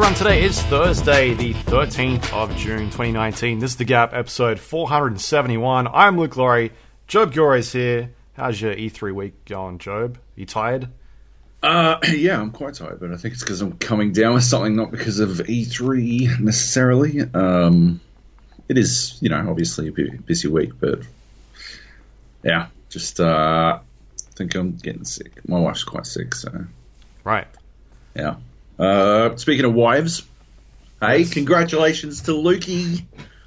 Everyone, today is Thursday, the 13th of June 2019. This is The Gap, episode 471. I'm Luke Lawrie. Joab Gilroy here. How's your E3 week going, Joab? You tired? Uh, yeah, I'm quite tired, but I think it's because I'm coming down with something, not because of E3 necessarily. Um, it is, you know, obviously a busy week, but yeah, just uh, think I'm getting sick. My wife's quite sick, so Right. yeah. Uh, speaking of wives, hey, congratulations to Lukey.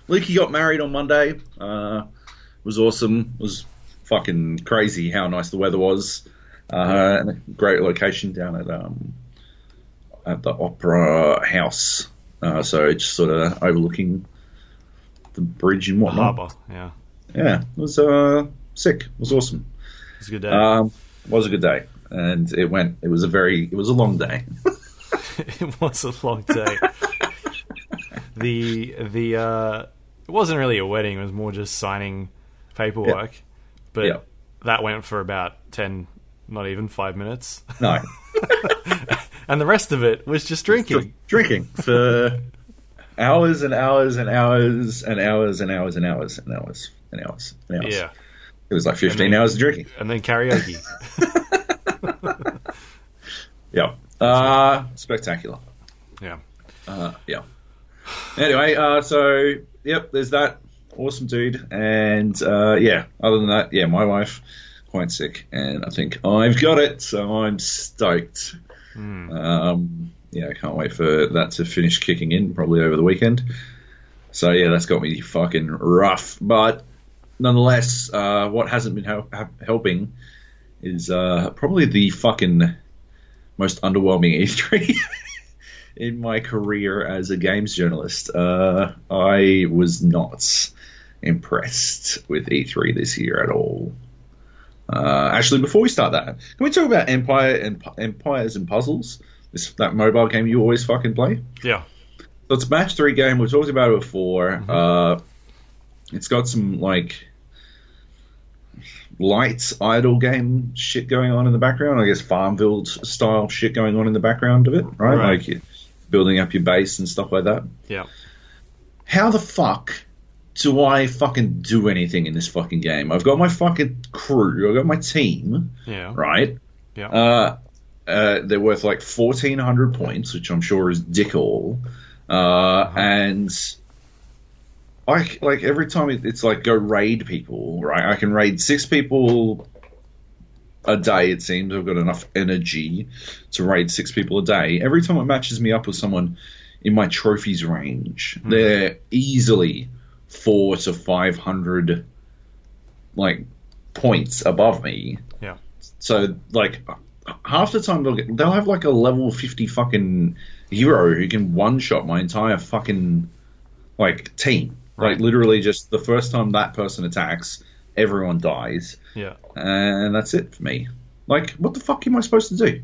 Lukey got married on Monday. Uh, it was awesome. It was fucking crazy how nice the weather was. Uh, great location down at um, at the Opera House. Uh, so it's sort of overlooking the bridge and whatnot. Harbour, yeah. Yeah, it was uh, sick. It was awesome. It's a good day. Um, it was a good day, and it went. It was a very. It was a long day. it was a long day. the the uh, it wasn't really a wedding. It was more just signing paperwork, but Yeah. that went for about ten, not even five minutes, No, and the rest of it was just drinking. drinking for hours and hours and hours and hours and hours and hours and hours and hours and hours. Yeah, It was like 15 then- hours of drinking. and then karaoke. Yeah. Uh, spectacular. yeah, Uh, yeah. Anyway, uh, so, yep, there's that. Awesome dude. And, uh, yeah, other than that, yeah, my wife, quite sick. And I think I've got it, so I'm stoked. Um, yeah, I can't wait for that to finish kicking in, probably over the weekend. So, yeah, that's got me fucking rough. But nonetheless, uh, what hasn't been ha- helping is uh, probably the fucking most underwhelming E3 in my career as a games journalist. Uh, I was not impressed with E3 this year at all. Uh, actually, before we start that, can we talk about Empire and Empires and Puzzles? This that mobile game you always fucking play. yeah, So it's a match three game. We talked about it before. Uh, it's got some like light idle game shit going on in the background. I guess Farmville style shit going on in the background of it, right? Right. Like you're building up your base and stuff like that. yeah. How the fuck do I fucking do anything in this fucking game? I've got my fucking crew. I've got my team, Yeah, right? yeah. Uh, uh, they're worth like fourteen hundred points, which I'm sure is dick all. Uh, and I like every time it, it's like go raid people, right? I can raid six people a day. It seems I've got enough energy to raid six people a day. Every time it matches me up with someone in my trophies range, hmm. they're easily four to five hundred like points above me. Yeah. So like half the time they'll get, they'll have like a level fifty fucking hero who can one shot my entire fucking like team. Right. Like literally just the first time that person attacks, everyone dies, yeah. and that's it for me. Like, what the fuck am I supposed to do?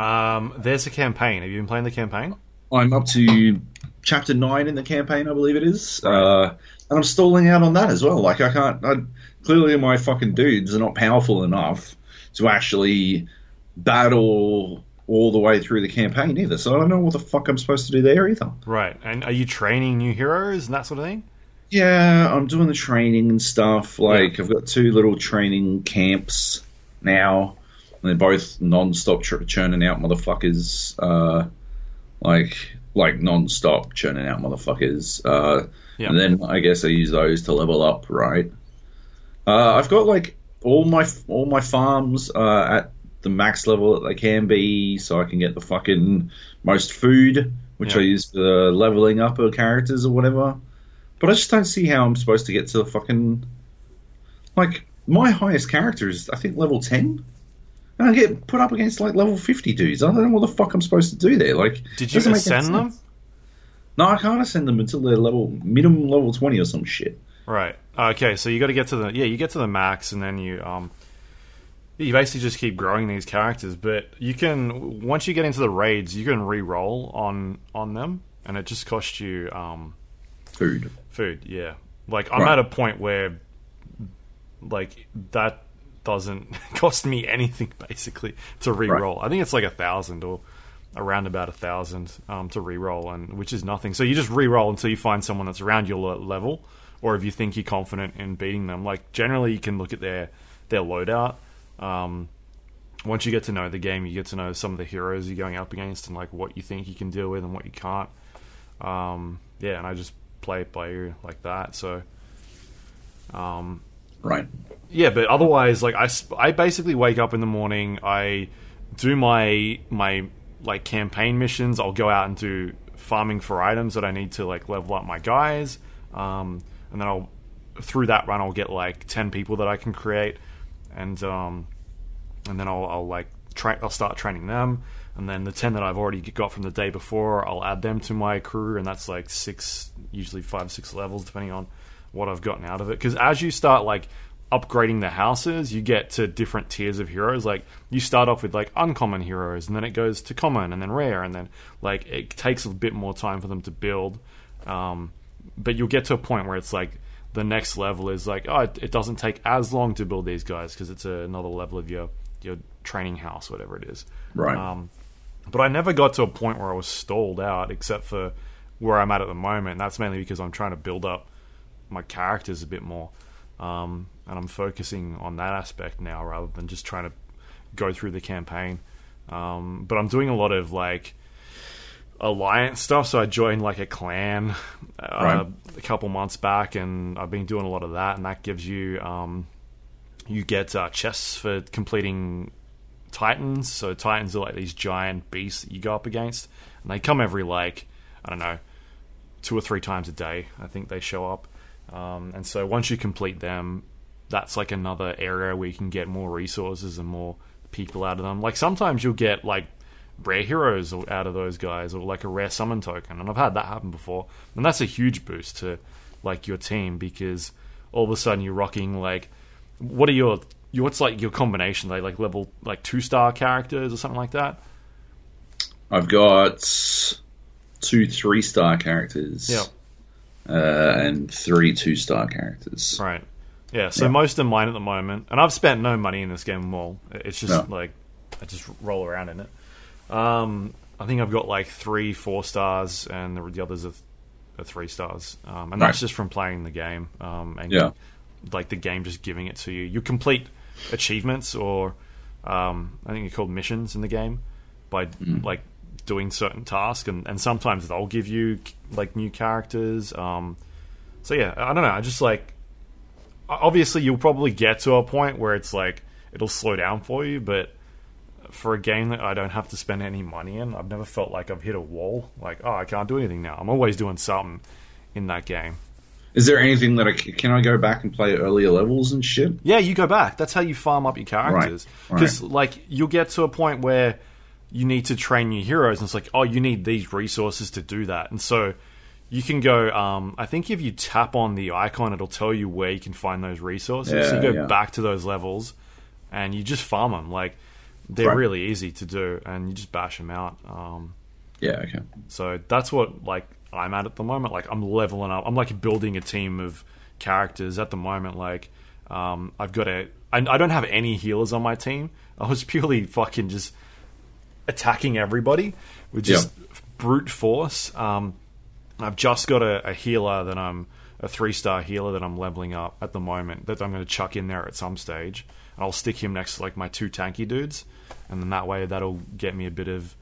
Um, there's a campaign. Have you been playing the campaign? I'm up to chapter nine in the campaign, I believe it is, uh, and I'm stalling out on that as well. Like, I can't. I, clearly, my fucking dudes are not powerful enough to actually battle all the way through the campaign either. So I don't know what the fuck I'm supposed to do there either. Right. And are you training new heroes and that sort of thing? Yeah, I'm doing the training and stuff. Like, I've got two little training camps now. And they're both non-stop ch- churning out motherfuckers. Uh, like, like non-stop churning out motherfuckers. Uh, Yeah. And then I guess I use those to level up, right? Uh, I've got like all my all my farms uh, at the max level that they can be, so I can get the fucking most food, which Yeah. I use for leveling up of characters or whatever. But I just don't see how I'm supposed to get to the fucking like my highest character is I think level ten. And I get put up against like level fifty dudes. I don't know what the fuck I'm supposed to do there. Like, Did you ascend them? No, I can't ascend them until they're level minimum level twenty or some shit. Right. Okay. So you got to get to the yeah, you get to the max, and then you um, you basically just keep growing these characters. But you can once you get into the raids, you can re-roll on on them, and it just costs you um Food. food. Yeah. Like I'm Right. at a point where like that doesn't cost me anything basically to re-roll. I think it's like a thousand or around about a thousand um, to re-roll, and which is nothing. So you just re-roll until you find someone that's around your level, or if you think you're confident in beating them. Like generally, you can look at their their loadout. Um, once you get to know the game, you get to know some of the heroes you're going up against and like what you think you can deal with and what you can't. Um, yeah, and I just play it by ear like that. So, um, Right. yeah, but otherwise, like I, I basically wake up in the morning. I do my my like campaign missions. I'll go out and do farming for items that I need to like level up my guys, um, and then I'll through that run I'll get like ten people that I can create, and um, and then I'll, I'll like tra- I'll start training them, and then the ten that I've already got from the day before, I'll add them to my crew, and that's like six, usually five, six levels, depending on what I've gotten out of it. Because as you start like upgrading the houses, you get to different tiers of heroes. Like you start off with like uncommon heroes, and then it goes to common, and then rare, and then like it takes a bit more time for them to build. Um, but you'll get to a point where it's like the next level is like oh it, it doesn't take as long to build these guys because it's another level of your your training house whatever it is. Right. um, but I never got to a point where I was stalled out except for where I'm at at the moment. And that's mainly because I'm trying to build up my characters a bit more. Um, and I'm focusing on that aspect now rather than just trying to go through the campaign. Um, but I'm doing a lot of like alliance stuff. So I joined like a clan uh, Right. a couple months back, and I've been doing a lot of that. And that gives you um, you get uh, chests for completing titans. So titans are like these giant beasts that you go up against, and they come every like I don't know two or three times a day. I think they show up, um, and so once you complete them, that's like another area where you can get more resources and more people out of them. Like sometimes you'll get like rare heroes out of those guys or like a rare summon token and I've had that happen before and that's a huge boost to like your team because all of a sudden you're rocking like what are your your what's like your combination like like level like two star characters or something like that I've got two three star characters. Yeah. Uh, and three two star characters. right yeah so Yeah. most of mine at the moment and I've spent no money in this game at all it's just No. like I just roll around in it um I think I've got like three four stars and the, the others are, are three stars um, and that's just from playing the game um, and Yeah. like the game just giving it to you. You complete achievements or um, I think they're called missions in the game by like doing certain tasks, and, and sometimes they'll give you like new characters. Um, so yeah, I don't know. I just like obviously you'll probably get to a point where it's like it'll slow down for you, but for a game that I don't have to spend any money in, I've never felt like I've hit a wall. Like, oh, I can't do anything now. I'm always doing something in that game. Is there anything that I can I go back and play earlier levels and shit? Yeah, you go back. That's how you farm up your characters. Right, Because like you'll get to a point where you need to train your heroes, and it's like, oh, you need these resources to do that, and so you can go. Um, I think if you tap on the icon, it'll tell you where you can find those resources. so you go yeah. back to those levels, and you just farm them. Like they're Right. really easy to do, and you just bash them out. Um, Yeah. Okay. so that's what like I'm at at the moment. Like I'm leveling up. I'm like building a team of characters at the moment. Like um, I've got a. I, I don't have any healers on my team. I was purely fucking just attacking everybody with just brute force. Um, I've just got a, a healer that I'm a three star healer that I'm leveling up at the moment that I'm going to chuck in there at some stage. And I'll stick him next to like my two tanky dudes, and then that way that'll get me a bit of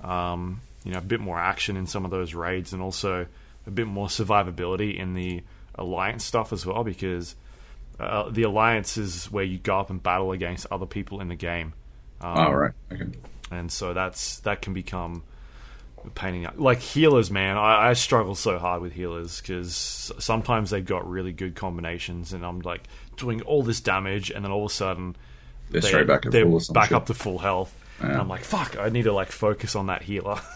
um, you know a bit more action in some of those raids, and also a bit more survivability in the alliance stuff as well because. Uh, the alliance is where you go up and battle against other people in the game. Um, All right. Okay. and so that's that can become a pain in the like healers man I, I struggle so hard with healers because sometimes they've got really good combinations and i'm like doing all this damage and then all of a sudden They're straight back at they're full back shit. up to full health and Yeah. i'm like fuck i need to like focus on that healer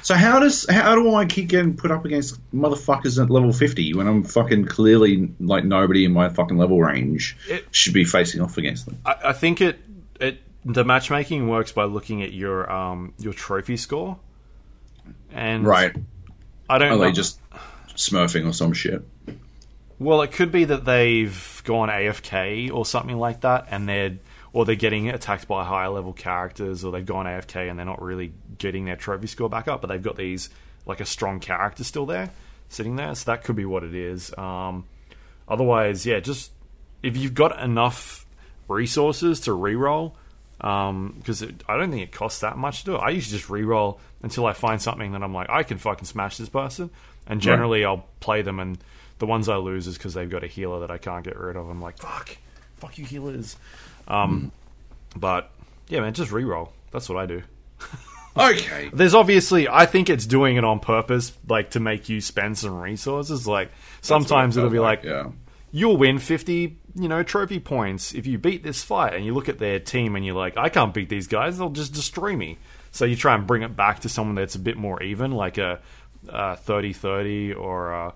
So how does how do I keep getting put up against motherfuckers at level fifty when I'm fucking clearly like nobody in my fucking level range It- should be facing off against them? I, I think it it the matchmaking works by looking at your um your trophy score and Right. i don't Are know they just smurfing or some shit? Well, it could be that they've gone AFK or something like that, and they're or they're getting attacked by higher level characters, or they've gone AFK and they're not really getting their trophy score back up, but they've got these like a strong character still there, sitting there. So that could be what it is. Um, otherwise, yeah, just if you've got enough resources to reroll, because um, I don't think it costs that much to do it. I usually just reroll until I find something that I'm like, I can fucking smash this person, and generally right. I'll play them, and the ones I lose is because they've got a healer that I can't get rid of. I'm like, fuck, fuck you healers. Um, mm. But yeah, man, just reroll. That's what I do. okay. There's obviously, I think it's doing it on purpose, like to make you spend some resources. Like sometimes it'll be like, like yeah. you'll win 50 you know, trophy points if you beat this fight. And you look at their team and you're like, I can't beat these guys. They'll just destroy me. So you try and bring it back to someone that's a bit more even, like a 30 30 or a,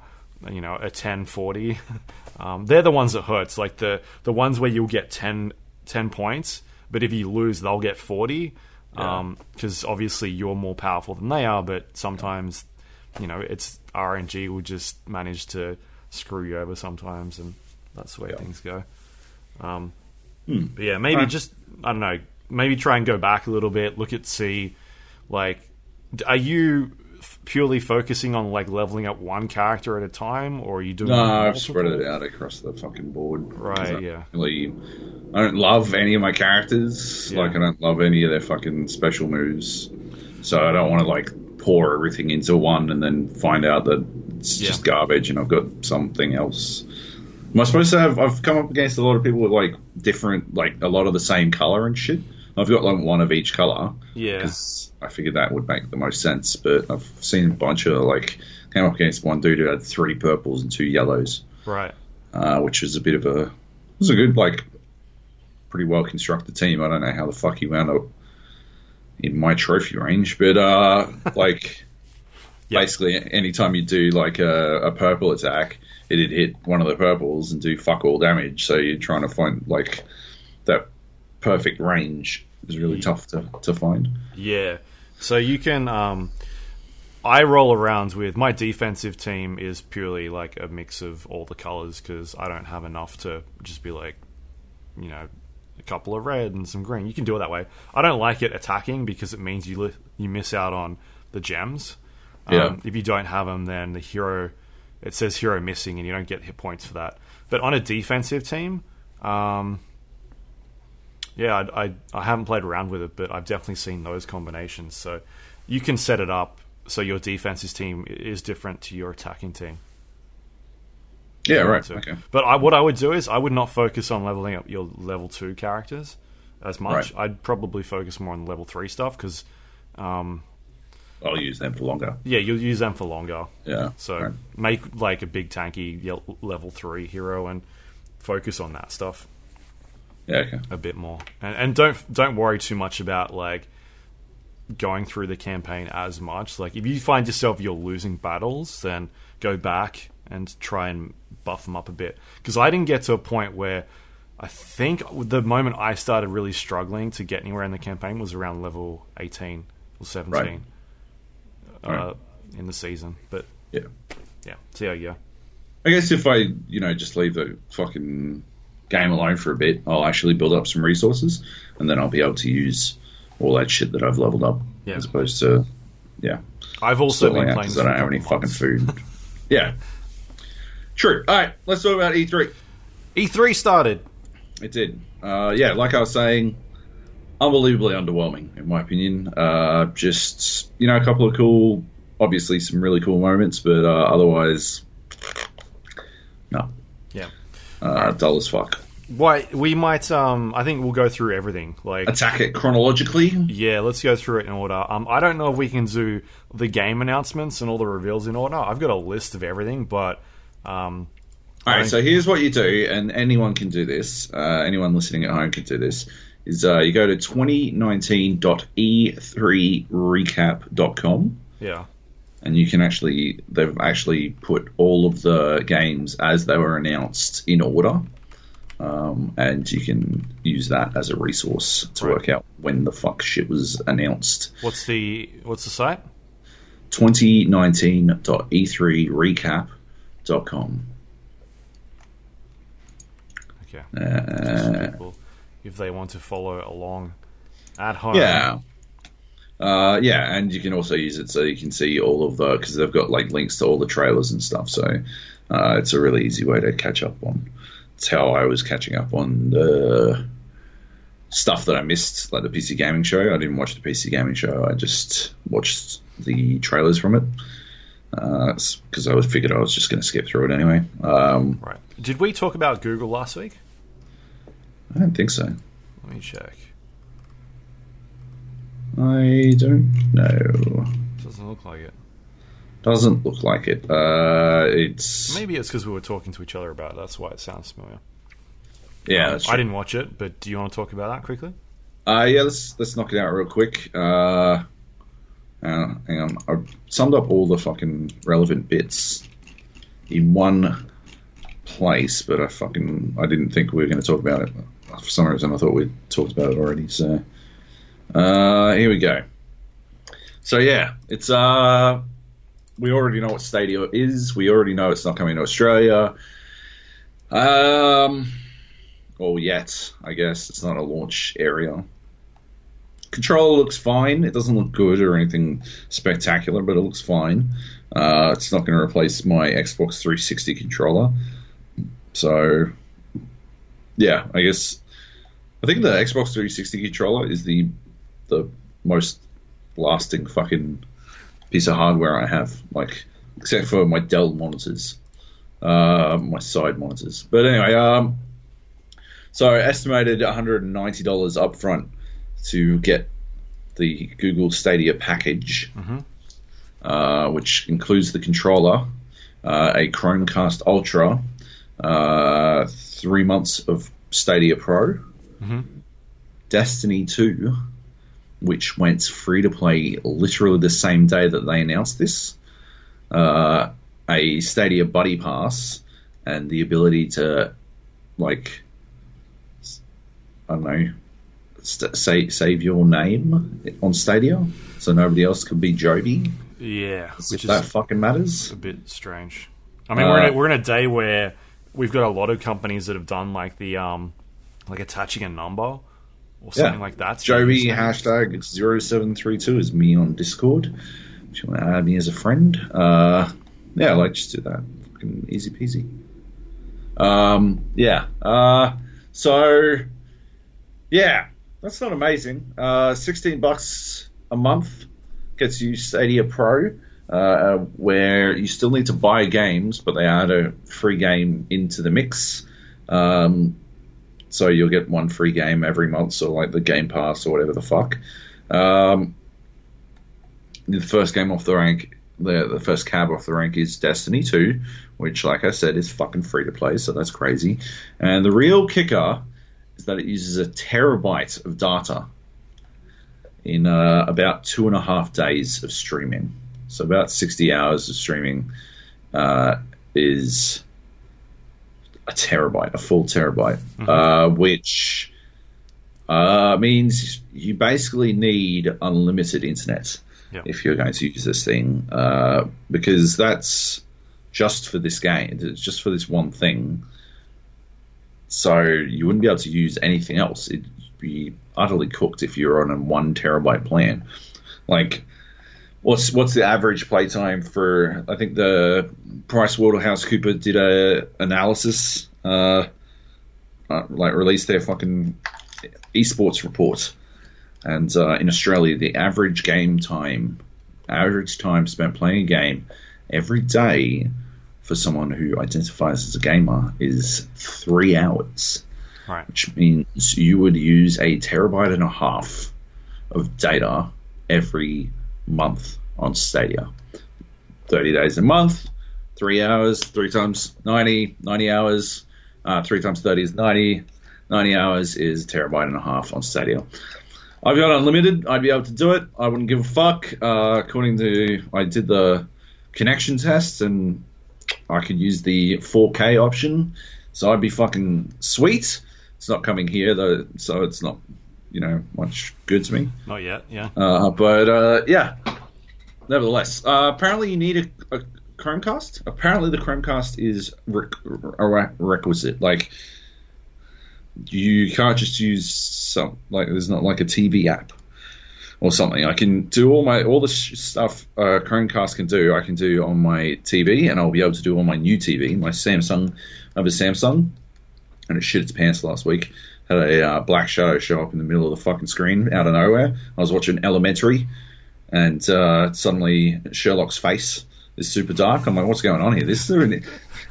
you know a 10 40. um, they're the ones that hurts. Like the the ones where you'll get 10, 10 points, but if you lose, they'll get 40. Because yeah. um, obviously you're more powerful than they are, but sometimes, you know, it's RNG will just manage to screw you over sometimes, and that's the way yeah. things go. Um, hmm. But yeah, maybe right. just I don't know. Maybe try and go back a little bit. Look at see, like, are you purely focusing on like leveling up one character at a time, or are you doing? No, I've spread it out across the fucking board. Right. I yeah. Really, I don't love any of my characters. Yeah. Like, I don't love any of their fucking special moves. So I don't want to like pour everything into one and then find out that it's yeah. just garbage and I've got something else. Am I supposed to have? I've come up against a lot of people with like different, like a lot of the same color and shit. I've got like one of each color. Yeah. Because I figured that would make the most sense. But I've seen a bunch of like came up against one dude who had three purples and two yellows. Right. Uh, which was a bit of a was a good like pretty well constructed team. I don't know how the fuck he wound up in my trophy range, but uh, like yep. basically anytime you do like a, a purple attack it'd hit one of the purples and do fuck all damage. So you're trying to find like that perfect range is really yeah. tough to, to find. Yeah. So you can um I roll around with my defensive team is purely like a mix of all the colors because I don't have enough to just be like, you know, a couple of red and some green. You can do it that way. I don't like it attacking because it means you li- you miss out on the gems. Yeah. Um, if you don't have them, then the hero it says hero missing, and you don't get hit points for that. But on a defensive team, um, yeah, I, I, I haven't played around with it, but I've definitely seen those combinations. So you can set it up so your defense's team is different to your attacking team. Yeah, right. Okay. But I, what I would do is I would not focus on leveling up your level two characters as much. Right. I'd probably focus more on level three stuff because um, I'll use them for longer. Yeah, you'll use them for longer. Yeah. So right. make like a big tanky level three hero and focus on that stuff. Yeah, okay. A bit more, and, and don't don't worry too much about like going through the campaign as much. Like if you find yourself you're losing battles, then go back and try and buff them up a bit. Because I didn't get to a point where I think the moment I started really struggling to get anywhere in the campaign was around level eighteen or seventeen. Right uh, in the season. But yeah, yeah. See how you go. I guess if I, you know, just leave the fucking game alone for a bit, I'll actually build up some resources, and then I'll be able to use all that shit that I've leveled up, yeah. as opposed to, yeah. I've also been playing. Because I don't have any fucking food. yeah. True. All right, let's talk about E3. E3 started. It did. Uh, yeah, like I was saying, unbelievably underwhelming, in my opinion. Uh, just you know, a couple of cool, obviously some really cool moments, but uh, otherwise. Uh, dull as fuck. Why we might um I think we'll go through everything like attack it chronologically. Yeah, let's go through it in order. Um I don't know if we can do the game announcements and all the reveals in order. I've got a list of everything, but um all right, so here's what you do, and anyone can do this. Uh, anyone listening at home can do this is uh, you go to 2019.e3recap.com. Yeah. And you can actually, they've actually put all of the games as they were announced in order. Um, and you can use that as a resource to right. work out when the fuck shit was announced. What's the what's the site? 2019.e3recap.com. Okay. Uh, if they want to follow along at home. Yeah. Uh, yeah, and you can also use it so you can see all of the because they've got like links to all the trailers and stuff. So uh, it's a really easy way to catch up on. It's how I was catching up on the stuff that I missed, like the PC gaming show. I didn't watch the PC gaming show. I just watched the trailers from it because uh, I was figured I was just going to skip through it anyway. Um, Right. Did we talk about Google last week? I don't think so. Let me check. I don't know. Doesn't look like it. Doesn't look like it. Uh, it's Maybe it's because we were talking to each other about it. That's why it sounds familiar. yeah. That's I didn't watch it, but do you want to talk about that quickly? Uh, yeah, let's let's knock it out real quick. Uh, uh, hang on, I summed up all the fucking relevant bits in one place, but I fucking I didn't think we were going to talk about it. For some reason, I thought we'd talked about it already. So, uh, here we go. So yeah, it's uh, we already know what Stadia is. We already know it's not coming to Australia. Um, or yet, I guess it's not a launch area. Controller looks fine. It doesn't look good or anything spectacular, but it looks fine. Uh, it's not going to replace my Xbox 360 controller. So, yeah, I guess I think the Xbox 360 controller is the the most lasting fucking piece of hardware I have. Like, except for my Dell monitors, uh, my side monitors. But anyway, um, so estimated $190 upfront to get the Google Stadia package, uh, which includes the controller, uh, a Chromecast Ultra, uh, three months of Stadia Pro, Destiny 2, which went free to play literally the same day that they announced this, uh, a Stadia Buddy Pass, and the ability to, like, I don't know, st- say, save your name on Stadia so nobody else could be Joby. Yeah, which that fucking matters. a bit strange. I mean, we're in Uh, a, we're in a day where we've got a lot of companies that have done like the um, like attaching a number or something like that. Joby your hashtag 0732 is me on Discord. If you want to add me as a friend, uh, yeah, like just do that. Fucking easy peasy. Um, yeah. Uh, so, yeah, that's not amazing. Uh, 16 bucks a month gets you Stadia Pro, uh, where you still need to buy games, but they add a free game into the mix. Um, so you'll get one free game every month, so like the Game Pass or whatever the fuck. Um, the first game off the rank, the the first cab off the rank is Destiny Two, which, like I said, is fucking free to play, so that's crazy. And the real kicker is that it uses a terabyte of data in uh, about two and a half days of streaming. So about sixty hours of streaming uh, is a terabyte, a full terabyte, uh, which uh, means you basically need unlimited internet Yep. if you're going to use this thing, uh, because that's just for this game. It's just for this one thing. So you wouldn't be able to use anything else. It'd be utterly cooked if you're on a one terabyte plan. Like, what's what's the average playtime for? I think the Price Waterhouse Cooper did a analysis, uh, uh, like released their fucking esports report, and uh, in Australia, the average game time, average time spent playing a game every day for someone who identifies as a gamer is three hours Right. which means you would use a terabyte and a half of data every month on Stadia. 30 days a month, three hours, three times 90, 90 hours, uh, three times 30 is 90, 90 hours is terabyte and a half on Stadia. I've got unlimited. I'd be able to do it. I wouldn't give a fuck. Uh, according to, I did the connection test and I could use the 4K option, so I'd be fucking sweet. It's not coming here though, so it's not, you know, much good to me. Not yet. Yeah. Uh, but uh, yeah, nevertheless, uh, apparently you need a, a Chromecast. Apparently the Chromecast is a re- requisite. Like you can't just use some like there's not like a TV app or something. I can do all my all the sh- stuff uh, Chromecast can do. I can do on my TV, and I'll be able to do on my new TV, my Samsung. I have a Samsung, and it shit its pants last week. Had a uh, black shadow show up in the middle of the fucking screen out of nowhere. I was watching Elementary, and uh, suddenly Sherlock's face is super dark. I'm like, what's going on here? This is an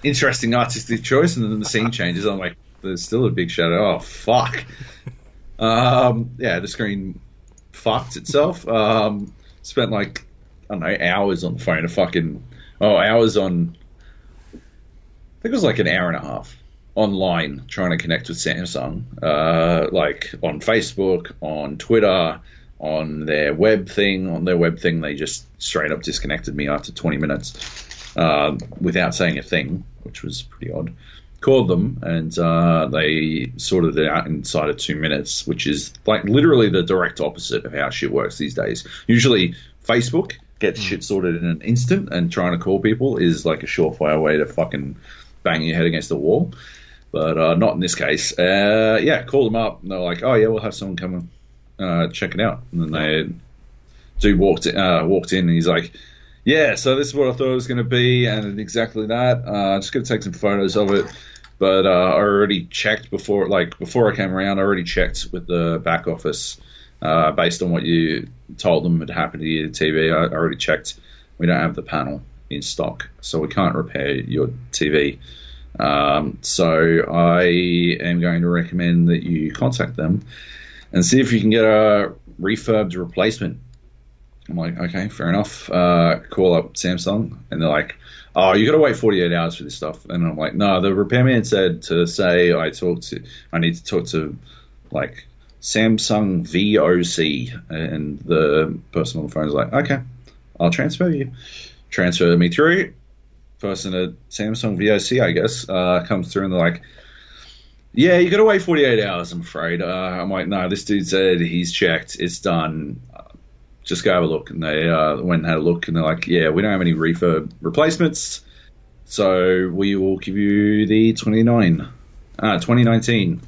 interesting artistic choice, and then the scene changes. I'm like, there's still a big shadow. Oh fuck. Um, yeah, the screen fucked itself. Um, spent like I don't know hours on the phone. A fucking oh hours on. I think it was like an hour and a half online trying to connect with Samsung, uh, like on Facebook, on Twitter, on their web thing. On their web thing, they just straight up disconnected me after 20 minutes uh, without saying a thing, which was pretty odd. Called them and uh, they sorted it out inside of two minutes, which is like literally the direct opposite of how shit works these days. Usually, Facebook gets shit sorted in an instant, and trying to call people is like a surefire way to fucking bang your head against the wall but uh, not in this case. Uh, yeah, call them up, and they're like, "Oh yeah, we'll have someone come and uh, check it out." And then they do walked in, uh, walked in, and he's like, "Yeah, so this is what I thought it was going to be, and exactly that. Uh, just going to take some photos of it." But uh, I already checked before, like before I came around. I already checked with the back office based on what you told them had happened to your TV. I already checked. We don't have the panel in stock, so we can't repair your TV. Um, so I am going to recommend that you contact them and see if you can get a refurbed replacement. I'm like, okay, fair enough. Uh, call up Samsung, and they're like, oh, you got to wait 48 hours for this stuff. And I'm like, no, the repairman said to say I talk to, I need to talk to like Samsung VOC, and the person on the phone is like, okay, I'll transfer you. Transfer me through person at Samsung VOC, I guess, uh, comes through and they're like, "Yeah, you got to wait 48 hours." I'm afraid. Uh, I'm like, "No, this dude said he's checked, it's done. Just go have a look." And they uh, went and had a look, and they're like, "Yeah, we don't have any refurb replacements, so we will give you the 29, uh, 2019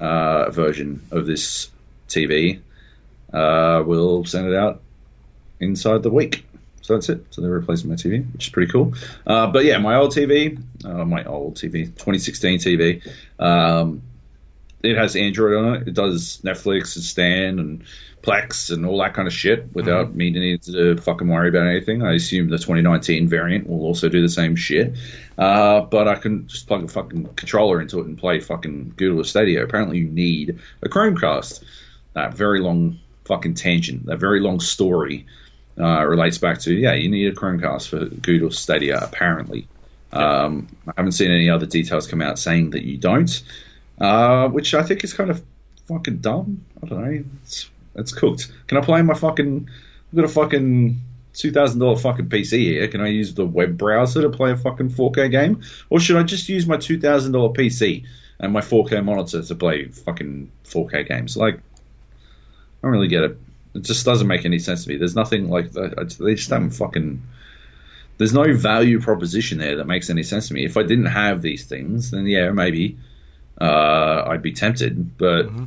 uh, version of this TV. Uh, we'll send it out inside the week." So that's it. So they're replacing my TV, which is pretty cool. Uh, but yeah, my old TV, uh, my old TV, 2016 TV, um, it has Android on it. It does Netflix and Stan and Plex and all that kind of shit without mm-hmm. me needing to fucking worry about anything. I assume the 2019 variant will also do the same shit. Uh, but I can just plug a fucking controller into it and play fucking Google Stadia. Apparently, you need a Chromecast. That very long fucking tangent, that very long story uh, relates back to yeah, you need a Chromecast for Google Stadia apparently. Um, I haven't seen any other details come out saying that you don't, uh, which I think is kind of fucking dumb. I don't know. It's, it's cooked. Can I play my fucking? I've got a fucking two thousand dollar fucking PC here. Can I use the web browser to play a fucking 4K game, or should I just use my two thousand dollar PC and my 4K monitor to play fucking 4K games? Like, I don't really get it. It just doesn't make any sense to me. There's nothing like they just haven't fucking. There's no value proposition there that makes any sense to me. If I didn't have these things, then yeah, maybe uh, I'd be tempted, but mm-hmm.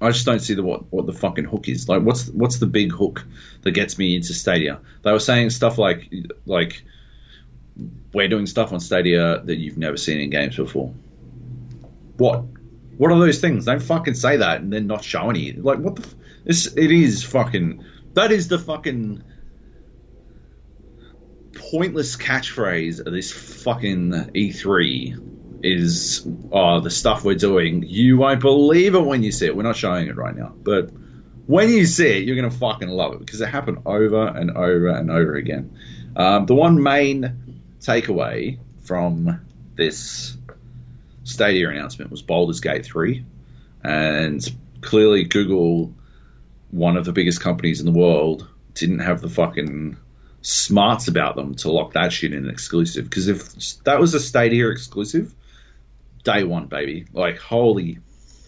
I just don't see the what what the fucking hook is. Like, what's what's the big hook that gets me into Stadia? They were saying stuff like like we're doing stuff on Stadia that you've never seen in games before. What? What are those things? Don't fucking say that and then not show any. Like, what the? F- it is fucking. That is the fucking pointless catchphrase of this fucking E3 is oh the stuff we're doing. You won't believe it when you see it. We're not showing it right now, but when you see it, you're gonna fucking love it because it happened over and over and over again. Um, the one main takeaway from this Stadia announcement was Baldur's Gate 3, and clearly Google one of the biggest companies in the world didn't have the fucking smarts about them to lock that shit in exclusive. Because if that was a Stadia exclusive, day one, baby, like holy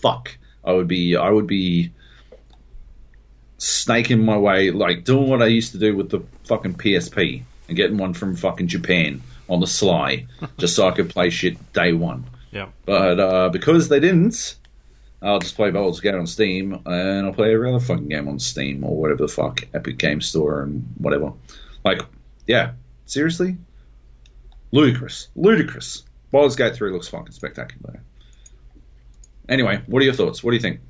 fuck, I would be, I would be snaking my way, like doing what I used to do with the fucking PSP and getting one from fucking Japan on the sly, just so I could play shit day one. Yeah. But uh, because they didn't, I'll just play Baldur's Gate on Steam, and I'll play every other fucking game on Steam or whatever the fuck, Epic Game Store and whatever. Like, yeah, seriously, ludicrous, ludicrous. Baldur's Gate three looks fucking spectacular. Anyway, what are your thoughts? What do you think?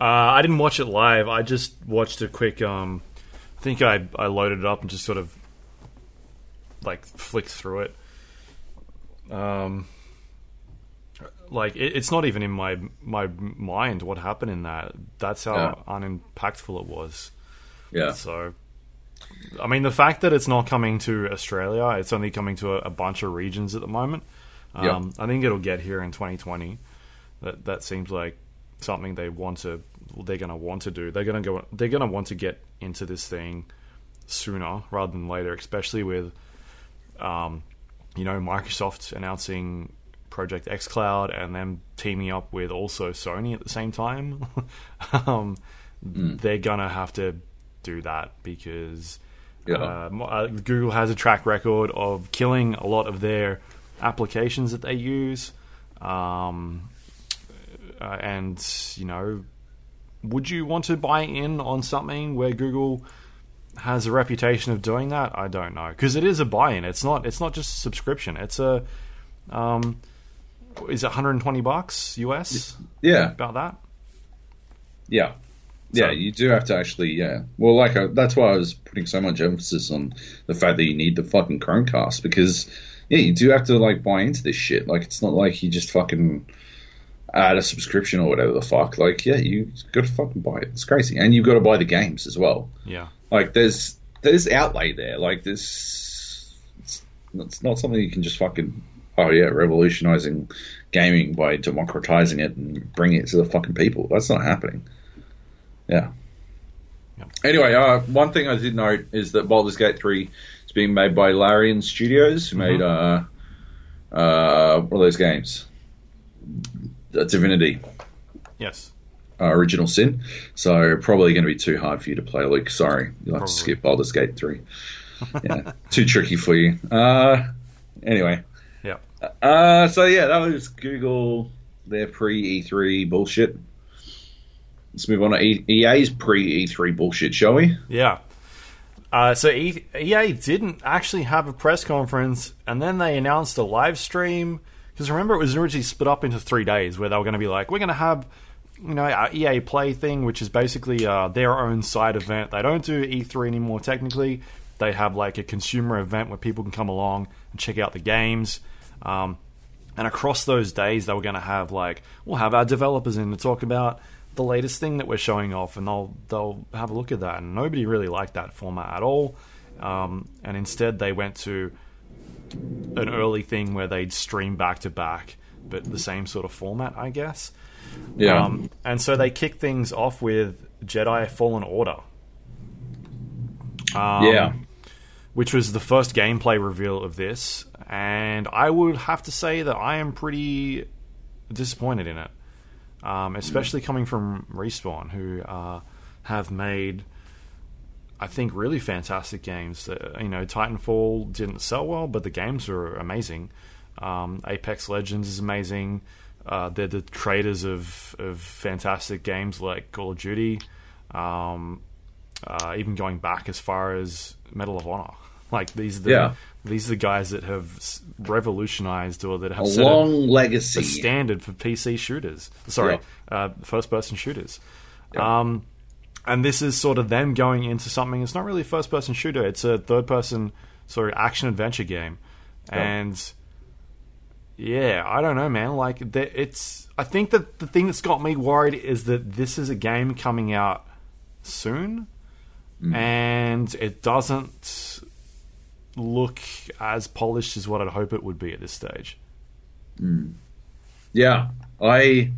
Uh, I didn't watch it live. I just watched a quick. Um, I think I I loaded it up and just sort of like flicked through it. Um, like it, it's not even in my my mind what happened in that. That's how Yeah. unimpactful it was. Yeah, So, I mean, the fact that it's not coming to Australia, it's only coming to a, a bunch of regions at the moment. Um, Yeah. I think it'll get here in 2020. That that seems like something they want to. They're going to want to do. They're going to go. They're going to want to get into this thing sooner rather than later, especially with, um, you know, Microsoft announcing Project xCloud and them teaming up with also Sony at the same time. um, They're gonna have to do that because Yeah. uh, uh, Google has a track record of killing a lot of their applications that they use. Um, uh, and you know, would you want to buy in on something where Google has a reputation of doing that? I don't know because it is a buy-in. It's not. It's not just a subscription. It's a. Um, is it 120 bucks US? yeah, About that. yeah, yeah. So- you do have to actually, yeah. Well, like uh, that's why I was putting so much emphasis on the fact that you need the fucking Chromecast because, yeah, you do have to like buy into this shit. Like, it's not like you just fucking add a subscription or whatever the fuck. Like, yeah, you got to fucking buy it. It's crazy, and you've got to buy the games as well. Yeah. Like, there's there's outlay there. Like, this it's, it's not something you can just fucking oh yeah, revolutionizing gaming by democratizing it and bringing it to the fucking people. That's not happening. Yeah. Anyway, uh, one thing I did note is that Baldur's Gate 3 is being made by Larian Studios, who made uh, uh, what are those games? Uh, Divinity, Yes. uh, Original Sin. So probably going to be too hard for you to play, Luke. Sorry, you'll have Probably. to skip Baldur's Gate 3. Yeah, too tricky for you. Uh, anyway. Uh, so yeah, that was Google their pre E3 bullshit. Let's move on to EA's pre E3 bullshit, shall we? Yeah. Uh, so EA didn't actually have a press conference, and then they announced a live stream. Because remember, it was originally split up into three days, where they were going to be like, "We're going to have, you know, our EA Play thing, which is basically uh, their own side event. They don't do E3 anymore. Technically, they have like a consumer event where people can come along and check out the games. Um, and across those days, they were going to have like we'll have our developers in to talk about the latest thing that we're showing off, and they'll they'll have a look at that. And nobody really liked that format at all. Um, and instead, they went to an early thing where they'd stream back to back, but the same sort of format, I guess. Yeah. Um, and so they kicked things off with Jedi Fallen Order. Um, yeah. which was the first gameplay reveal of this, and I would have to say that I am pretty disappointed in it, um, especially coming from Respawn, who uh, have made, I think, really fantastic games. Uh, you know, Titanfall didn't sell well, but the games were amazing. Um, Apex Legends is amazing. Uh, they're the creators of, of fantastic games like Call of Duty. Um, uh, even going back as far as Medal of Honor. Like these, are the, Yeah. These are the guys that have revolutionized or that have A set long a, legacy. a standard for PC shooters. Sorry, uh, first-person shooters. Yeah. Um, and this is sort of them going into something. It's not really a first-person shooter. It's a third-person sort of action adventure game, Yeah. and yeah, I don't know, man. Like it's. I think that the thing that's got me worried is that this is a game coming out soon, and it doesn't look as polished as what I'd hope it would be at this stage. Yeah, I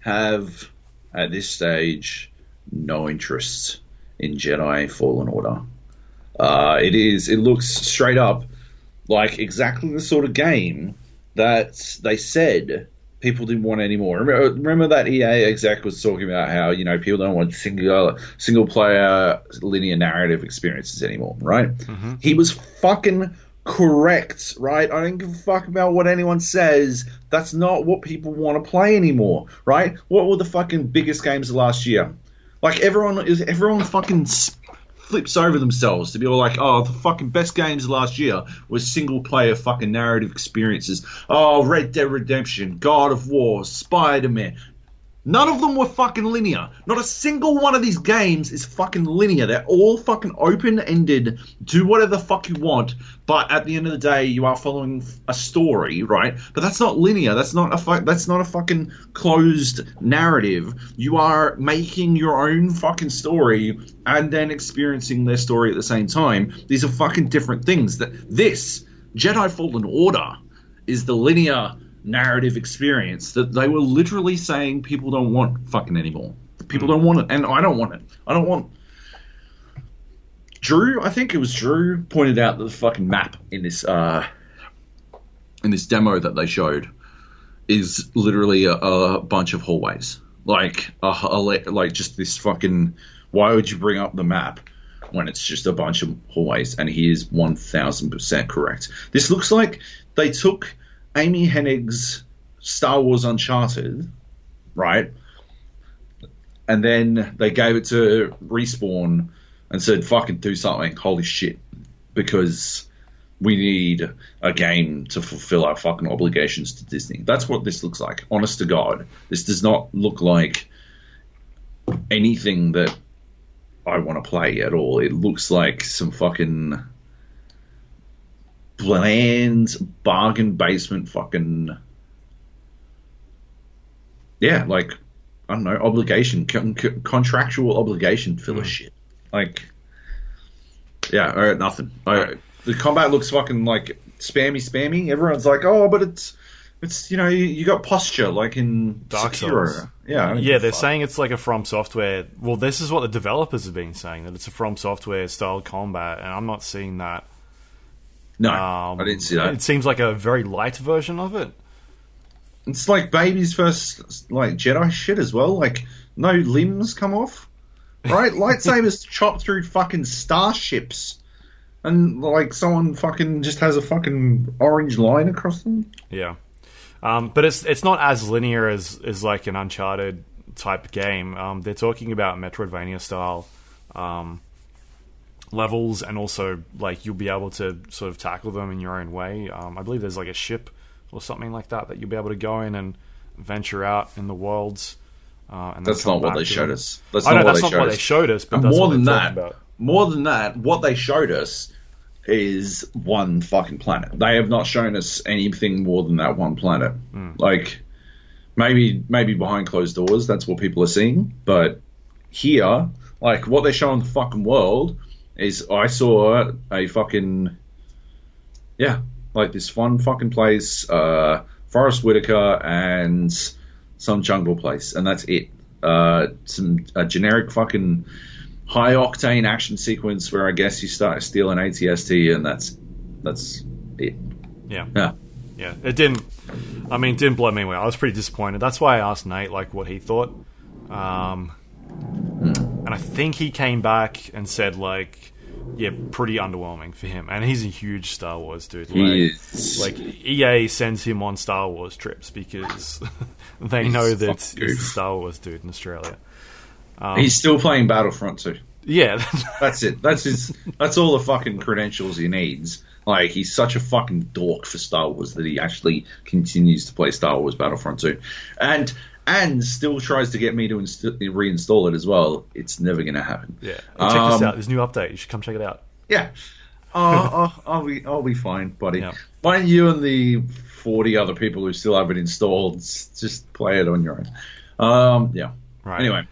have at this stage no interest in Jedi Fallen Order. Uh, it is. It looks straight up like exactly the sort of game that they said people didn't want anymore. Remember, remember that EA exec was talking about how you know people don't want single single player linear narrative experiences anymore, right? Mm-hmm. He was fucking correct, right? I don't give a fuck about what anyone says. That's not what people want to play anymore, right? What were the fucking biggest games of last year? Like everyone is everyone fucking s- flips over themselves to be all like, oh, the fucking best games last year was single player fucking narrative experiences. Oh, Red Dead Redemption, God of War, Spider Man. None of them were fucking linear. Not a single one of these games is fucking linear. They're all fucking open ended. Do whatever the fuck you want, but at the end of the day, you are following a story, right? But that's not linear. That's not a fu- That's not a fucking closed narrative. You are making your own fucking story and then experiencing their story at the same time. These are fucking different things. That this Jedi Fallen Order is the linear narrative experience that they were literally saying people don't want fucking anymore. People don't want it, and I don't want it. I don't want. Drew, I think it was Drew, pointed out that the fucking map in this uh, in this demo that they showed is literally a, a bunch of hallways, like a, a like just this fucking. Why would you bring up the map when it's just a bunch of hallways? And he is one thousand percent correct. This looks like they took Amy Hennig's Star Wars Uncharted, right? And then they gave it to Respawn and said, fucking do something. Holy shit. Because we need a game to fulfill our fucking obligations to Disney. That's what this looks like. Honest to God. This does not look like anything that I want to play at all. It looks like some fucking bland bargain basement fucking yeah like i don't know obligation con- con- contractual obligation filler hmm. shit like yeah all right nothing I, the combat looks fucking like spammy spammy everyone's like oh but it's it's you know you, you got posture like in Dark Sekiro. Souls. yeah Yeah, they're fuck. saying it's like a From Software. Well, this is what the developers have been saying that it's a From Software style combat, and I'm not seeing that. No Um, i didn't see that It seems like a very light version of it. It's like baby's first like Jedi shit as well. Like no limbs come off, right? Lightsabers chop through fucking starships, and like someone fucking just has a fucking orange line across them. Yeah, um, but it's it's not as linear as as like an Uncharted type game. Um, they're talking about Metroidvania style um, levels, and also like you'll be able to sort of tackle them in your own way. Um, I believe there's like a ship or something like that that you'll be able to go in and venture out in the worlds. Uh, and That's not what they showed them. us. That's not know what that's they not showed what us. they showed us, but more than that, about. more than that, what they showed us is one fucking planet. They have not shown us anything more than that one planet. Hmm. Like maybe maybe behind closed doors, that's what people are seeing. But here, like what they show in the fucking world is I saw a fucking yeah, like this fun fucking place, uh, Forest Whitaker and some jungle place, and that's it. Uh, some a generic fucking high octane action sequence where I guess you start stealing ATST, and that's that's it. Yeah. Yeah, Yeah, it didn't. I mean, it didn't blow me away. I was pretty disappointed. That's why I asked Nate like what he thought, um, and I think he came back and said like, yeah, pretty underwhelming for him. And he's a huge Star Wars dude. Like, he is. like EA sends him on Star Wars trips because they He's know that he's the Star Wars dude in Australia. Um, he's still playing Battlefront too. Yeah, That's it. That's his. That's all the fucking credentials he needs. Like he's such a fucking dork for Star Wars that he actually continues to play Star Wars Battlefront 2, and and still tries to get me to inst- reinstall it as well. It's never going to happen. yeah. Hey, check this Um, out. There's a new update. You should come check it out. Yeah. Oh, oh, I'll be I'll be fine, buddy. Yeah. Why don't you and the forty other people who still have it installed just play it on your own? Um, yeah. Right. Anyway,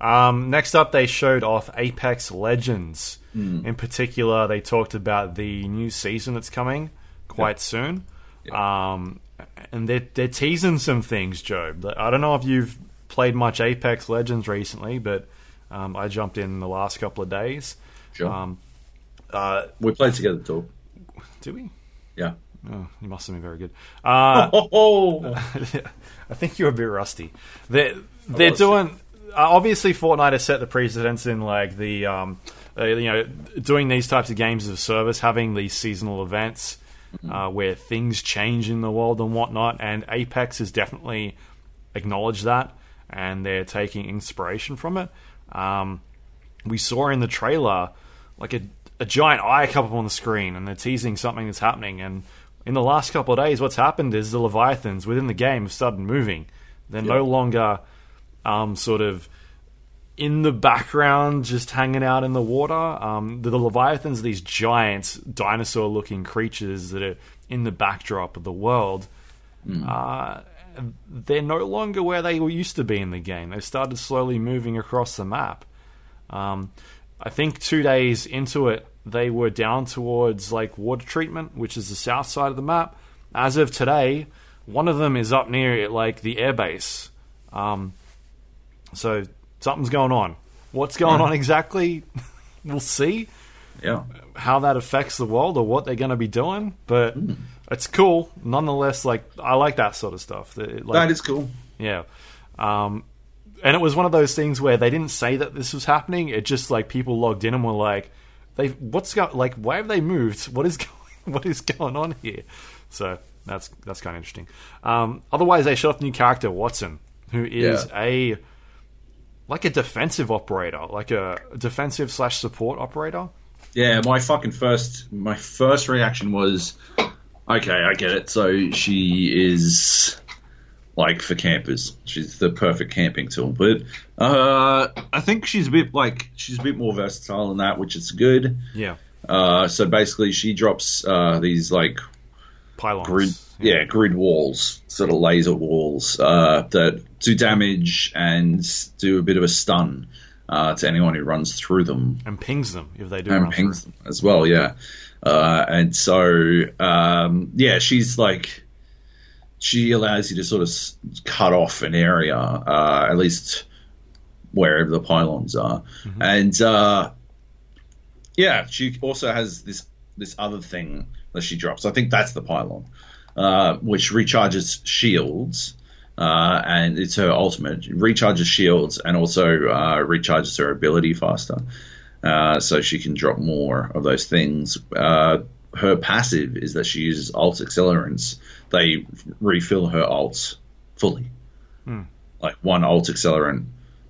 Um, next up, they showed off Apex Legends. Hmm. In particular, they talked about the new season that's coming quite soon. Um, and they're, they're teasing some things, Joab. I don't know if you've played much Apex Legends recently, but um, I jumped in the last couple of days. sure. Um, uh, we played together, too. do we? Yeah. Oh, you must have been very good. Uh, Oh, I think you're a bit rusty. They're they're doing uh, obviously Fortnite has set the precedence in like the um, uh, you know, doing these types of games of service, having these seasonal events uh, where things change in the world and whatnot, and Apex has definitely acknowledged that, and they're taking inspiration from it. Um, we saw in the trailer like a, a giant eye come up on the screen, and they're teasing something that's happening. And in the last couple of days, what's happened is the Leviathans within the game have started moving. They're no longer um, sort of in the background, just hanging out in the water. Um, the, the Leviathans are these giant dinosaur looking creatures that are in the backdrop of the world. Uh, they're no longer where they used to be in the game. They've started slowly moving across the map. Um, I think two days into it, they were down towards like water treatment, which is the south side of the map. As of today, one of them is up near like the airbase. Um, so something's going on. What's going on exactly? we'll see Yeah. how that affects the world or what they're going to be doing. But it's cool, nonetheless. Like I like that sort of stuff. It- like, That is cool. yeah. Um, and it was one of those things where they didn't say that this was happening. It just like people logged in and were like, "They what's go like? Why have they moved? What is going? What is going on here?" So that's that's kind of interesting. Um, otherwise, they shot off a new character, Wattson, who is a like a defensive operator, like a defensive slash support operator. Yeah, my fucking first my first reaction was okay, I get it. So she is like for campers. She's the perfect camping tool. But uh I think she's a bit like she's a bit more versatile than that, which is good. Yeah, Uh so basically she drops uh these like pylons. grid yeah, grid walls, sort of laser walls, uh that do damage and do a bit of a stun uh, to anyone who runs through them and pings them if they do and run pings through. them as well. Yeah, uh, and so um, yeah, she's like she allows you to sort of cut off an area, uh, at least wherever the pylons are, and uh, yeah, she also has this this other thing that she drops. I think that's the pylon, uh, which recharges shields. Uh, and it's her ultimate. Recharges shields and also uh, recharges her ability faster uh, so she can drop more of those things. Uh, her passive is that she uses alt accelerants. They refill her alts fully. Like one alt accelerant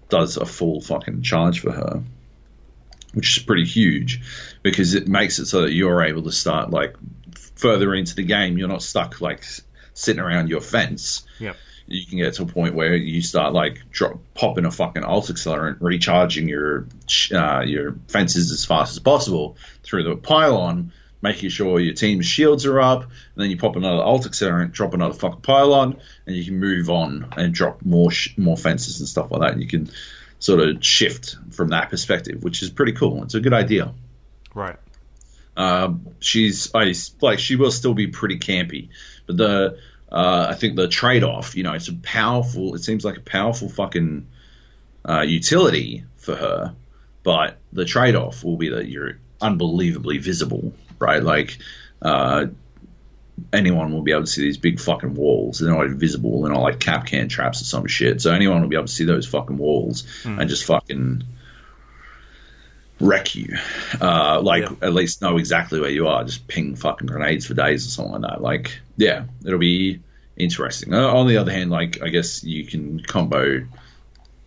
does a full fucking charge for her, which is pretty huge because it makes it so that you're able to start like further into the game. You're not stuck like sitting around your fence Yep. you can get to a point where you start like drop, popping a fucking alt accelerant, recharging your uh, your fences as fast as possible through the pylon, making sure your team's shields are up, and then you pop another alt accelerant, drop another fucking pylon, and you can move on and drop more sh- more fences and stuff like that. And you can sort of shift from that perspective, which is pretty cool. It's a good idea. Right. Um, she's I like she will still be pretty campy, but the uh, I think the trade off, you know, it's a powerful. It seems like a powerful fucking uh, utility for her, but the trade off will be that you're unbelievably visible, right? Like uh, anyone will be able to see these big fucking walls. They're not invisible. They're not like cap can traps or some shit. So anyone will be able to see those fucking walls and just fucking wreck you. Uh, like Yeah. at least know exactly where you are. Just ping fucking grenades for days or something like that. Like yeah, it'll be interesting. Uh, on the other hand, like I guess you can combo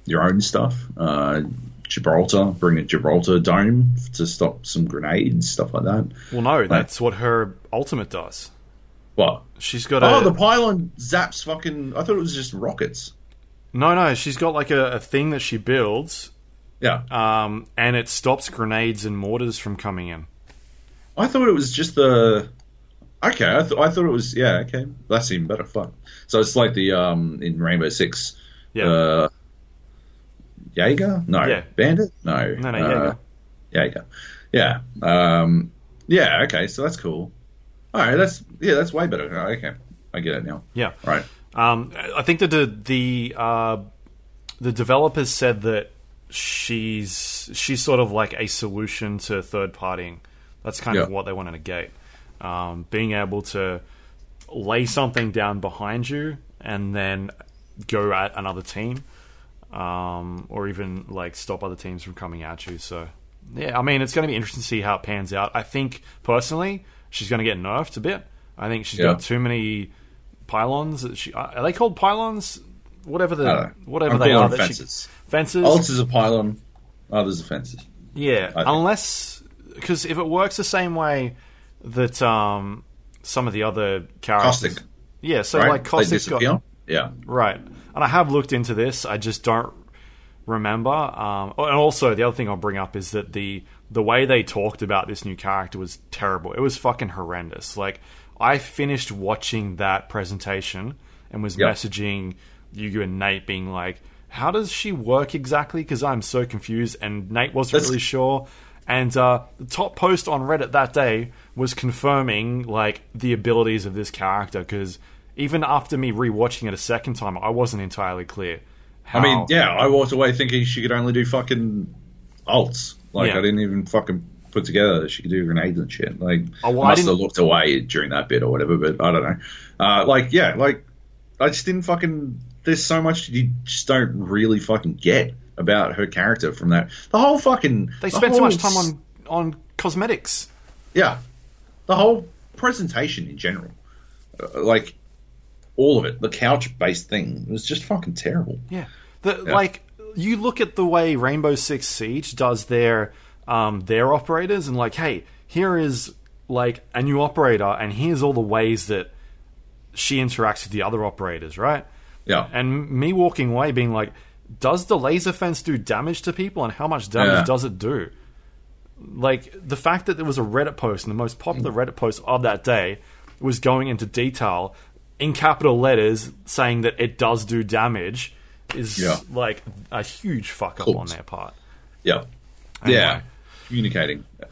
your own stuff. Uh, Gibraltar, bring a Gibraltar dome to stop some grenades, stuff like that. Well, no, that's what her ultimate does. What? She's got a Oh, the pylon zaps fucking. I thought it was just rockets. no, no. She's got like a, a thing that she builds, Yeah, um, and it stops grenades and mortars from coming in. I thought it was just the. Okay, I, th- I thought it was yeah. Okay, that's even better. Fuck. So it's like the um in Rainbow Six. Yeah, Uh, Jaeger? No. Yeah. Bandit? No. No, no, uh, Jaeger. Yeah. Um, yeah. Okay. So that's cool. All right. That's yeah. That's way better. Okay. I get it now. yeah. Right. Um, I think that the the uh, the developers said that she's she's sort of like a solution to third partying. That's kind of what they want to negate. Um, being able to lay something down behind you and then go at another team, um, or even like stop other teams from coming at you. So yeah, I mean, it's going to be interesting to see how it pans out. I think personally, she's going to get nerfed a bit. I think she's Yeah. got too many pylons. that She, are they called pylons? Whatever the whatever I'm they are. that she- fences. Alts is a pylon, others are fences. Yeah, unless because if it works the same way that um, some of the other characters, Caustic, yeah, so right? like they Caustic's got. Yeah, right, and I have looked into this. I just don't remember. Um, and also, the other thing I'll bring up is that the the way they talked about this new character was terrible. It was fucking horrendous. Like I finished watching that presentation and was Yep. messaging you and Nate, being like, "How does she work exactly?" Because I'm so confused, and Nate wasn't That's- really sure. And uh, the top post on Reddit that day was confirming like the abilities of this character because even after me rewatching it a second time, I wasn't entirely clear. How, I mean, yeah, I walked away thinking she could only do fucking alts. Like Yeah. I didn't even fucking put together that she could do grenades and shit. Like Oh, well, I I must have looked away during that bit or whatever, but I don't know. Uh, like yeah, like I just didn't fucking. There's so much you just don't really fucking get about her character from that. The whole fucking they the spent whole much time on on cosmetics. yeah, the whole presentation in general, uh, like all of it, the couch based thing was just fucking terrible. Yeah. The, Like you look at the way Rainbow Six Siege does their um, their operators, and like, hey, here is like a new operator, and here's all the ways that she interacts with the other operators, right? Yeah, And me walking away being like, does the laser fence do damage to people, and how much damage Yeah. does it do? Like the fact that there was a Reddit post, and the most popular mm. Reddit post of that day was going into detail in capital letters saying that it does do damage is Yeah. like a huge fuck up on their part. Yeah. Anyway. Yeah. Communicating. Uh,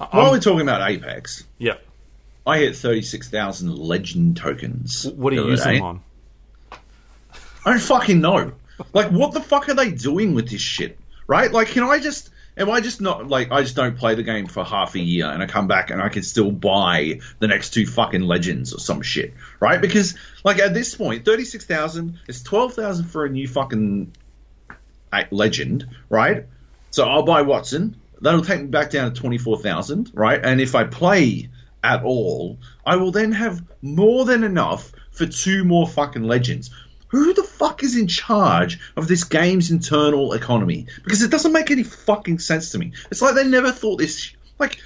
um, While we're talking about Apex, Yeah. I hit 36,000 legend tokens. What are you using eh? them on? I don't fucking know. Like, what the fuck are they doing with this shit? Right? Like, can I just. Am I just not. Like, I just don't play the game for half a year and I come back and I can still buy the next two fucking legends or some shit. Right? Because, like, at this point, 36,000 is 12,000 for a new fucking legend, right? So I'll buy Wattson. That'll take me back down to 24,000, right? And if I play at all, I will then have more than enough for two more fucking legends. Who the fuck is in charge of this game's internal economy? Because it doesn't make any fucking sense to me. It's like they never thought this. Like,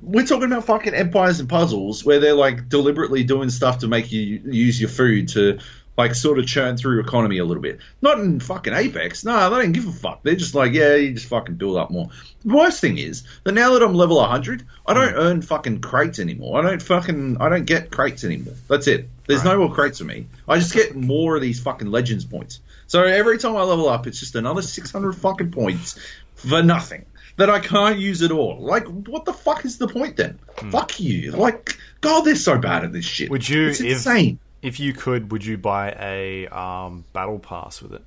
we're talking about fucking empires and puzzles where they're like deliberately doing stuff to make you use your food to like sort of churn through economy a little bit. Not in fucking Apex. No, they don't give a fuck. They're just like, yeah, you just fucking build up more. The worst thing is that now that I'm level 100, I don't hmm. earn fucking crates anymore. I don't fucking I don't get crates anymore. That's it. There's no more crates for me. I just get more of these fucking legends points. So every time I level up, it's just another 600 fucking points for nothing that I can't use at all. Like, what the fuck is the point then? Hmm. Fuck you. Like, God, they're so bad at this shit. Would you, It's insane. If you could, would you buy a um, battle pass with it?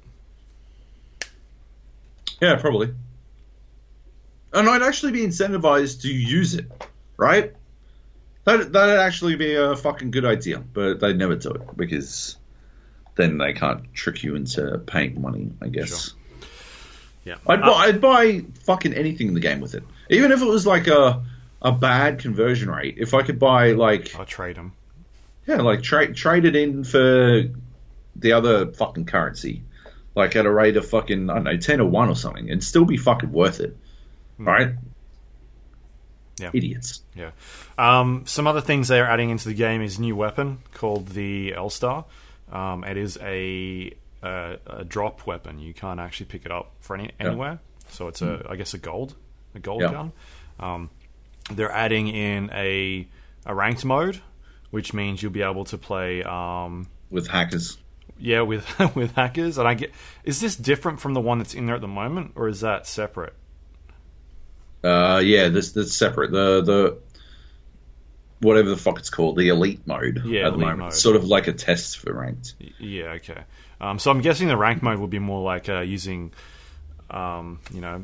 Yeah, probably. And I'd actually be incentivized to use it, right? That that'd actually be a fucking good idea, but they'd never do it because then they can't trick you into paying money. I guess. Yeah. I'd buy, I'd buy fucking anything in the game with it, even if it was like a a bad conversion rate. If I could buy like I'll trade them. Yeah, like trade trade it in for the other fucking currency, like at a rate of fucking I don't know ten or one or something, and still be fucking worth it. Right? Yeah. Idiots. Yeah. Um, some other things they're adding into the game is new weapon called the L Star. Um, it is a, a a drop weapon. You can't actually pick it up for any anywhere. So it's a I guess a gold a gold Yeah. gun. Um, they're adding in a a ranked mode, which means you'll be able to play. Um, With hackers. yeah, with with hackers. And I get is this different from the one that's in there at the moment, or is that separate? Uh, yeah, this that's separate. The the whatever the fuck it's called, the elite mode Yeah, at the moment. mode. It's sort of like a test for ranked. Yeah, okay. Um, so I'm guessing the rank mode would be more like uh, using, um, you know,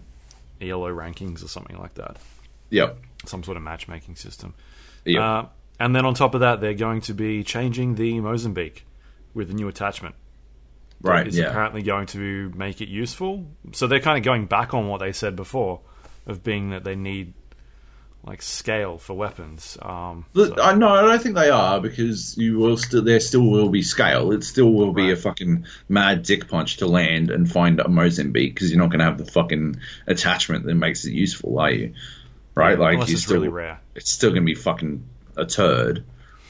ELO rankings or something like that. Yep. Some sort of matchmaking system. Yep. Uh, and then on top of that, they're going to be changing the Mozambique with a new attachment. right. It's Yeah. apparently going to make it useful. So they're kind of going back on what they said before. of being that they need like scale for weapons. Um, Look, so- I no, I don't think they are because you will still there still will be scale. It still will be a fucking mad dick punch to land and find a Mozambique because you're not going to have the fucking attachment that makes it useful, are you? Right, like unless you it's still really rare. it's still going to be fucking a turd,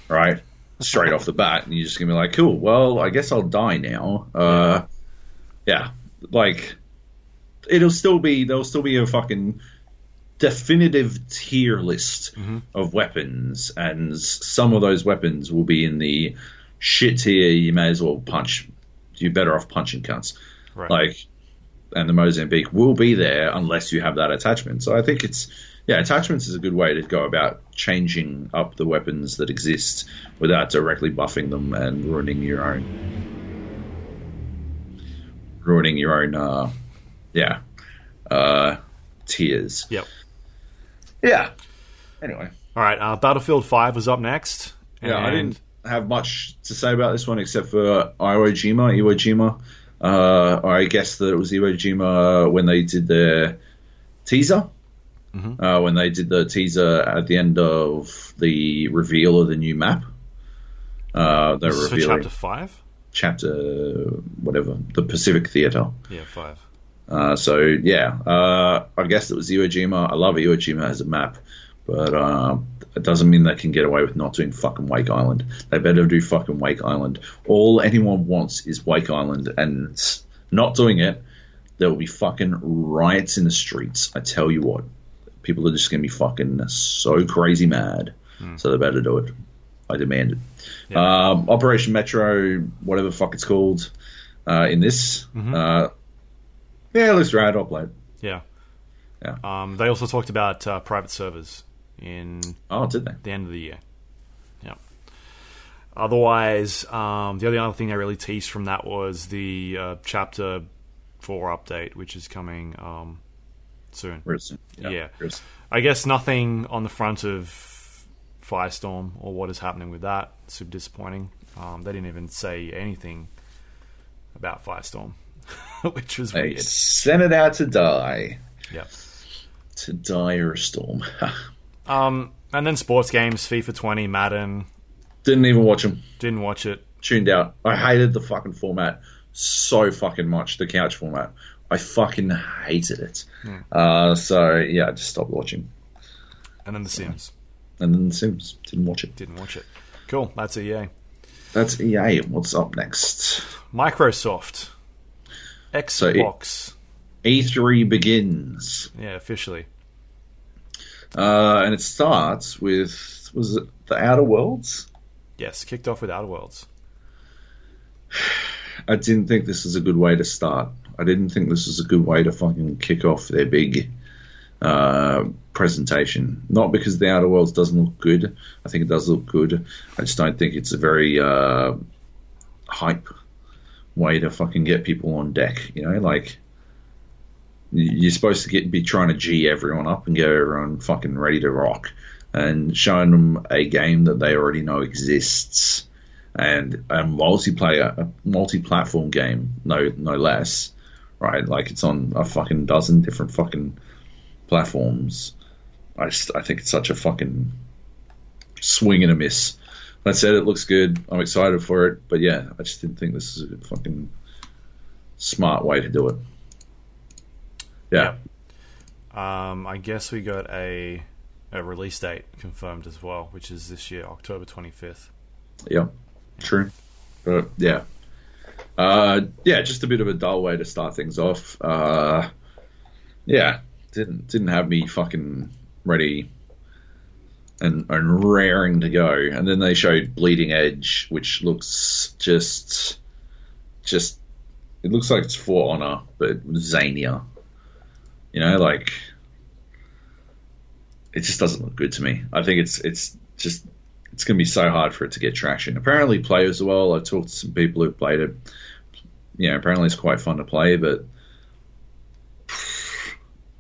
right? Straight off the bat, and you're just going to be like, cool. Well, I guess I'll die now. Uh, yeah, like it'll still be there'll still be a fucking definitive tier list of weapons, and some of those weapons will be in the shit tier. You may as well punch. You're better off punching cunts. Right. Like, and the Mozambique will be there unless you have that attachment. So I think it's yeah, attachments is a good way to go about changing up the weapons that exist without directly buffing them and ruining your own ruining your own uh yeah uh tiers. Yep. Yeah. Anyway. All right. Uh, Battlefield Five was up next. Yeah, I didn't have much to say about this one except for Iwo Jima. Iwo Jima. Uh, I guess that it was Iwo Jima when they did their teaser. Mhm. Uh, when they did the teaser at the end of the reveal of the new map. Uh, they're This revealing chapter five. chapter whatever the Pacific Theater. Yeah, five. Uh, so yeah, uh, I guess it was Iwo Jima. I love Iwo Jima as a map, but uh, it doesn't mean they can get away with not doing fucking Wake Island. They better do fucking Wake Island. All anyone wants is Wake Island, and not doing it. There will be fucking riots in the streets. I tell you what, people are just gonna be fucking so crazy mad. So they better do it. I demand it. Yeah. Um, Operation Metro, whatever the fuck it's called, uh, in this. Uh, yeah, it looks rad. I'll play it. Yeah. Yeah. Um, they also talked about uh, private servers in Oh, did they? the end of the year. Yeah. Otherwise, um, the only other thing they really teased from that was the uh, chapter four update, which is coming um, soon. Real soon. Yeah. real soon. I guess nothing on the front of Firestorm or what is happening with that. Super disappointing. Um, they didn't even say anything about Firestorm, which was They weird. sent it out to die. Yeah. To die or a storm. Um, and then sports games, FIFA 20, Madden. Didn't even watch them. Didn't watch it. Tuned out. I hated the fucking format so fucking much. The couch format. I fucking hated it. Hmm. Uh, so yeah, I just stopped watching. And then The Sims. And then The Sims didn't watch it. Didn't watch it. Cool. That's EA. That's EA. What's up next? Microsoft. Xbox. E3 begins. yeah, officially. Uh, and it starts with was it the Outer Worlds? Yes, kicked off with Outer Worlds. I didn't think this was a good way to start. I didn't think this was a good way to fucking kick off their big uh, presentation. Not because the Outer Worlds doesn't look good. I think it does look good. I just don't think it's a very uh, hype way to fucking get people on deck. You know, like you're supposed to get be trying to g everyone up and get everyone fucking ready to rock, and showing them a game that they already know exists and a multiplayer, a multi-platform game, no, no less, right? Like it's on a fucking dozen different fucking platforms. I just, I think it's such a fucking swing and a miss. That said, it looks good. I'm excited for it, but yeah, I just didn't think this is a fucking smart way to do it. Yeah, Um, I guess we got a a release date confirmed as well, which is this year, October 25th. yeah, true. But yeah, uh, yeah, just a bit of a dull way to start things off. Uh, yeah, didn't didn't have me fucking ready and and raring to go. And then they showed Bleeding Edge, which looks just just it looks like it's For Honor, but zanier. You know, like it just doesn't look good to me. I think it's it's just it's going to be so hard for it to get traction. Apparently, players as well. I've talked to some people who've played it. You know, apparently it's quite fun to play, but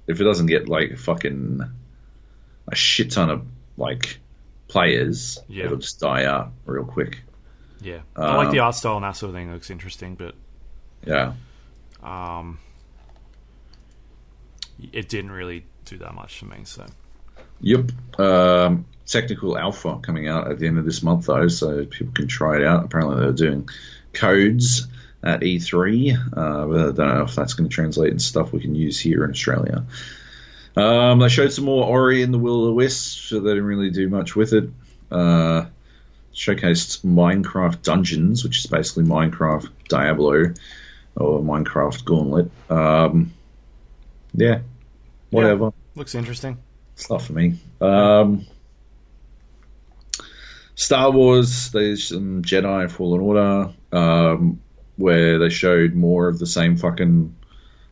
if it doesn't get like fucking a shit ton of like players, Yeah. it'll just die out real quick. Yeah, I like Um, the art style and that sort of thing. It looks interesting, but Yeah, um, it didn't really do that much for me. So Yep. Um, technical alpha coming out at the end of this month, though, so people can try it out. Apparently, they're doing codes at E3, uh, but I don't know if that's going to translate into stuff we can use here in Australia. Um, they showed some more Ori and the Will of the Wisps, so they didn't really do much with it. Uh, showcased Minecraft Dungeons, which is basically Minecraft Diablo or Minecraft Gauntlet. Um, yeah, whatever looks interesting. it's not for me. Um, Star Wars, there's some Jedi Fallen Order, um, where they showed more of the same fucking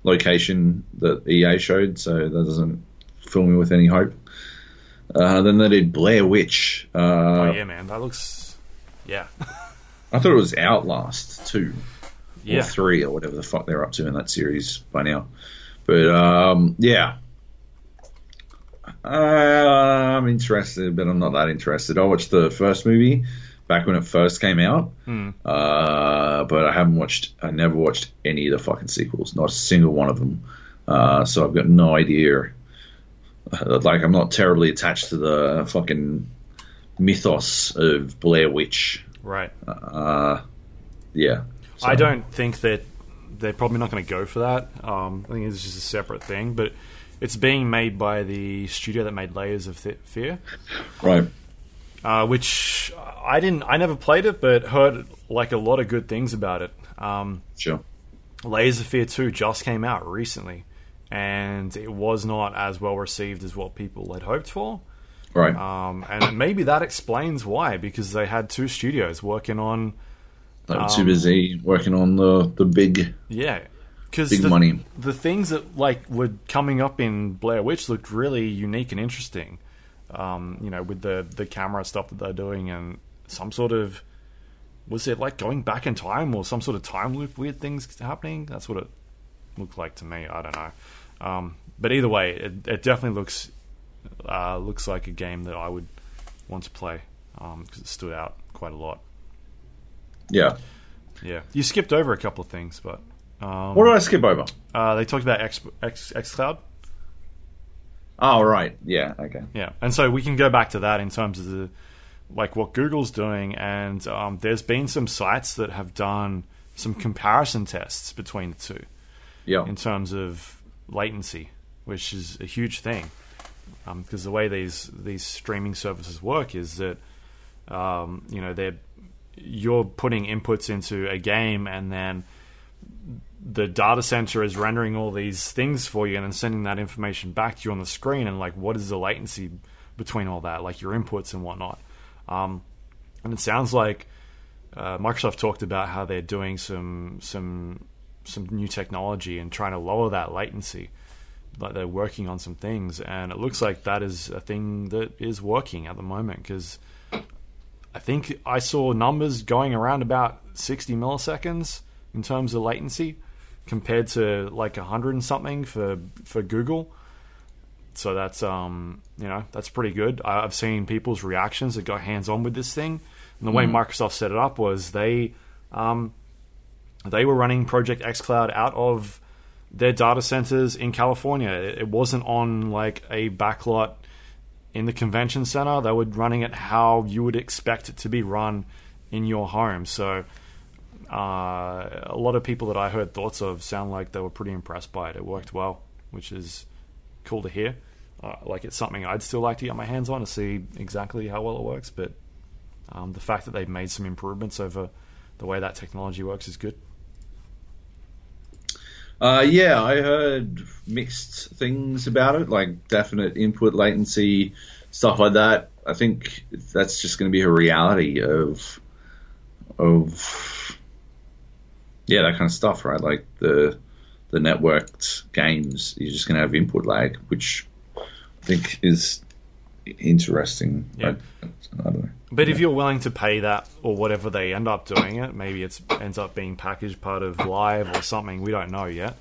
location that EA showed, so that doesn't fill me with any hope. Uh, then they did Blair Witch. Uh, oh yeah, man, that looks yeah, I thought it was Outlast 2 yeah. or 3 or whatever the fuck they're up to in that series by now. But um, yeah. Uh, I'm interested, but I'm not that interested. I watched the first movie back when it first came out, Hmm. uh, but I haven't watched. I never watched any of the fucking sequels, not a single one of them. Uh, so I've got no idea. Uh, Like I'm not terribly attached to the fucking mythos of Blair Witch. right. Uh, yeah, So- I don't think that they're probably not going to go for that. Um, I think it's just a separate thing, but it's being made by the studio that made Layers of Th- Fear, right. Uh, which I didn't. I never played it, but heard like a lot of good things about it. Um, Sure. Layers of Fear 2 just came out recently, and it was not as well received as what people had hoped for. Right. Um, and maybe that explains why, because they had two studios working on, they were too um, busy working on the the big yeah, because big the, money. the things that like were coming up in Blair Witch looked really unique and interesting. Um, you know, with the the camera stuff that they're doing and some sort of was it like going back in time or some sort of time loop weird things happening? That's what it looked like to me. I don't know. Um, but either way, it, it definitely looks uh, looks like a game that I would want to play because it stood out quite a lot. Yeah. Yeah, you skipped over a couple of things, but um, What did I skip over? uh, they talked about X, X, xCloud. Oh, right. Yeah. Okay. Yeah, and so we can go back to that in terms of the like what Google's doing, and um, there's been some sites that have done some comparison tests between the two Yeah. in terms of latency, which is a huge thing because the way these these streaming services work is that um, you know they're you're putting inputs into a game and then the data center is rendering all these things for you and then sending that information back to you on the screen and like what is the latency between all that like your inputs and whatnot. Um, and it sounds like uh, Microsoft talked about how they're doing some some some new technology and trying to lower that latency like they're working on some things. And it looks like that is a thing that is working at the moment because I think I saw numbers going around about 60 milliseconds in terms of latency compared to like a 100 and something for for Google. So that's um you know that's pretty good. I've seen people's reactions that got hands on with this thing, and the way Microsoft set it up was they um they were running Project xCloud out of their data centers in California. It wasn't on like a backlot in the convention center. They were running it how you would expect it to be run in your home. So uh, a lot of people that I heard thoughts of sound like they were pretty impressed by it. It worked well, which is cool to hear. Uh, like it's something I'd still like to get my hands on to see exactly how well it works. But um, the fact that they've made some improvements over the way that technology works is good. Uh, yeah, I heard mixed things about it, like definite input latency, stuff like that. I think that's just going to be a reality of, of, yeah, that kind of stuff, right? Like the the networked games, you're just going to have input lag, which I think is interesting. Yeah. I, I don't know. But if you're willing to pay that or whatever they end up doing it, maybe it ends up being packaged part of live or something. We don't know yet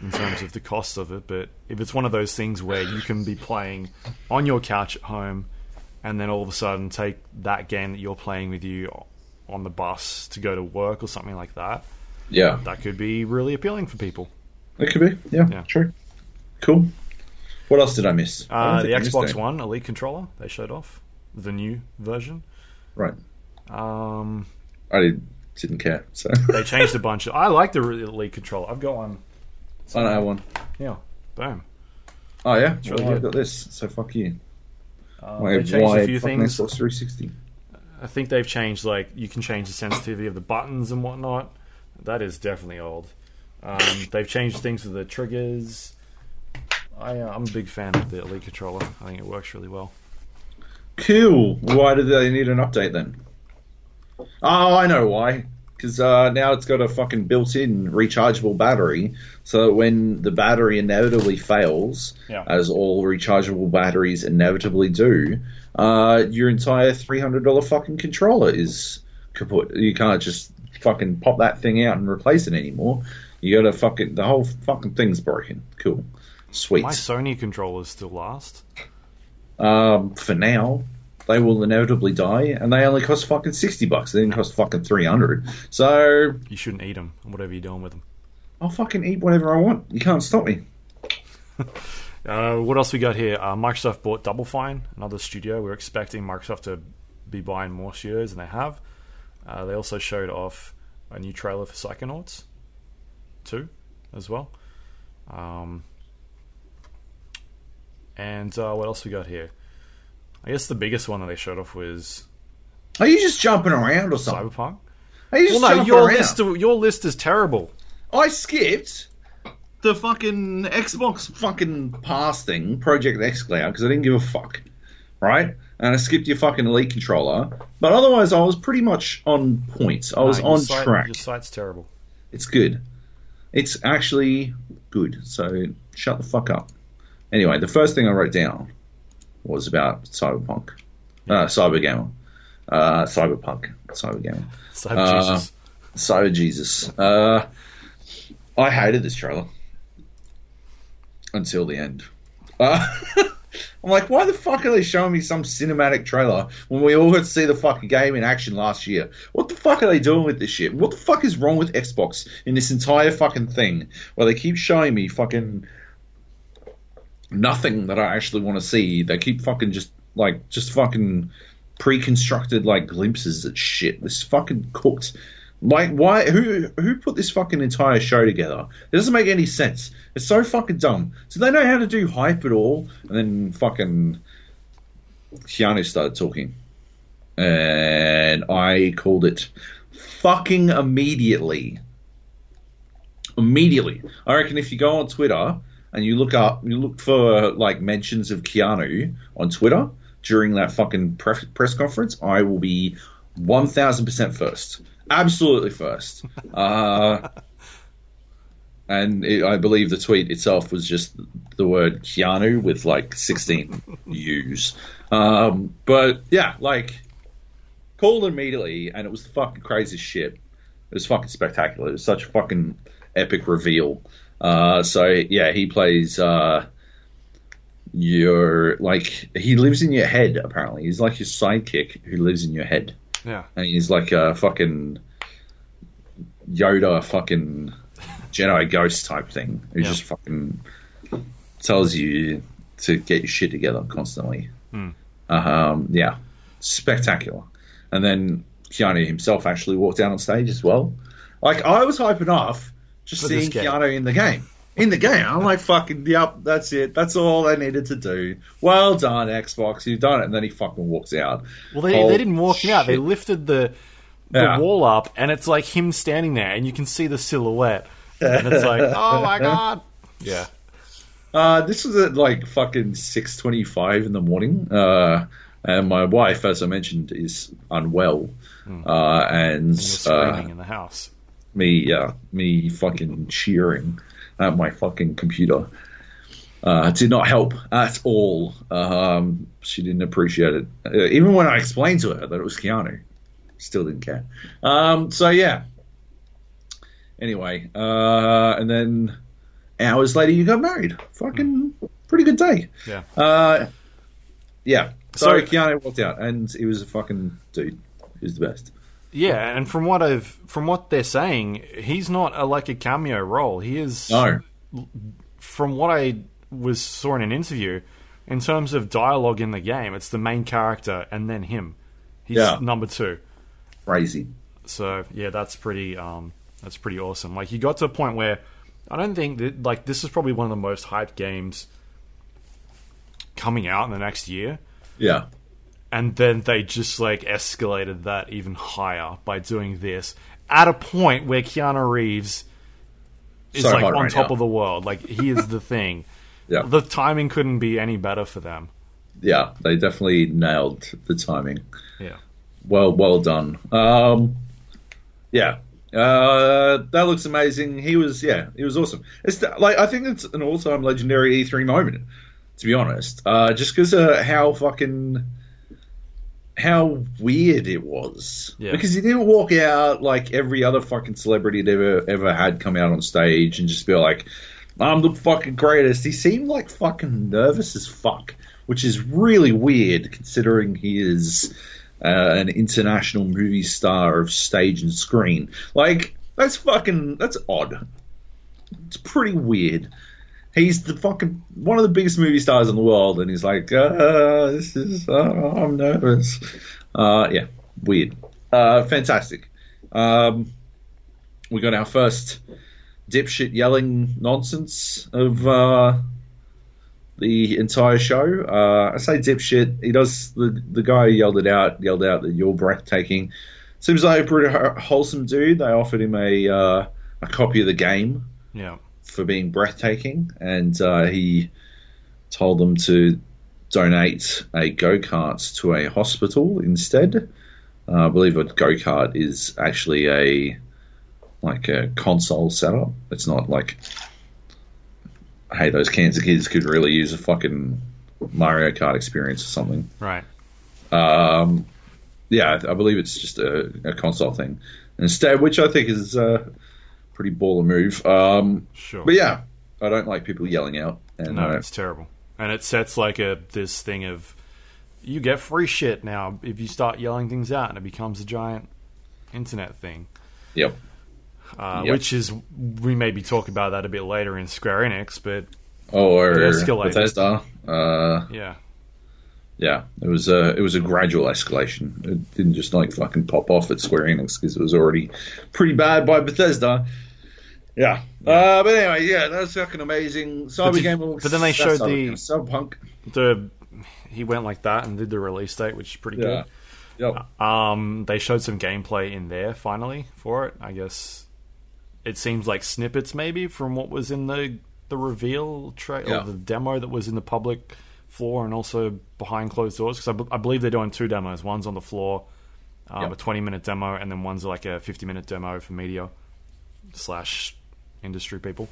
in terms of the cost of it. But if it's one of those things where you can be playing on your couch at home and then all of a sudden take that game that you're playing with you on the bus to go to work or something like that, Yeah, that could be really appealing for people. it could be. Yeah, Yeah. true. Cool. What else did I miss? Uh, the I Xbox. One Elite controller they showed off the new version. Right. Um, I did, didn't care. So they changed a bunch. Of, I like the Elite controller. I've got one. I don't have one. Yeah, boom. Oh yeah. really well, I've got this. So fuck you. Uh, Why, they changed why a few things. Xbox 360? I think they've changed like you can change the sensitivity of the buttons and whatnot. That is definitely old. Um, they've changed things with the triggers. I, uh, I'm a big fan of the Elite controller. I think it works really well. Cool. Why do they need an update then? Oh, I know why. Because uh, now it's got a fucking built-in rechargeable battery, so that when the battery inevitably fails, Yeah. as all rechargeable batteries inevitably do, uh, your entire three hundred dollar fucking controller is kaput. You can't just fucking pop that thing out and replace it anymore. You got to fucking the whole fucking thing's broken. Cool, sweet. My Sony controllers still last. Um, for now, they will inevitably die, and they only cost fucking sixty bucks. They didn't cost fucking three hundred. So You shouldn't eat them, whatever you're doing with them. I'll fucking eat whatever I want. You can't stop me. Uh, what else we got here? Uh, Microsoft bought Double Fine, another studio. We are expecting Microsoft to be buying more studios, and they have. Uh, they also showed off a new trailer for Psychonauts 2 as well. Um, and uh, what else we got here? I guess the biggest one that they showed off was Are you just jumping around or something? Cyberpunk. Are you just Well, no, jumping your around? list, your list is terrible. I skipped the fucking Xbox fucking pass thing, Project xCloud, because I didn't give a fuck, right? And I skipped your fucking Elite controller, but otherwise I was pretty much on point. I was No, on site- track. Your site's terrible. It's good. It's actually good. So shut the fuck up. Anyway, the first thing I wrote down was about Cyberpunk, uh, Cybergamer, uh, Cyberpunk, Cybergamer, Cyber Uh, Jesus. Cyber Jesus. Uh, I hated this trailer until the end. Uh, I'm like, why the fuck are they showing me some cinematic trailer when we all got to see the fucking game in action last year? What the fuck are they doing with this shit? What the fuck is wrong with Xbox in this entire fucking thing where they keep showing me fucking nothing that I actually want to see? They keep fucking just like just fucking pre-constructed like glimpses at shit. This fucking cooked. Like, why? Who who put this fucking entire show together? It doesn't make any sense. It's so fucking dumb. So they know how to do hype at all, and then fucking Keanu started talking, and I called it fucking immediately. Immediately, I reckon if you go on Twitter and you look up, you look for like mentions of Keanu on Twitter during that fucking press, conference, I will be one thousand percent first, absolutely first. Uh, and it, I believe the tweet itself was just the word Keanu with like sixteen U's. Um, but yeah, like called immediately, and it was fucking crazy shit. It was fucking spectacular. It was such a fucking epic reveal. Uh, so yeah, he plays. Uh, your like he lives in your head. Apparently, he's like your sidekick who lives in your head, Yeah. and he's like a fucking Yoda, fucking Jedi ghost type thing who Yeah. just fucking tells you to get your shit together constantly. Hmm. Um, yeah, spectacular. And then Keanu himself actually walked down on stage as well. Like I was hyping off just For seeing. Keanu in the game. In the game, I'm like, fucking, yep, that's it. That's all they needed to do. Well done, Xbox. You've done it. And then he fucking walks out. Well, they, they didn't walk him out. They lifted the the Yeah. wall up, and it's like him standing there, and you can see the silhouette. And it's like, oh my god. Yeah. Uh, this was at like fucking six twenty-five in the morning, uh, and my wife, as I mentioned, is unwell, uh, and You're screaming uh, in the house. me, uh, me fucking cheering at my fucking computer uh, did not help at all. Um, she didn't appreciate it, uh, even when I explained to her that it was Keanu. Still didn't care. Um, so yeah. Anyway, uh, and then hours later, you got married. Fucking pretty good day. Yeah. Uh, yeah. So, So- Keanu walked out, and he was a fucking dude. He was the best. Yeah, and from what I've from what they're saying, he's not a, like a cameo role. He is No. from what I was saw in an interview, in terms of dialogue in the game, it's the main character and then him. He's Yeah. number two. Crazy. So yeah, that's pretty um, that's pretty awesome. Like he got to a point where I don't think that like this is probably one of the most hyped games coming out in the next year. Yeah. And then they just like escalated that even higher by doing this at a point where Keanu Reeves is So like on right top now. of the world. Like he is the thing. Yeah. The timing couldn't be any better for them. Yeah. They definitely nailed the timing. Yeah. Well, well done. Um, yeah, uh, that looks amazing. He was, yeah, he was awesome. It's the- like I think it's an all-time legendary E3 moment, to be honest. Uh, just because of how fucking how weird it was. Yeah. Because he didn't walk out like every other fucking celebrity that ever ever had come out on stage and just be like, "I'm the fucking greatest." He seemed like fucking nervous as fuck, which is really weird considering he is uh, an international movie star of stage and screen. Like that's fucking that's odd. It's pretty weird. He's the fucking one of the biggest movie stars in the world, and he's like, uh, "This is uh, I'm nervous." Uh, yeah, weird. Uh, fantastic. Um, we got our first dipshit yelling nonsense of uh, the entire show. Uh, I say dipshit. He does the the guy yelled it out yelled out that you're breathtaking. Seems like a pretty wholesome dude. They offered him a uh, a copy of the game Yeah. For being breathtaking, and uh, he told them to donate a go kart to a hospital instead. Uh, I believe a go kart is actually a like a console setup. It's not like hey, those cancer kids could really use a fucking Mario Kart experience or something. Right. Um, yeah, I believe it's just a, a console thing instead, which I think is a pretty baller move. Um, Sure. but yeah, I don't like people yelling out. And No, uh, it's terrible, and it sets like a this thing of you get free shit now if you start yelling things out, and it becomes a giant internet thing. yep, Uh, Yep. Which is we maybe talk about that a bit later in Square Enix, but Oh, or Bethesda. Uh, yeah, yeah, it was a it was a gradual escalation. It didn't just like fucking pop off at Square Enix because it was already pretty bad by Bethesda. Yeah. Uh, but anyway, yeah, that's fucking amazing. Cyber did- game but then they showed the- cyberpunk. the he went like that and did the release date, which is pretty Yeah. Yep. Um, they showed some gameplay in there finally for it. I guess it seems like snippets maybe from what was in the the reveal tra- Yeah. or the demo that was in the public floor and also behind closed doors because I, b- I believe they're doing two demos. One's on the floor, um, Yep. a twenty minute demo, and then one's like a fifty minute demo for media slash industry people.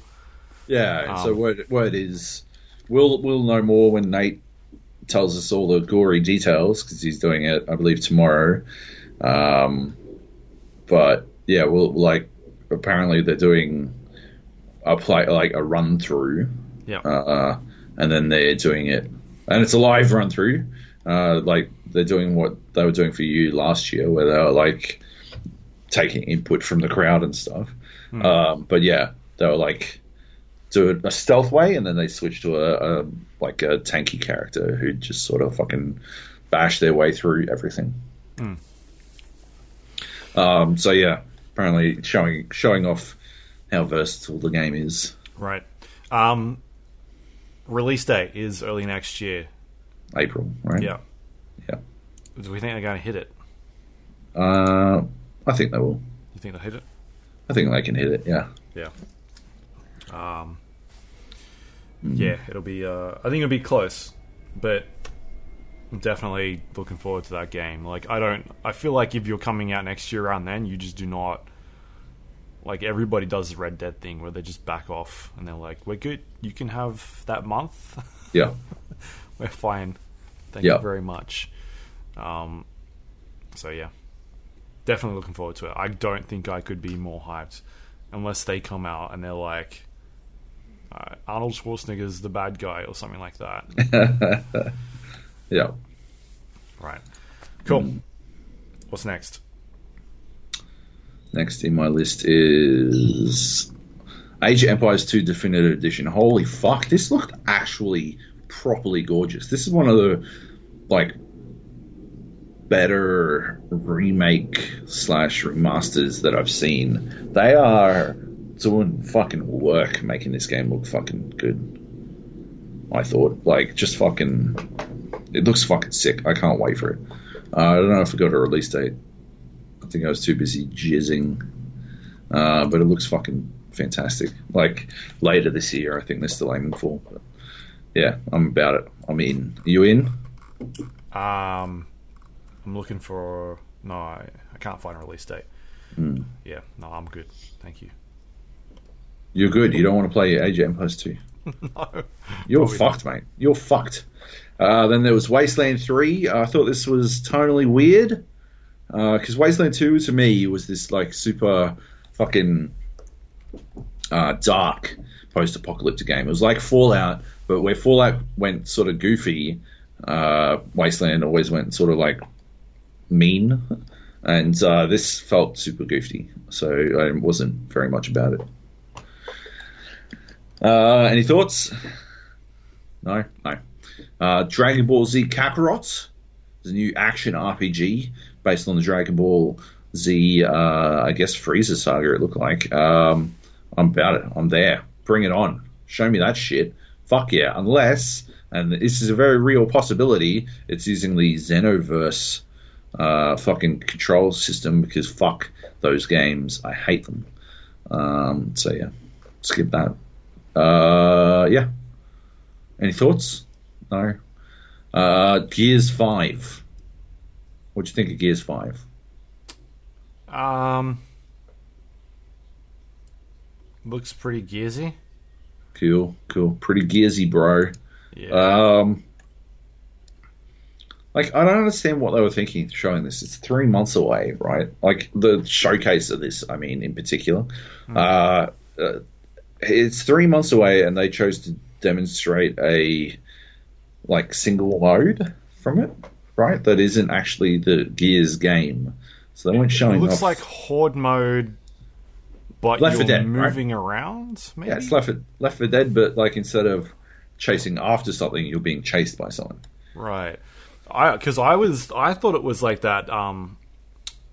Yeah. so Um, word word is we'll we'll know more when Nate tells us all the gory details because he's doing it, I believe, tomorrow. Um, but yeah, we'll like apparently they're doing a play like a run through, Yeah, uh, and then they're doing it, and it's a live run through. Uh, like they're doing what they were doing for you last year, where they were like taking input from the crowd and stuff. Um, but yeah, they were like do it a stealth way, and then they switched to a, a like a tanky character who just sort of fucking bash their way through everything. Um, so yeah, apparently showing showing off how versatile the game is. right. Um, release date is early next year. April, right? Yeah. Yeah. Do we think they're going to hit it? Uh, I think they will. You think they'll hit it? I think they can hit it. Yeah. Yeah. Um. Yeah, it'll be. Uh, I think it'll be close, but I'm definitely looking forward to that game. Like, I don't. I feel like if you're coming out next year around then, you just do not. Like everybody does the Red Dead thing where they just back off and they're like, "We're good. You can have that month. Yeah. We're fine. Thank Yeah. you very much." Um. So yeah, definitely looking forward to it. I don't think I could be more hyped unless they come out and they're like, uh, Arnold Schwarzenegger's the bad guy or something like that. Yeah. right. Cool. What's next? Next in my list is Age of Empires 2 Definitive Edition. Holy fuck, this looked actually properly gorgeous. This is one of the like better remake slash remasters that I've seen. They are doing fucking work making this game look fucking good. I thought, like, just fucking, it looks fucking sick. I can't wait for it. Uh, I don't know if we got a release date. I think I was too busy jizzing, uh, but it looks fucking fantastic. Like later this year, I think they're still aiming for. But yeah, I'm about it. I'm in. Are you in? Um, I'm looking for. No, I, I can't find a release date. Mm. Yeah, no, I'm good. Thank you. You're good. You don't want to play Age of Empires 2. no. You're fucked, mate. You're fucked. Uh, then there was Wasteland 3. I thought this was tonally weird. Because Wasteland 2 to me was this like super fucking uh, dark post apocalyptic game. It was like Fallout, but where Fallout went sort of goofy, uh, Wasteland always went sort of like mean. And uh, this felt super goofy. So I wasn't very much about it. Uh, any thoughts? No, no. Uh, Dragon Ball Z Kakarot is a new action RPG based on the Dragon Ball Z, uh, I guess Frieza saga. It looked like. Um, I'm about it. I'm there. Bring it on. Show me that shit. Fuck yeah. Unless, and this is a very real possibility, it's using the Xenoverse uh, fucking control system because fuck those games. I hate them. Um, so yeah, skip that. Uh, yeah. Any thoughts? No. Uh, Gears Five. What do you think of Gears Five? Um, looks pretty gearsy. Cool, cool, pretty gearsy, bro. Yeah. Um, like I don't understand what they were thinking showing this. It's three months away, right? Like the showcase of this, I mean, in particular, uh, uh, it's three months away, and they chose to demonstrate a like single mode from it, right? That isn't actually the Gears game. So they weren't showing. it looks off- like horde mode, but Left 4 Dead, right? moving around. Maybe. yeah, it's Left 4, Left 4 Dead, but like instead of chasing after something, you're being chased by someone. Right. I because I was I thought it was like that um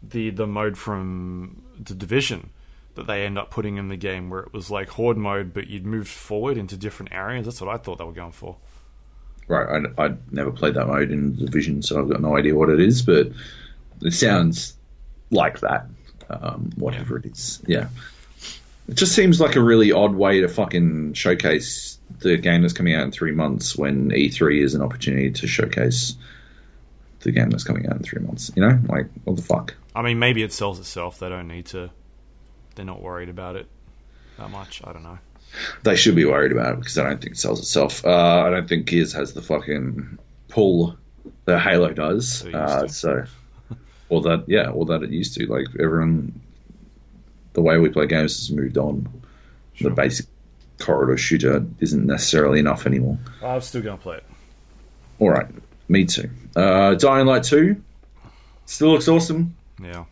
the the mode from the division that they end up putting in the game where it was like horde mode but you'd move forward into different areas. That's what I thought they were going for. Right, I, I never played that mode in the Division, so I've got no idea what it is, but it sounds like that, um, whatever it is. Yeah. It just seems like a really odd way to fucking showcase the game that's coming out in three months when E3 is an opportunity to showcase the game that's coming out in three months. You know? Like, what the fuck? I mean maybe it sells itself. They don't need to they're not worried about it that much. I don't know. They should be worried about it because I don't think it sells itself. Uh, I don't think Gears has the fucking pull that Halo does. Uh, so, or that, yeah, or that it used to. Like everyone, the way we play games has moved on. Sure. The basic corridor shooter isn't necessarily enough anymore. I'm still going to play it. All right, me too. Uh, Dying Light Two still looks awesome, Yeah.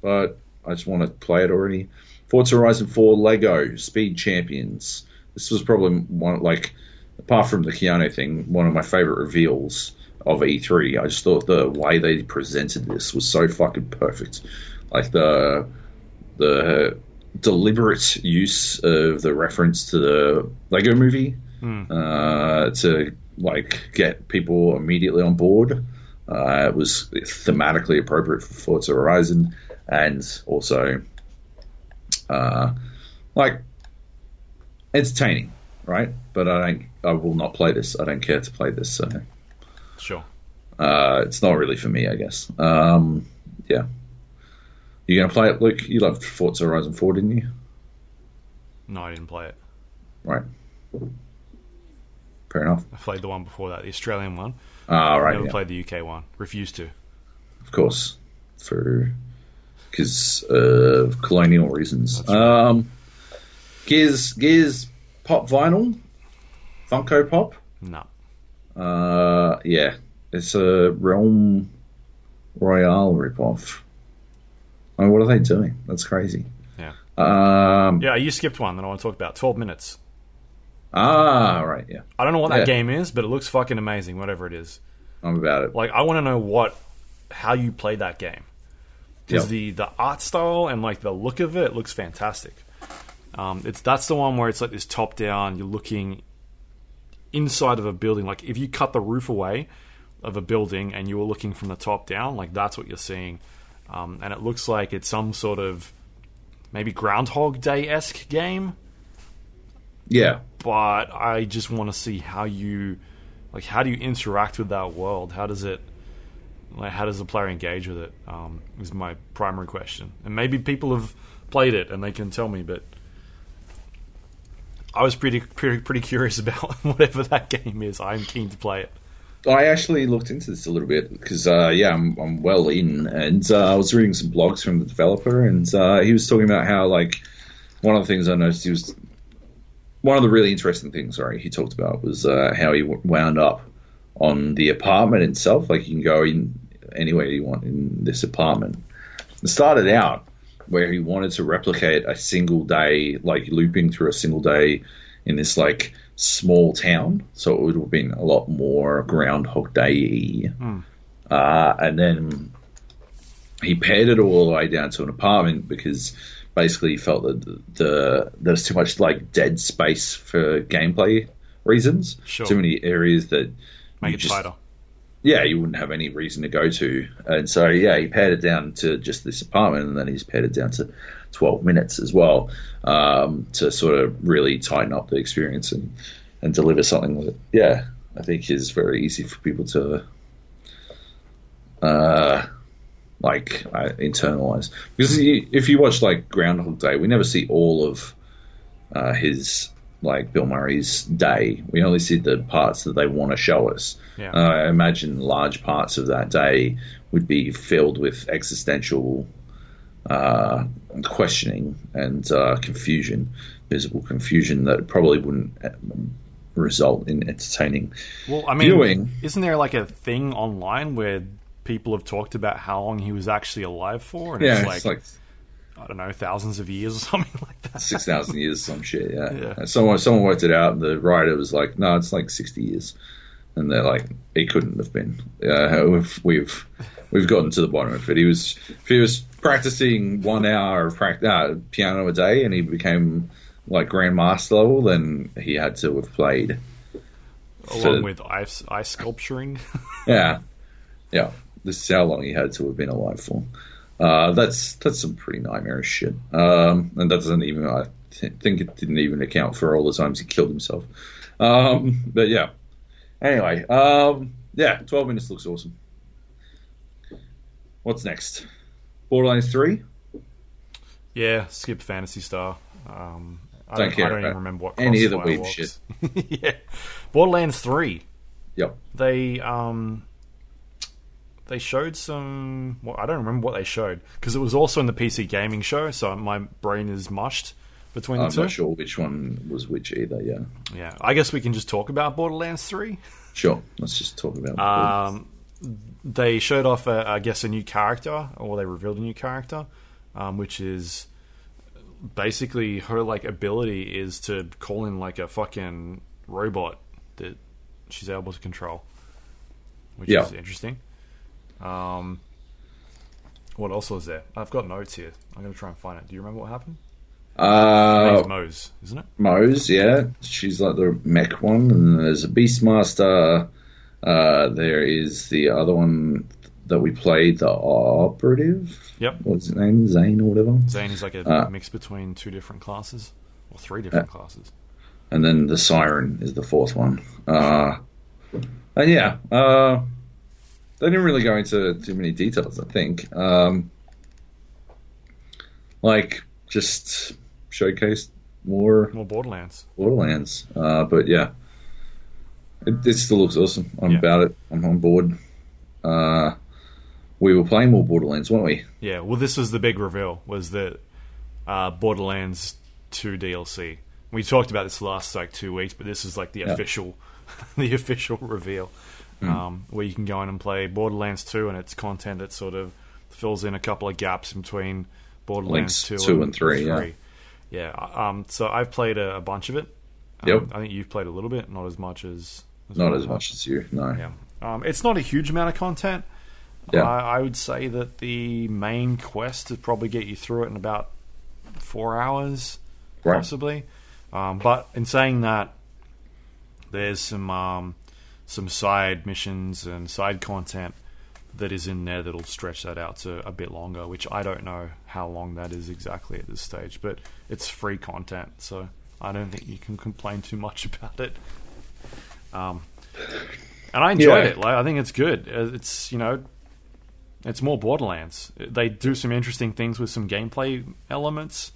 but I just want to play it already. Forza Horizon 4 Lego Speed Champions. This was probably one like apart from the Keanu thing, one of my favorite reveals of E3. I just thought the way they presented this was so fucking perfect. Like the the deliberate use of the reference to the Lego movie Hmm. uh, to like get people immediately on board. Uh, it was thematically appropriate for Forza Horizon, and also uh, like entertaining, right? But I don't. I will not play this. I don't care to play this. So Sure. uh, it's not really for me, I guess. Um, yeah. You're gonna play it, Luke? You loved Forza Horizon Four, didn't you? No, I didn't play it. Right. Fair enough. I played the one before that, the Australian one. Ah, right. Never yeah. played the UK one. Refused to. of course, for because of colonial reasons. Um, Gears, Gears, Pop Vinyl, Funko Pop. No. Uh, yeah, it's a Realm Royale ripoff. I mean, what are they doing? That's crazy. Yeah. Um, Yeah, you skipped one that I want to talk about. Twelve minutes. Ah, right. Yeah, I don't know what that Yeah. game is, but it looks fucking amazing. Whatever it is. I'm about it. Like I want to know what how you played that game because Yep. the the art style and like the look of it looks fantastic. Um, it's that's the one where it's like this top down. You're looking inside of a building. Like if you cut the roof away of a building and you were looking from the top down, like that's what you're seeing. Um, and it looks like it's some sort of maybe Groundhog Day esque game Yeah, but I just want to see how you like how do you interact with that world? How does it like how does the player engage with it? Um, is my primary question, and maybe people have played it and they can tell me, but I was pretty pretty, pretty curious about whatever that game is. I'm keen to play it. I actually looked into this a little bit because, uh, yeah, I'm, I'm well in, and uh, I was reading some blogs from the developer, and uh, he was talking about how, like, one of the things I noticed he was one of the really interesting things. Sorry, he talked about was uh, how he wound up on the apartment itself. Like, you can go in anywhere you want in this apartment. It started out where he wanted to replicate a single day, like looping through a single day in this like small town. So it would have been a lot more Groundhog Day. Uh, and then he pared it all the way down to an apartment because basically he felt that the, the there's too much like dead space for gameplay reasons. Sure. Too many areas that Make it just- tighter. Yeah, you wouldn't have any reason to go to. And so, yeah, he pared it down to just this apartment, and then he's pared it down to 12 minutes as well um, to sort of really tighten up the experience and, and deliver something that, yeah, I think is very easy for people to, uh, like, uh, internalize. Because if you watch, like, Groundhog Day, we never see all of uh, his, like, Bill Murray's day. We only see the parts that they want to show us. Yeah. Uh, I imagine large parts of that day would be filled with existential uh, questioning and uh, confusion, visible confusion that probably wouldn't uh, result in entertaining. Well, I mean, viewing. isn't there like a thing online where people have talked about how long he was actually alive for? And Yeah, it's like, it's like I don't know, thousands of years or something like that. six thousand years, some shit. Yeah. Yeah. Someone someone worked it out, and the writer was like, "No, it's like sixty years," and they're like, "It couldn't have been." Uh, we've we've we've gotten to the bottom of it. He was if he was practicing one hour of prac- uh, piano a day, and he became like grandmaster level, then he had to have played. Along with ice, ice sculpturing. Yeah, yeah. This is how long he had to have been alive for. Uh, that's that's some pretty nightmarish shit. Um, and that doesn't even I th- think it didn't even account for all the times he killed himself. Um, but yeah. Anyway, um, yeah, twelve minutes looks awesome. What's next? Borderlands three. yeah, skip Phantasy Star. Um, I Don't don't, care I don't even remember what any of the weeb shit. yeah, Borderlands Three. Yep. They um, they showed some. Well, I don't remember what they showed because it was also in the PC gaming show. So my brain is mushed between the I'm two. not sure which one was which either. Yeah. Yeah, I guess we can just talk about Borderlands Three. Sure. Let's just talk about. Um, they showed off, a, I guess, a new character, or they revealed a new character, um, which is basically her like ability is to call in like a fucking robot that she's able to control, which Yeah. is interesting. Um, what else was there? I've got notes here. I'm gonna try and find it. Do you remember what happened? Uh, Moze, isn't it? Moze, yeah, she's like the mech one, and there's a Beastmaster. Uh, there is the other one that we played, the operative. Yep. What's his name? Zane or whatever. Zane is like a Uh, mix between two different classes, or three different classes. And then the Siren is the fourth one. Uh, and yeah, uh, they didn't really go into too many details. I think, um, like just showcased more More Borderlands. Borderlands. Uh, but yeah, it, it still looks awesome. I'm Yeah. about it. I'm on board. Uh, we were playing more Borderlands, weren't we? Yeah, well, this was the big reveal was that uh, Borderlands 2 DLC. We talked about this last like two weeks, but this is like the Yeah. official, the official reveal, um, where you can go in and play Borderlands 2 and its content that sort of fills in a couple of gaps between Borderlands Links 2 two and three, yeah. Yeah. Um. So I've played a, a bunch of it. Um, Yep. I think you've played a little bit, not as much as. Not what as much as you, no. Yeah. Um. It's not a huge amount of content. Yeah. I, I would say that the main quest would probably get you through it in about four hours, Right. possibly. Um, but in saying that, there's some um, some side missions and side content that is in there that'll stretch that out to a bit longer. Which I don't know how long that is exactly at this stage, but it's free content, so I don't think you can complain too much about it. Um, and I enjoyed Yeah. it. Like I think it's good. Uh, It's you know it's more Borderlands. They do some interesting things with some gameplay elements.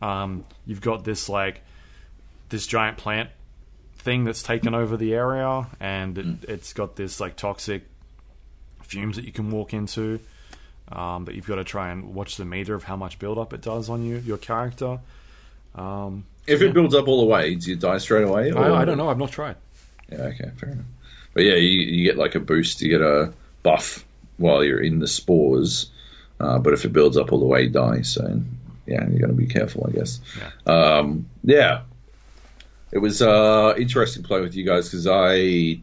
Um, you've got this like this giant plant thing that's taken over the area, and it, it's got this like toxic fumes that you can walk into. Um, that you've got to try and watch the meter of how much build up it does on you, your character. Um, If it builds up all the way, do you die straight away? or- I, I don't know. I've not tried. Yeah, okay, fair enough. But yeah, you, you get like a boost, you get a buff while you're in the spores. Uh, but if it builds up all the way, you die. So yeah, you got to be careful, I guess. Yeah. Um, yeah, it was uh, interesting playing with you guys because I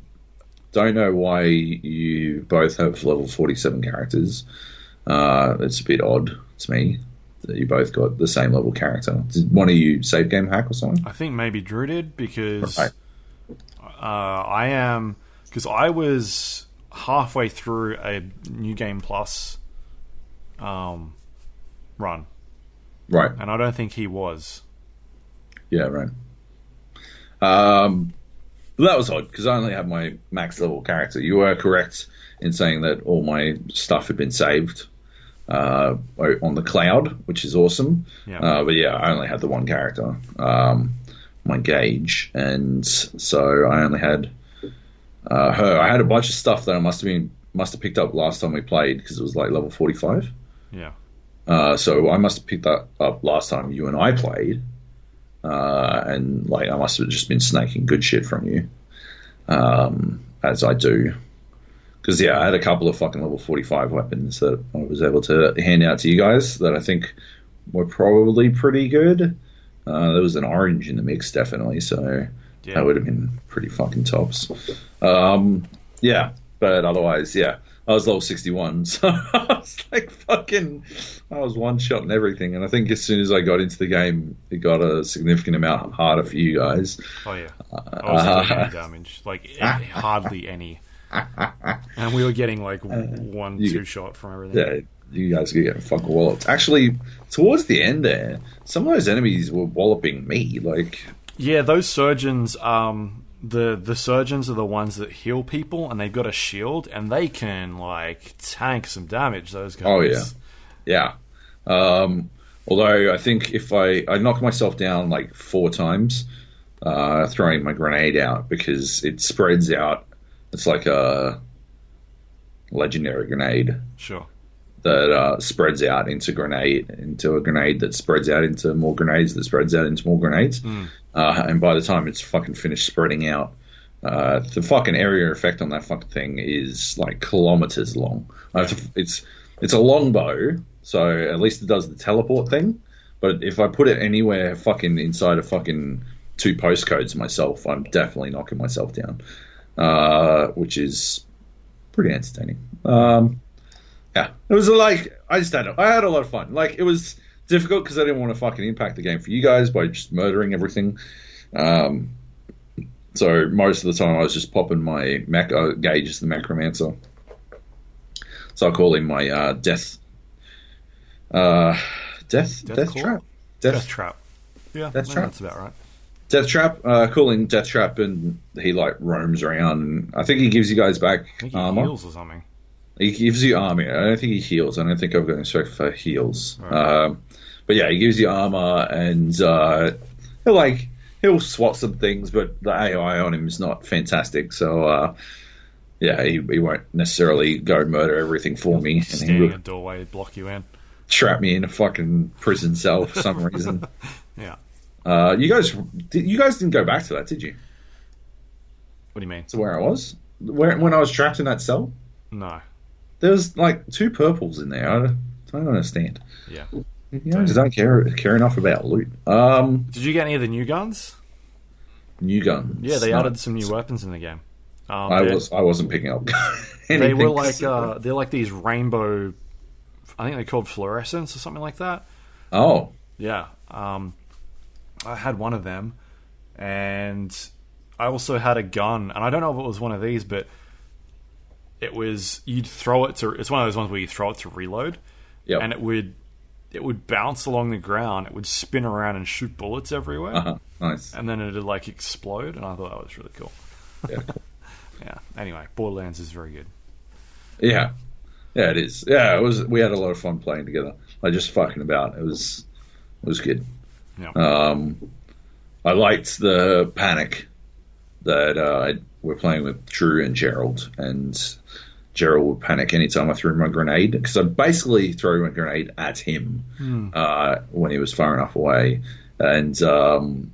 don't know why you both have level forty-seven characters. Uh, it's a bit odd to me that you both got the same level character. Did one of you save game hack or something? I think maybe Drew did because Right. uh, I am because I was halfway through a new game plus um, run, Right. and I don't think he was. Yeah, right. Um, but that was odd because I only had my max level character. You were correct in saying that all my stuff had been saved uh, on the cloud, which is awesome. Yeah. Uh, but yeah, I only had the one character, um, my Gaige, and so I only had uh, her. I had a bunch of stuff that I must have been must have picked up last time we played because it was like level forty five. Yeah, Uh, so I must have picked that up last time you and I played, uh, and like I must have just been snaking good shit from you, um, as I do. Because yeah, I had a couple of fucking level forty five weapons that I was able to hand out to you guys that I think were probably pretty good. Uh, there was an orange in the mix, definitely. So yeah. that would have been pretty fucking tops. Um, yeah, but otherwise, yeah, I was level 61, so I was like fucking, I was one shot and everything. And I think as soon as I got into the game, it got a significant amount harder for you guys. Oh yeah, I wasn't Uh, any damage, like hardly any, and we were getting like one, you- two shot from everything. Yeah, you guys were getting fucking walloped. Actually, towards the end there, some of those enemies were walloping me. Like, Yeah, those surgeons, um, the the surgeons are the ones that heal people, and they've got a shield, and they can like tank some damage. Those guys. Oh, yeah. Yeah. Um, although I think if I I knock myself down like four times, uh, throwing my grenade out because it spreads out. It's like a legendary grenade Sure. That uh, spreads out into grenade into a grenade that spreads out into more grenades that spreads out into more grenades. Uh, and by the time it's fucking finished spreading out, uh, the fucking area effect on that fucking thing is like kilometers long. Uh, it's, it's it's a long bow, so at least it does the teleport thing. But if I put it anywhere fucking inside of fucking two postcodes myself, I'm definitely knocking myself down, uh, which is pretty entertaining. Um, yeah, it was like I just had I had a lot of fun. Like it was difficult because I didn't want to fucking impact the game for you guys by just murdering everything. Um, so most of the time I was just popping my mech uh, Gaige as the Mechromancer. So I call him my uh, death, uh, death, Death death, Claw? trap, Death death, trap. Yeah, Death I trap? That's about right. death trap. Uh, call him death trap, and he like roams around. And I think he gives you guys back I think he armor. heals or something. He gives you armor. I don't think he heals. I don't think I've got instruct for heals. Right. Um, but yeah, he gives you armor, and uh, he'll like he'll swat some things, but the AI on him is not fantastic. So uh, yeah, he, he won't necessarily go murder everything for me, and he Stand in a doorway, block you in. trap me in a fucking prison cell for some reason. Yeah. Uh, you guys, did- you guys didn't go back to that, did you? What do you mean? To where I was, where when I was trapped in that cell, No. There was like two purples in there. I don't understand. Yeah. You guys don't care care enough about loot. Um, Did you get any of the new guns? new guns. Yeah, they No, added some new weapons in the game. Um, I they're- was I wasn't picking up. They anything. were like uh, they're like these rainbow. I think they're called fluorescence or something like that. oh, Yeah. Um, I had one of them, and I also had a gun, and I don't know if it was one of these, but it was you'd throw it to. It's one of those ones where you throw it to reload, yeah, and it would it would bounce along the ground. It would spin around and shoot bullets everywhere, uh-huh. nice. and then it'd like explode. And I thought that was really cool. Yeah, cool. Yeah. Anyway, Borderlands is very good. yeah, yeah, it is. Yeah, it was. We had a lot of fun playing together. Like just fucking about. It was it was good. Yeah. Um, I liked the panic that uh, we're playing with Drew and Gerald, and Gerald would panic anytime I threw my grenade because I basically threw a grenade at him uh, when he was far enough away, and um,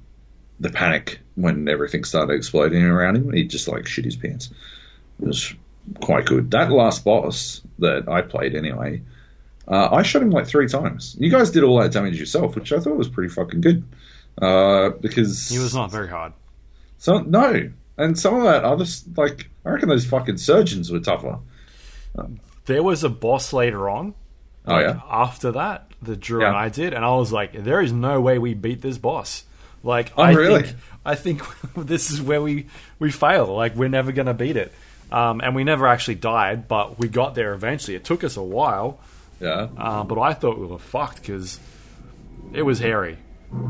the panic when everything started exploding around him, he just like shit his pants. It was quite good. That last boss that I played anyway. Uh, I shot him like three times. You guys did all that damage yourself, which I thought was pretty fucking good. Uh, because He was not very hard. so no, and some of that other like I reckon those fucking surgeons were tougher. There was a boss later on. Oh yeah, After that, the Drew Yeah. and I did, and I was like, "There is no way we beat this boss." Like, Oh, I really? think I think this is where we we fail. Like, we're never gonna beat it. Um, and we never actually died, but we got there eventually. It took us a while, yeah. uh, but I thought we were fucked because it was hairy.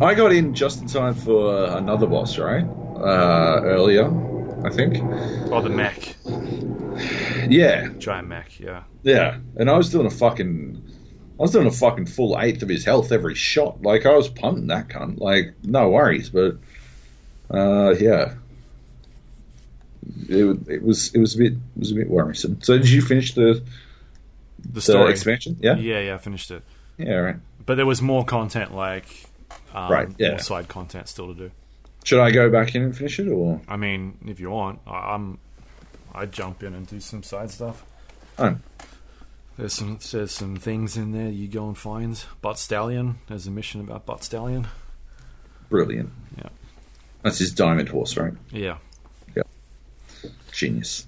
I got in just in time for another boss, right? Uh, earlier, I think. Oh, the Mac. Yeah, giant Mac. Yeah, yeah. And I was doing a fucking, I was doing a fucking full eighth of his health every shot. Like I was punting that cunt. Like no worries, but uh, yeah. It, it was it was a bit it was a bit worrisome. So did you finish the, the the story. expansion? Yeah, yeah, yeah, I finished it. yeah, right. But there was more content, like um, Right, yeah. more side content still to do. Should I go back in and finish it, or I mean, if you want, I, I'm I'd jump in and do some side stuff. Oh. There's some there's some things in there you go and find. Butt Stallion. There's a mission about Butt Stallion. brilliant? Yeah. That's his diamond horse, right? Yeah, Yeah. Genius.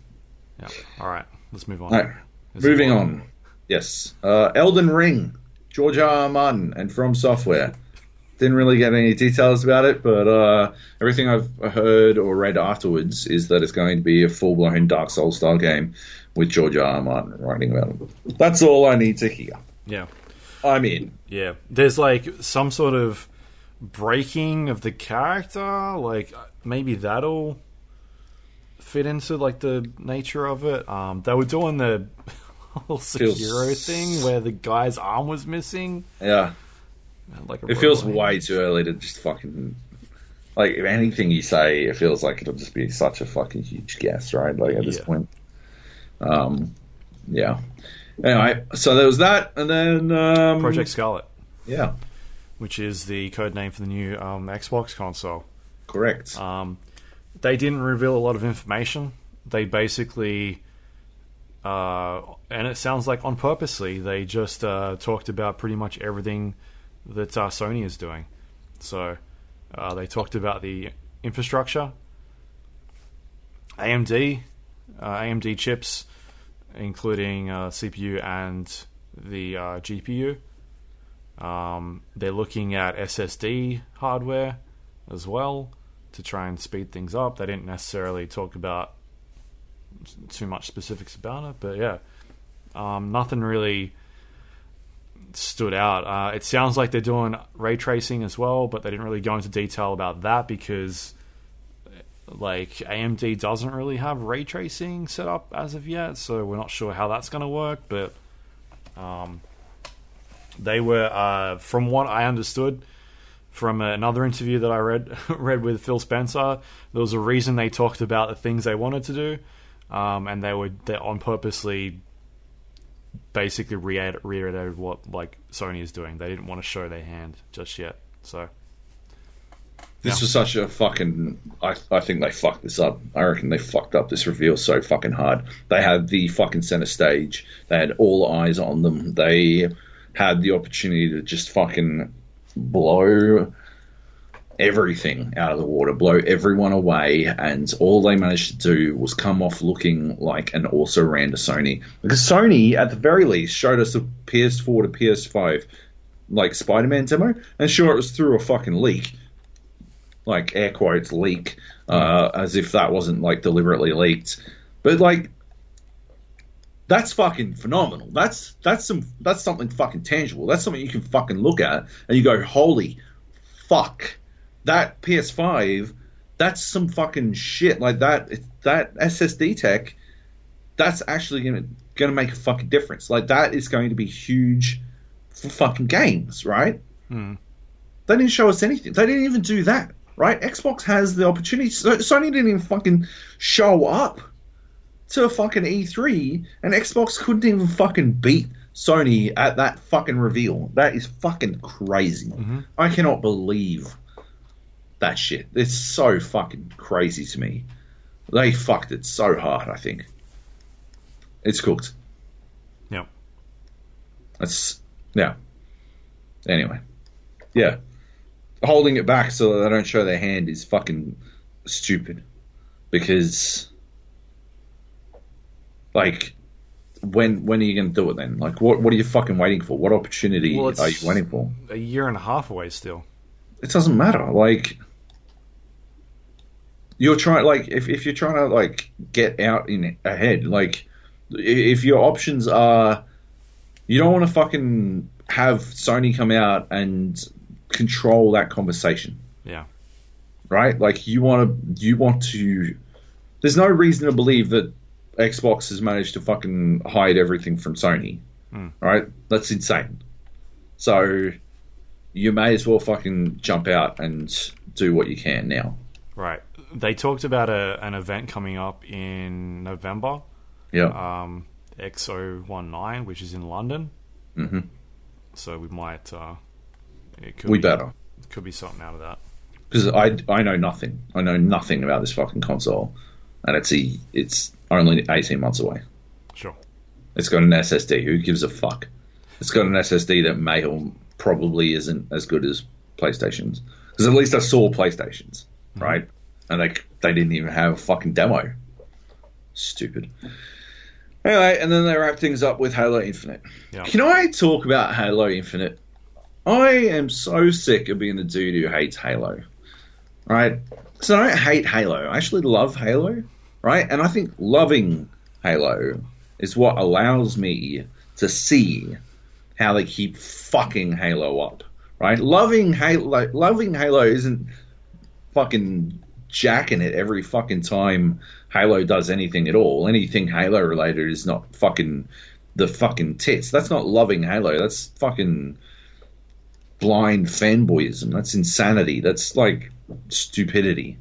yeah. All right, let's move on. All right, moving on. Yes, uh, Elden Ring, George R. R. Martin, and From Software. Didn't really get any details about it, but uh, everything I've heard or read afterwards is that it's going to be a full blown Dark Souls style game with George R. R. Martin writing about it. That's all I need to hear. Yeah, I'm in. yeah. There's like some sort of breaking of the character. Like maybe that'll fit into like the nature of it. Um, they were doing the whole Feels- thing where the guy's arm was missing. Yeah, Like a it feels robot. way too early to just fucking. Like if anything you say, it feels like it'll just be such a fucking huge guess, right? Like at this Yeah. point. Um, yeah. Anyway, so there was that, and then um, Project Scarlet, Yeah, which is the code name for the new um, Xbox console. correct. Um, they didn't reveal a lot of information. They basically, uh, and it sounds like on purposely, they just uh, talked about pretty much everything that uh, Sony is doing. So uh, they talked about the infrastructure, AMD, uh, AMD chips, including uh, CPU and the uh, GPU. Um, they're looking at SSD hardware as well to try and speed things up. They didn't necessarily talk about too much specifics about it, but yeah, um, nothing really stood out. Uh, it sounds like they're doing ray tracing as well, but they didn't really go into detail about that because like AMD doesn't really have ray tracing set up as of yet, so we're not sure how that's going to work. But um, they were, uh, from what I understood from another interview that I read read with Phil Spencer, there was a reason they talked about the things they wanted to do, um, and they were on purposely basically reiter- reiterated what like Sony is doing. They didn't want to show their hand just yet. So This Yeah. was such a fucking. I, I think they fucked this up. I reckon they fucked up this reveal so fucking hard. They had the fucking center stage. They had all eyes on them. They had the opportunity to just fucking blow everything out of the water, blow everyone away, and all they managed to do was come off looking like an also ran to Sony. Because Sony, at the very least, showed us a PS4 to PS5 like Spider-Man demo, and sure, it was through a fucking leak, like air quotes leak, uh, as if that wasn't like deliberately leaked. But like, that's fucking phenomenal. That's that's some that's something fucking tangible. That's something you can fucking look at and you go, holy fuck, that PS5. That's some fucking shit. Like that that SSD tech. That's actually gonna gonna make a fucking difference. Like that is going to be huge for fucking games, right? Hmm. They didn't show us anything. They didn't even do that, right? Xbox has the opportunity. Sony didn't even fucking show up to a fucking E3, and Xbox couldn't even fucking beat Sony at that fucking reveal. That is fucking crazy. I cannot believe that shit. It's so fucking crazy to me. They fucked it so hard, I think. It's cooked. Yeah. That's yeah. Anyway, yeah, holding it back so they don't show their hand is fucking stupid. Because, like, when when are you going to do it then? Like, what what are you fucking waiting for? What opportunity Well, are you waiting for? A year and a half away still. It doesn't matter. Like, you're trying like if if you're trying to like get out in ahead, like if your options are you don't want to fucking have Sony come out and control that conversation, Yeah. right? Like you want to you want to there's no reason to believe that Xbox has managed to fucking hide everything from Sony. Hmm. Right? That's insane. So you may as well fucking jump out and do what you can now. Right. They talked about a, an event coming up in November, Yeah. um, XO19, which is in London. hmm So we might. Uh, it could We be, better. Could be something out of that. Because I, I know nothing. I know nothing about this fucking console. And it's a, it's only 18 months away. Sure. It's got an SSD. Who gives a fuck? It's got an SSD that may or probably isn't as good as PlayStation's. Because at least I saw PlayStation's, right? And they they didn't even have a fucking demo. Stupid. Anyway, and then they wrap things up with Halo Infinite. Yeah. Can I talk about Halo Infinite? I am so sick of being the dude who hates Halo. Right? So I don't hate Halo. I actually love Halo. Right? And I think loving Halo is what allows me to see how they keep fucking Halo up. Right? Loving Halo loving Halo isn't fucking jacking it every fucking time Halo does anything at all. Anything Halo related is not fucking the fucking tits. That's not loving Halo. That's fucking blind fanboyism. That's insanity. That's like stupidity.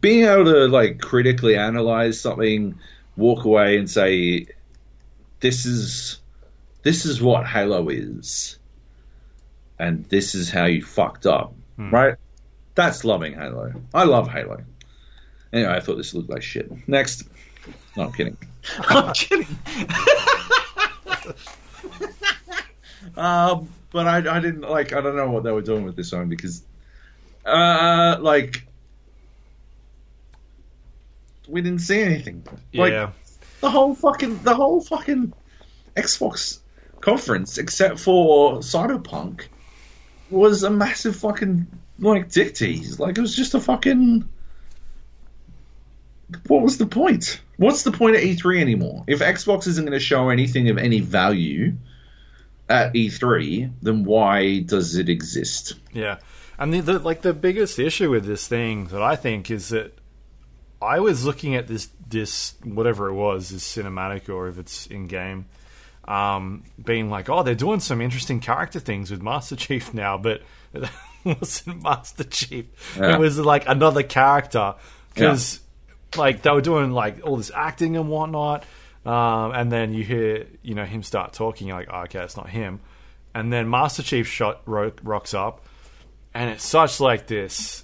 Being able to like critically analyze something, walk away and say, "This is this is what Halo is, and this is how you fucked up." Hmm. Right? That's loving Halo. I love Halo. Anyway, I thought this looked like shit. Next. No, I'm kidding. I'm kidding. um, but I, I didn't like. I don't know what they were doing with this one because, uh, like, we didn't see anything. Like, yeah. the whole fucking the whole fucking Xbox conference, except for Cyberpunk, was a massive fucking like dick tease. Like it was just a fucking. What was the point? What's the point of E3 anymore? If Xbox isn't going to show anything of any value at E3, then why does it exist? Yeah, and the, the like the biggest issue with this thing that I think is that I was looking at this this whatever it was, this cinematic or if it's in game, um, being like, oh, they're doing some interesting character things with Master Chief now, but wasn't Master Chief. Yeah. It was like another character because like they were doing like all this acting and whatnot. Um, and then you hear, you know, him start talking. You're like, oh, okay, it's not him. And then Master Chief shot ro- rocks up, and it's such like this,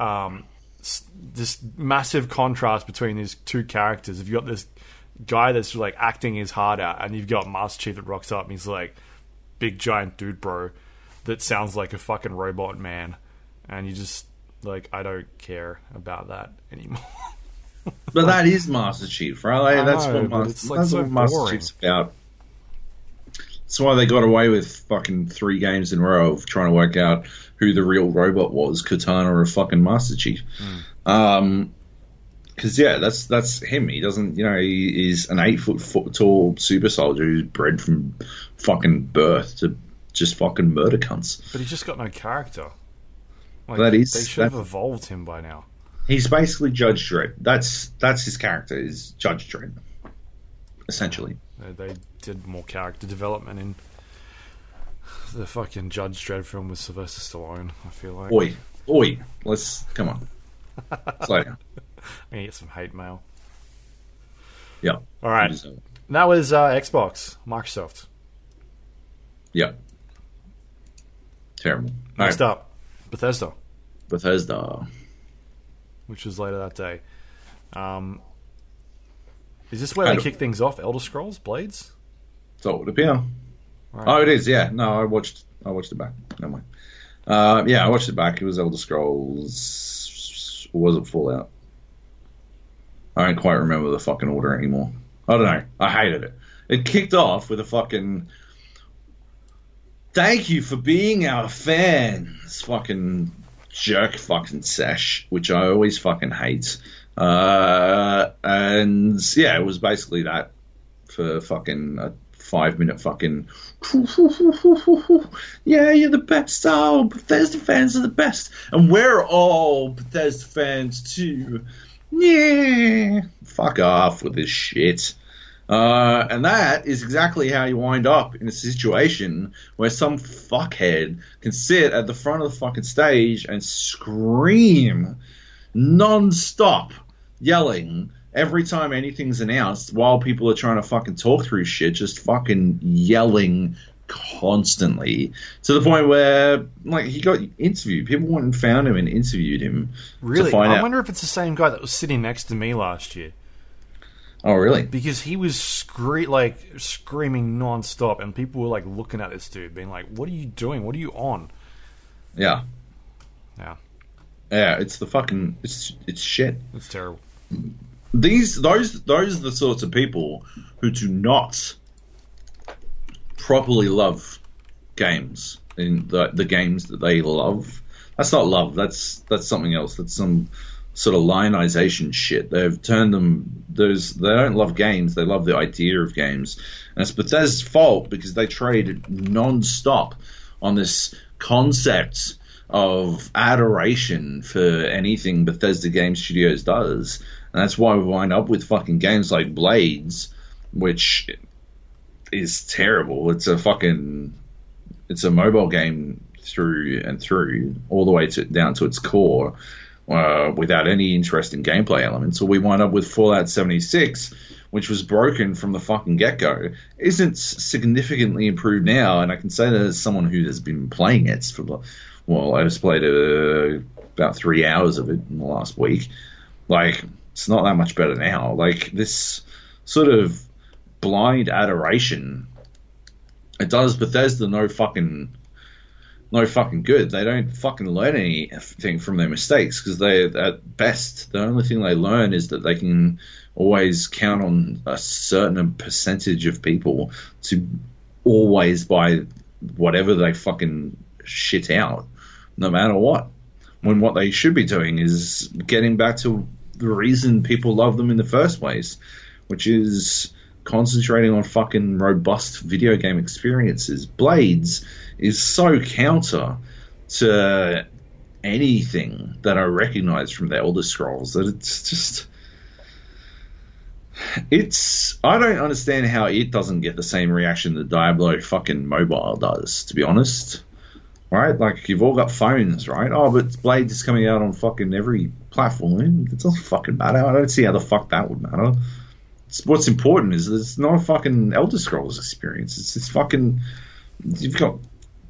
um, s- this massive contrast between these two characters. If you got this guy that's like acting his heart out, and you've got Master Chief that rocks up, and he's like, big giant dude bro that sounds like a fucking robot man, and you just like I don't care about that anymore. But that is Master Chief, right? Like, that's know, what Master, like, that's so what Master. Chief's about. That's why they got away with fucking three games in a row of trying to work out who the real robot was, Cortana or a fucking Master Chief. Hmm. Um 'cause because yeah, that's that's him. He doesn't, you know, he is an eight foot, foot tall super soldier who's bred from fucking birth to just fucking murder cunts. But he's just got no character. Like, That is- they should have evolved him by now. He's basically Judge Dredd. That's that's his character is Judge Dredd, essentially. They, they did more character development in the fucking Judge Dredd film with Sylvester Stallone. I feel like Oi, oi, let's come on. Slow down. I'm gonna get some hate mail. Yeah. All right, that was uh, Xbox, Microsoft. Yeah. Terrible. Next Alright, up, Bethesda, Bethesda. which was later that day. Um, is this where I they kick things off? Elder Scrolls Blades. So it would appear. Right. Oh, it is. Yeah. No, I watched. I watched it back. No mind. Uh, yeah, I watched it back. It was Elder Scrolls. Or was it Fallout? I don't quite remember the fucking order anymore. I don't know. I hated it. It kicked off with a fucking. Thank you for being our fans. Fucking jerk fucking sesh, which I always fucking hate. Uh, and yeah, it was basically that for fucking a five minute fucking. Yeah, you're the best. Oh, Bethesda fans are the best, and we're all Bethesda fans too. Yeah, fuck off with this shit. Uh, and that is exactly how you wind up in a situation where some fuckhead can sit at the front of the fucking stage and scream non-stop yelling every time anything's announced while people are trying to fucking talk through shit just fucking yelling constantly to the point where like he got interviewed. People went and found him and interviewed him Really? I out. wonder if it's the same guy that was sitting next to me last year oh really because he was scree- like screaming non-stop and people were like looking at this dude being like what are you doing what are you on yeah yeah yeah it's the fucking it's it's shit it's terrible these those those are the sorts of people who do not properly love games in the the games that they love. That's not love. That's that's something else. That's some sort of lionization shit. They've turned them. Those they don't love games. They love the idea of games, and it's Bethesda's fault because they trade non-stop on this concept of adoration for anything Bethesda Game Studios does, and that's why we wind up with fucking games like Blades, which is terrible. It's a fucking it's a mobile game through and through, all the way to down to its core, uh, without any interesting gameplay elements. or we wind up with Fallout 76, which was broken from the fucking get go. Isn't significantly improved now, and I can say that as someone who has been playing it for well, I just played uh, about three hours of it in the last week. Like, it's not that much better now. Like this sort of blind adoration. It does Bethesda no fucking no fucking good. They don't fucking learn anything from their mistakes because they, at best, the only thing they learn is that they can always count on a certain percentage of people to always buy whatever they fucking shit out, no matter what. When what they should be doing is getting back to the reason people love them in the first place, which is concentrating on fucking robust video game experiences. Blades is so counter to anything that I recognize from the Elder Scrolls that it's just. It's. I don't understand how it doesn't get the same reaction that Diablo fucking mobile does, to be honest. Right? Like, you've all got phones, right? Oh, but Blades is coming out on fucking every platform. It doesn't fucking matter. I don't see how the fuck that would matter what's important is that it's not a fucking Elder Scrolls experience. It's this fucking you've got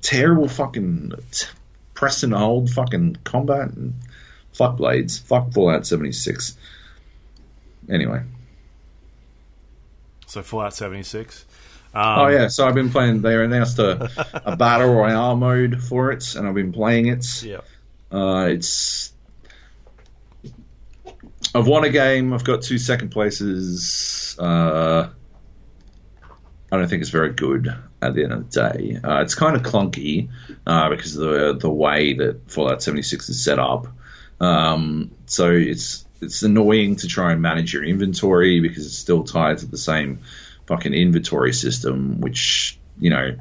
terrible fucking t- press and hold fucking combat and fuck blades, fuck Fallout seventy six. Anyway, So Fallout 76. Um, oh yeah, so I've been playing. They announced a, a battle royale mode for it, and I've been playing it. yeah. Uh, it's I've won a game. I've got two second places. Uh, I don't think it's very good at the end of the day. Uh, it's kind of clunky uh, because of the the way that Fallout 76 is set up. Um, so it's it's annoying to try and manage your inventory because it's still tied to the same fucking inventory system, which you know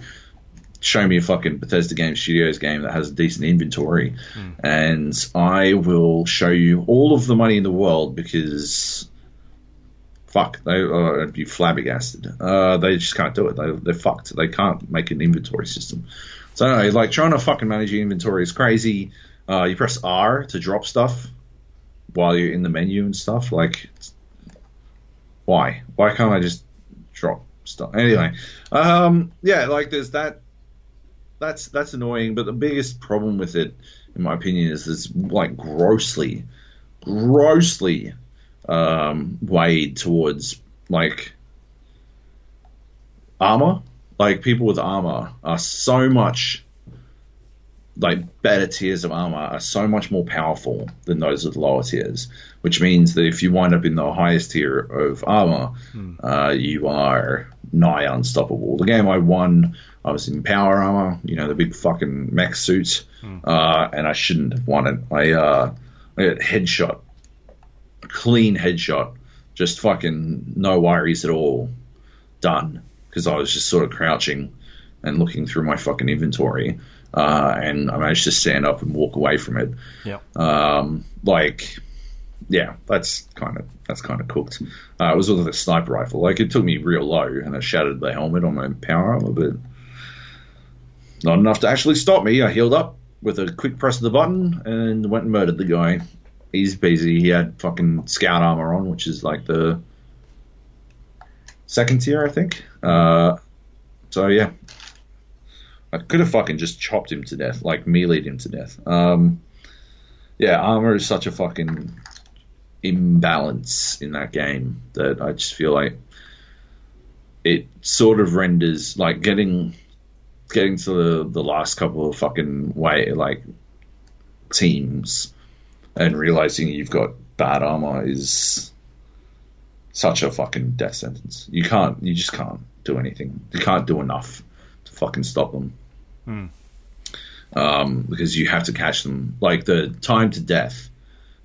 show me a fucking Bethesda Game Studios game that has a decent inventory, and I will show you all of the money in the world because fuck, they uh, I'd be flabbergasted. Uh, they just can't do it. They, they're fucked. They can't make an inventory system. So anyway, like trying to fucking manage your inventory is crazy. Uh, you press R to drop stuff while you're in the menu and stuff. Like, why? Why can't I just drop stuff? Anyway, um, yeah, like there's that that's that's annoying. But the biggest problem with it, in my opinion, is it's like grossly, grossly um, weighed towards like armor. Like people with armor are so much like better tiers of armor are so much more powerful than those with lower tiers, which means that if you wind up in the highest tier of armor, uh, you are nigh unstoppable. The game I won, I was in power armor, you know, the big fucking mech suit, uh, and I shouldn't have won it. I, uh, I got headshot, clean headshot, just fucking no worries at all, done because I was just sort of crouching and looking through my fucking inventory. Uh, and I managed to stand up and walk away from it. Yeah. Um, like, yeah, that's kind of that's kind of cooked. Uh, it was with a sniper rifle. Like, it took me real low, and I shattered the helmet on my power armor, but not enough to actually stop me. I healed up with a quick press of the button and went and murdered the guy. He's busy. He had fucking scout armor on, which is like the second tier, I think. Uh, so yeah, I could have fucking just chopped him to death, like meleeed him to death. Um, yeah, armor is such a fucking imbalance in that game that I just feel like it sort of renders like getting getting to the, the last couple of fucking way like teams and realizing you've got bad armor is such a fucking death sentence. You can't you just can't do anything. You can't do enough to fucking stop them. Um, because you have to catch them. Like the time to death,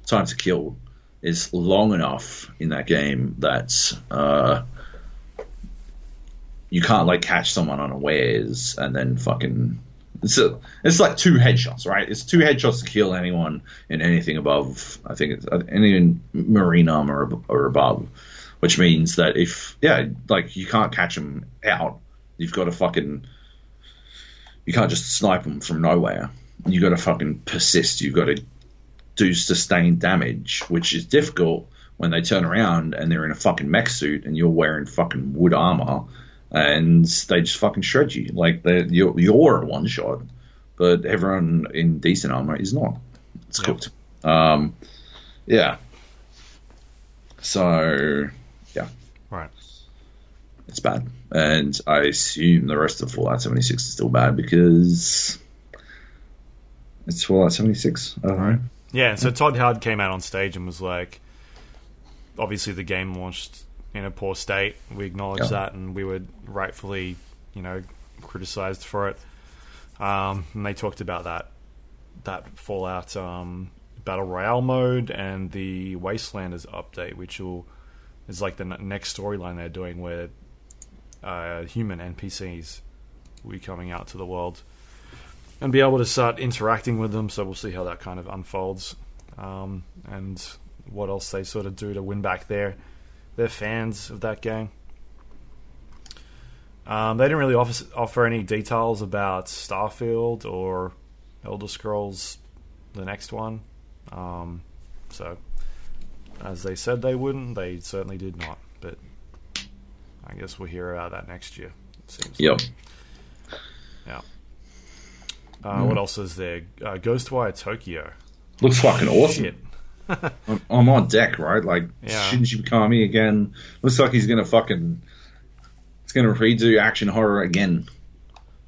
time to kill is long enough in that game that uh, you can't like catch someone unawares and then fucking. It's a, it's like two headshots, right? It's two headshots to kill anyone in anything above. I think it's uh, any in marine armor or, or above, which means that if yeah, like you can't catch them out, you've got to fucking you can't just snipe them from nowhere. You got to fucking persist. You've got to do sustained damage, which is difficult when they turn around and they're in a fucking mech suit and you're wearing fucking wood armor, and they just fucking shred you. Like you're, you're a one shot, but everyone in decent armor is not. It's Yeah. cooked. Um, yeah. So yeah, Right. it's bad. And I assume the rest of Fallout 76 is still bad because it's Fallout 76. I don't know. Yeah, so Todd Howard came out on stage and was like, obviously the game launched in a poor state. We acknowledge Yeah. that, and we were rightfully, you know, criticized for it. Um, and they talked about that that Fallout um, battle royale mode and the Wastelanders update, which will is like the n- next storyline they're doing, where uh, human NPCs will be coming out to the world and be able to start interacting with them. So we'll see how that kind of unfolds, um, and what else they sort of do to win back their their fans of that game. Um, they didn't really offer, offer any details about Starfield or Elder Scrolls, the next one. Um, so, as they said they wouldn't, they certainly did not. But I guess we'll hear about that next year. It seems. Yep. Yeah. Uh, What else is there? Uh, Ghostwire Tokyo. Looks fucking awesome. Shit. I'm, I'm on deck, right? Like Yeah. Shinji Mikami again. Looks like he's gonna fucking it's to redo action horror again.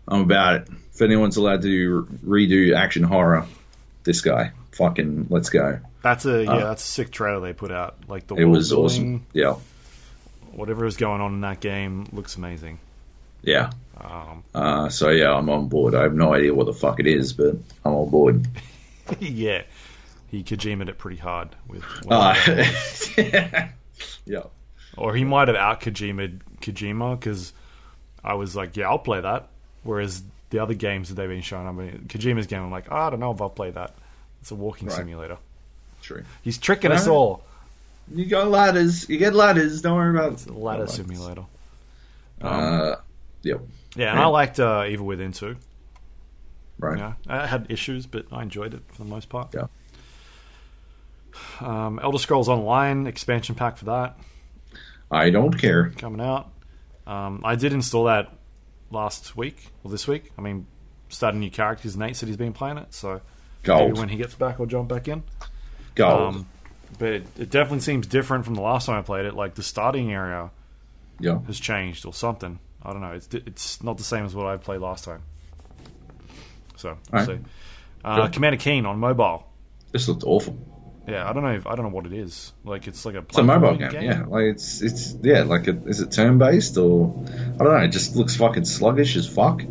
I'm about it. If anyone's allowed to redo action horror, this guy, fucking, let's go. That's a yeah, Uh, that's a sick trailer they put out. Like the It was building, awesome. Yeah, Whatever is going on in that game looks amazing. yeah. Um, Uh, so yeah, I'm on board. I have no idea what the fuck it is, but I'm on board. yeah, he Kojimaed it pretty hard with. Uh, whatever yeah. or he might have out Kojima Kojima because I was like, yeah, I'll play that. Whereas the other games that they've been showing, I mean, Kojima's game, I'm like, oh, I don't know if I'll play that. It's a walking Right. simulator. True. He's tricking us all. You got ladders. You get ladders. Don't worry about It's a ladder simulator. Um, Uh, yep. yeah, and yeah. I liked uh, Evil Within too. Right. Yeah, I had issues, but I enjoyed it for the most part. Yeah. Um, Elder Scrolls Online expansion pack for that I don't care. coming out. Um, I did install that last week or this week. I mean, starting new characters. Nate said he's been playing it, so maybe Gold. when he gets back, I'll jump back in. Gold. Um, but it, it definitely seems different from the last time I played it. Like the starting area yeah. has changed or something. I don't know. It's it's not the same as what I played last time. So we'll Alright. see. Uh, Commander Keen on mobile. This looked awful. Yeah, I don't know. If, I don't know what it is. Like it's like a It's a mobile platforming game, yeah. Like it's it's yeah, like a, is it turn based or I don't know. It just looks fucking sluggish as fuck,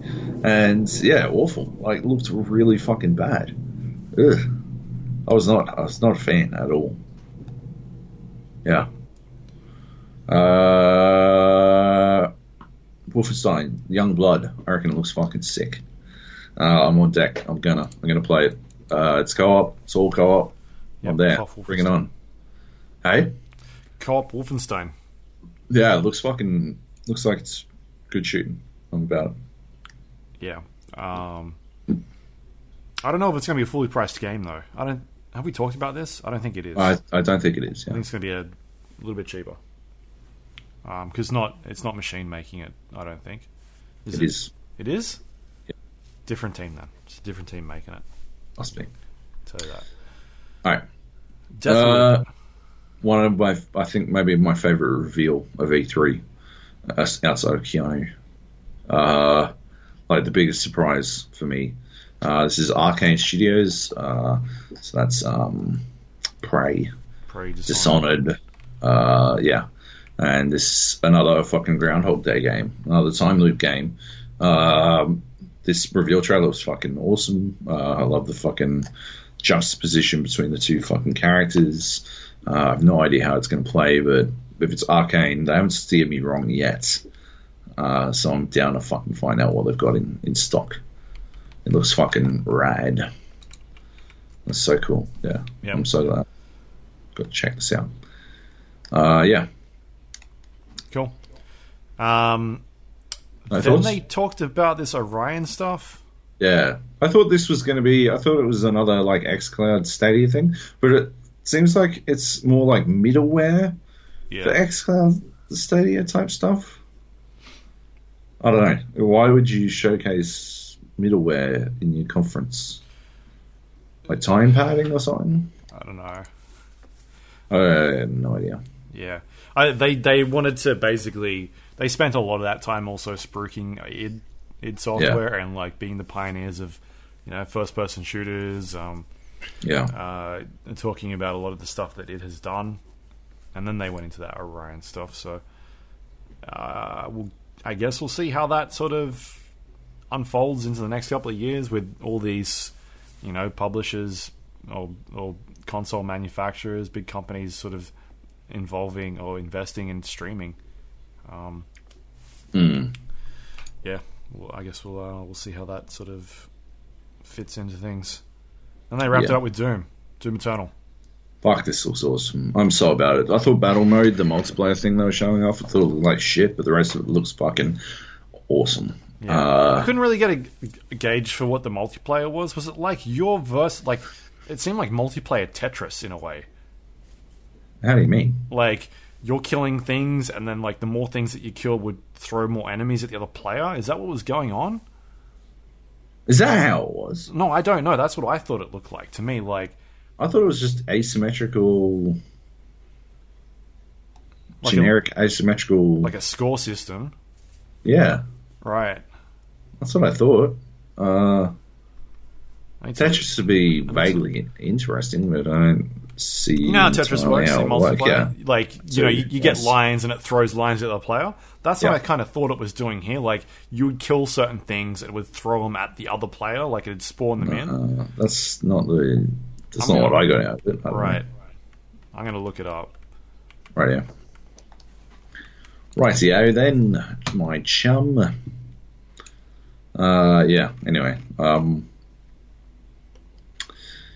and yeah, awful. Like looked really fucking bad. Ugh. I was not I was not a fan at all. Yeah. Uh, Wolfenstein Youngblood. I reckon it looks fucking sick. Uh, I'm on deck. I'm gonna I'm gonna play it. Uh, it's co-op. It's all co-op. I'm there. Bring it on. Hey. Co-op Wolfenstein. Yeah, it looks fucking looks like it's good shooting. I'm about it. Yeah. Um, I don't know if it's going to be a fully priced game though. I don't. Have we talked about this? I don't think it is. I I don't think it is. Yeah. I think it's going to be a little bit cheaper. Because not it's not machine making it. I don't think. It is. It is. Yeah. Different team then. It's a different team making it. Must be. tell you that. All right. Definitely. Uh, one of my, I think maybe my favorite reveal of E3, uh, outside of Keanu, uh, like the biggest surprise for me. Uh, this is Arkane Studios, uh, so that's um, Prey, Prey Dishonored. Dishonored, uh, yeah, and this is another fucking Groundhog Day game, another time loop game. Um, this reveal trailer was fucking awesome. Uh, I love the fucking juxtaposition between the two fucking characters. Uh, I have no idea how it's going to play, but if it's Arkane, they haven't steered me wrong yet. Uh, so I'm down to fucking find out what they've got in, in stock. It looks fucking rad. That's so cool. Yeah, Yeah. I'm so glad. Got to check this out. Uh, yeah. Cool. Um, No then thoughts? they talked about this Orion stuff. Yeah, I thought this was going to be. I thought it was another like xCloud Stadia thing, but it seems like it's more like middleware Yeah. for xCloud Stadia type stuff. I don't know. Why would you showcase middleware in your conference? Like time padding or something? I don't know. I have no idea. Yeah, I, they they wanted to basically they spent a lot of that time also spruiking id id software and like being the pioneers of you know first person shooters, um, Yeah, uh, talking about a lot of the stuff that it has done, and then they went into that Orion stuff. So, uh, we'll, I guess we'll see how that sort of unfolds into the next couple of years with all these, you know, publishers or, or console manufacturers, big companies, sort of involving or investing in streaming. Um, Mm. yeah, well, I guess we'll uh, we'll see how that sort of fits into things. And they wrapped Yeah. it up with Doom, Doom Eternal. fuck, this looks awesome. I'm so about it. I thought battle mode, the multiplayer thing they were showing off, I thought it looked like shit, but the rest of it looks fucking awesome. Yeah. I Uh, couldn't really get a, a gauge for what the multiplayer was. Was it like your verse? Like it seemed like multiplayer Tetris in a way. how do you mean? Like you're killing things, and then like the more things that you kill would throw more enemies at the other player. Is that what was going on? Is that how it was? No, I don't know. That's what I thought it looked like to me. Like I thought it was just asymmetrical, Like a- generic asymmetrical. like a score system. Yeah, Right. that's what I thought. Uh, I need to- be vaguely interesting, but I don't see. You know Tetris works in would work, multiplayer? Like, you So, know, you, you get yes. lines and it throws lines at the player. That's what Yeah. I kind of thought it was doing here. Like, you would kill certain things, it would throw them at the other player, like it'd spawn them in. Uh, that's not the. That's I'm not what gonna- I got out of it. Know. Right. I'm going to look it up. Right, yeah. Rightio then, my chum. Uh, yeah, anyway. Um,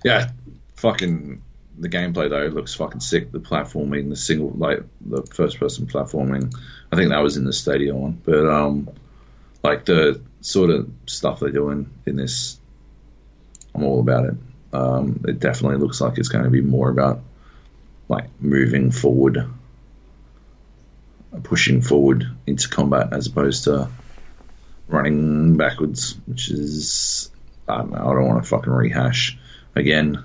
yeah, fucking. The gameplay, though, looks fucking sick. The platforming, the single, like, the first person platforming. I think that was in the Stadia one. But, um, like, the sort of stuff they're doing in this, I'm all about it. Um, it definitely looks like it's going to be more about, like, moving forward pushing forward into combat as opposed to running backwards, which is I don't know. I don't want to fucking rehash again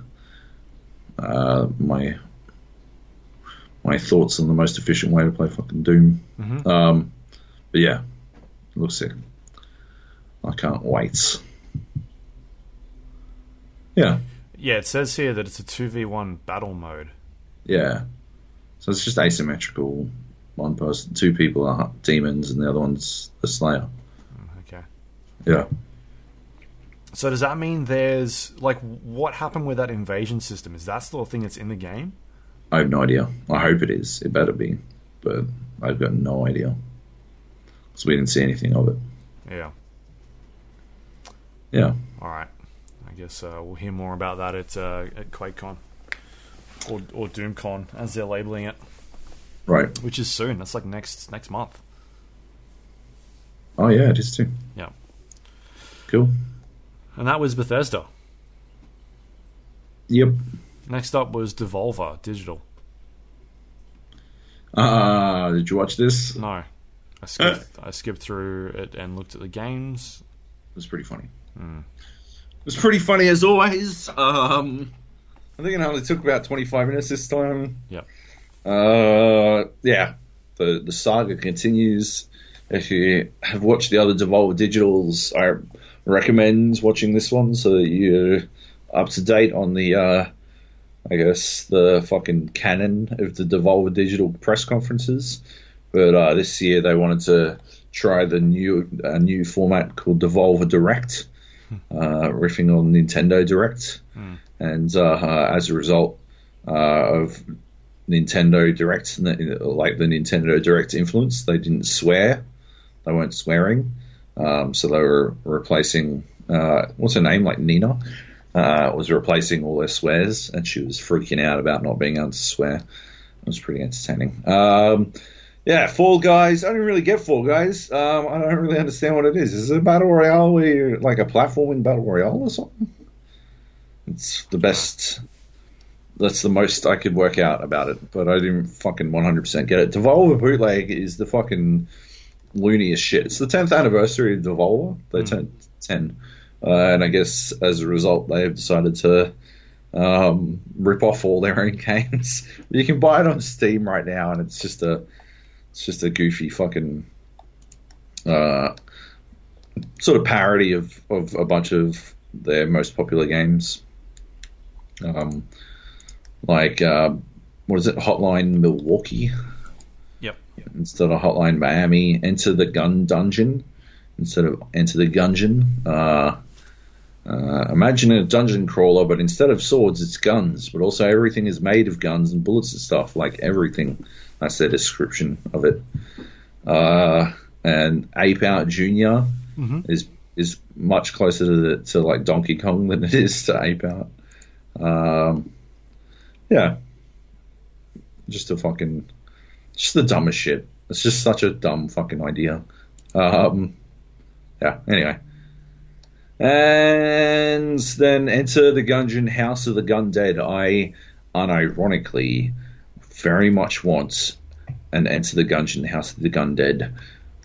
uh, my my thoughts on the most efficient way to play fucking Doom. Mhm. Um, but yeah, it looks sick. I can't wait. Yeah, Yeah, it says here that it's a 2v1 battle mode. yeah. So it's just asymmetrical. One person, two people are demons, and the other one's the Slayer. Okay. Yeah. So does that mean there's like what happened with that invasion system? Is that still a thing that's in the game? I have no idea. I hope it is. It better be. But I've got no idea. Because we didn't see anything of it. Yeah. Yeah. All right. I guess uh, we'll hear more about that at uh, at QuakeCon or or DoomCon as they're labeling it, Right. which is soon. That's like next next month. Oh, yeah, it is too. Yeah. Cool. And that was Bethesda. Yep. Next up was Devolver Digital. Uh, did you watch this? No, I skipped I skipped through it and looked at the games. It was pretty funny. Hmm. It was pretty funny as always. Um, I think it only took about 25 minutes this time. Yep. Uh, yeah. The, the saga continues. If you have watched the other Devolver Digitals, I recommend watching this one so that you're up to date on the, uh, I guess, the fucking canon of the Devolver Digital press conferences. But uh, this year they wanted to try the new a new format called Devolver Direct, uh, riffing on Nintendo Direct, and uh, uh, as a result uh, of Nintendo Direct, like the Nintendo Direct influence, they didn't swear, they weren't swearing, um, so they were replacing uh, what's her name, like Nina, uh, was replacing all their swears, and she was freaking out about not being able to swear. It was pretty entertaining. Um, yeah, Fall Guys. I don't really get Fall Guys. Um, I don't really understand what it is. Is it a battle royale where you're like a platforming battle royale or something? It's the best. That's the most I could work out about it, but I didn't fucking 100% get it. Devolver Bootleg is the fucking looniest shit. It's the 10th anniversary of Devolver. They turned 10. Uh, and I guess as a result, they have decided to um, rip off all their own games. you can buy it on Steam right now, and it's just a it's just a goofy fucking uh, sort of parody of, of a bunch of their most popular games. Um, like uh, what is it? Hotline Milwaukee. Instead of Hotline Miami. Enter the Gun Dungeon instead of Enter the Gungeon. Uh, uh, imagine a dungeon crawler, but instead of swords, it's guns. But also everything is made of guns and bullets and stuff. Like everything. That's their description of it. Uh, and Ape Out Junior is is much closer to, the, to like Donkey Kong than it is to Ape Out. Um, yeah, just a fucking, just the dumbest shit. It's just such a dumb fucking idea. Um, yeah. Anyway, and then enter the Gungeon House of the Gundead. I unironically very much want an Enter the Gungeon House of the Gundead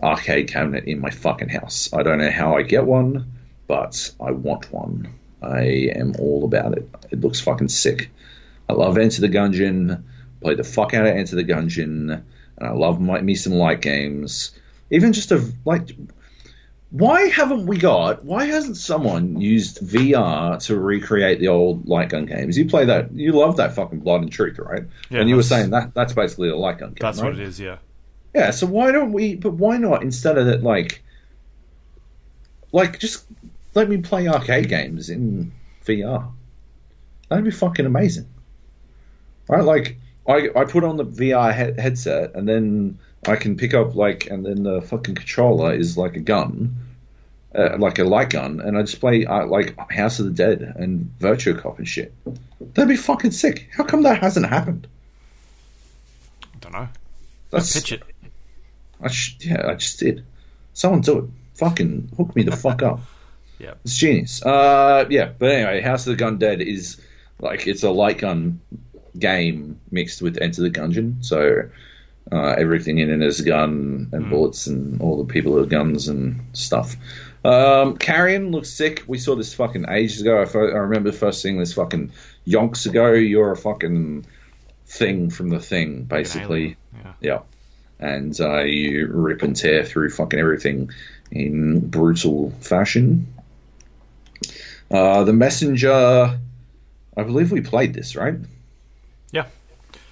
arcade cabinet in my fucking house. I don't know how I get one, but I want one. I am all about it. It looks fucking sick. I love Enter the Gungeon. Play the fuck out of Enter the Gungeon. And I love my, me some light games. even just a like. Why haven't we got? Why hasn't someone used VR to recreate the old light gun games? You play that, you love that fucking Blood and Truth, right? Yeah, and you were saying that that's basically a light gun game. That's right? what it is. Yeah. Yeah, so why don't we? But why not instead of that, like, like just let me play arcade games in VR. That'd be fucking amazing, right? Like, I I put on the VR he- headset and then I can pick up like, and then the fucking controller is like a gun, uh, like a light gun, and I just play uh, like House of the Dead and Virtua Cop and shit. That'd be fucking sick. How come that hasn't happened? I Don't know. That's Pitch it. I sh- yeah, I just did. Someone do it. Fucking hook me the fuck up. Yeah. It's genius. Uh, yeah, but anyway, House of the Gundead is like it's a light gun game mixed with Enter the Gungeon. So uh, everything in it is a gun and bullets and all the people are guns and stuff. Um, Carrion looks sick. We saw this fucking ages ago. I remember first seeing this fucking yonks ago. You're a fucking thing from the thing, basically. Yeah. Yeah. And uh, you rip and tear through fucking everything in brutal fashion. Uh, the Messenger, I believe we played this, right?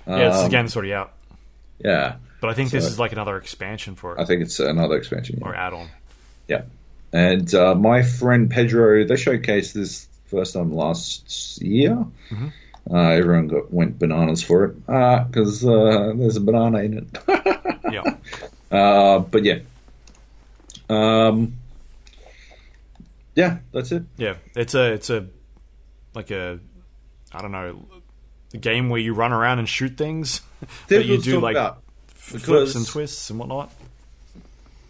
Yeah. This Um, game's already out, Yeah. but I think this is like another expansion for I think it's another expansion. Yeah. or add-on. yeah. And uh, my friend Pedro, they showcased this first time last year. Uh, everyone got went bananas for it because uh, there's a banana in it. Yeah. Uh, but yeah. Um, yeah, that's it. Yeah. It's a it's a like a I don't know a game where you run around and shoot things, but you do like flips and twists and whatnot.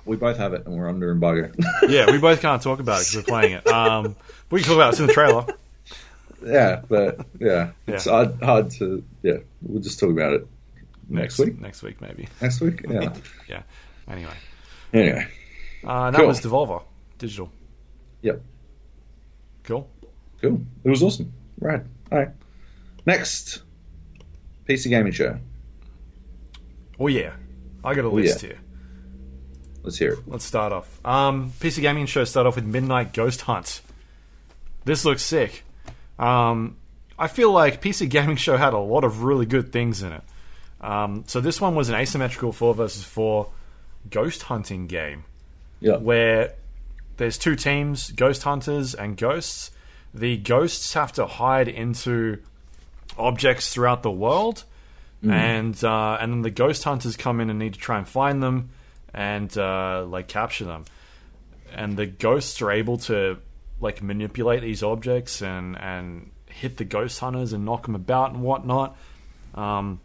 We both have it, and we're under embargo. Yeah, we both can't talk about it because we're playing it. Um, we can talk about it. It's in the trailer. yeah, but yeah, it's hard, hard to. Yeah, we'll just talk about it next, week. Next week, maybe. Next week, yeah. Yeah. Anyway, anyway, uh, that Cool. was Devolver Digital. yep, Cool. cool. It was awesome. Right. All right. Next, PC gaming show. Oh yeah, I got a Oh, list yeah. here. Let's hear it. Let's start off. Um, PC Gaming Show start off with Midnight Ghost Hunt. This looks sick. Um, I feel like PC Gaming Show had a lot of really good things in it. Um, so this one was an asymmetrical four versus four ghost hunting game Yeah. where there's two teams, ghost hunters and ghosts. The ghosts have to hide into objects throughout the world, and uh, and then the ghost hunters come in and need to try and find them and uh, like capture them. And the ghosts are able to like manipulate these objects and and hit the ghost hunters and knock them about and whatnot. Um,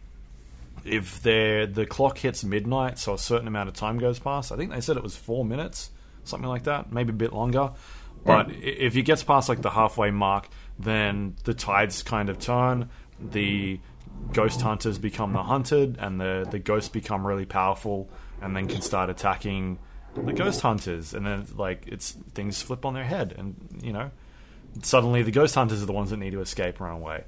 if they're, the clock hits midnight, so a certain amount of time goes past. I think they said it was four minutes, something like that, maybe a bit longer. But if it gets past like the halfway mark, then the tides kind of turn. The ghost hunters become the hunted, and the the ghosts become really powerful, and then can start attacking the ghost hunters. And then like it's things flip on their head, and you know suddenly the ghost hunters are the ones that need to escape and run away.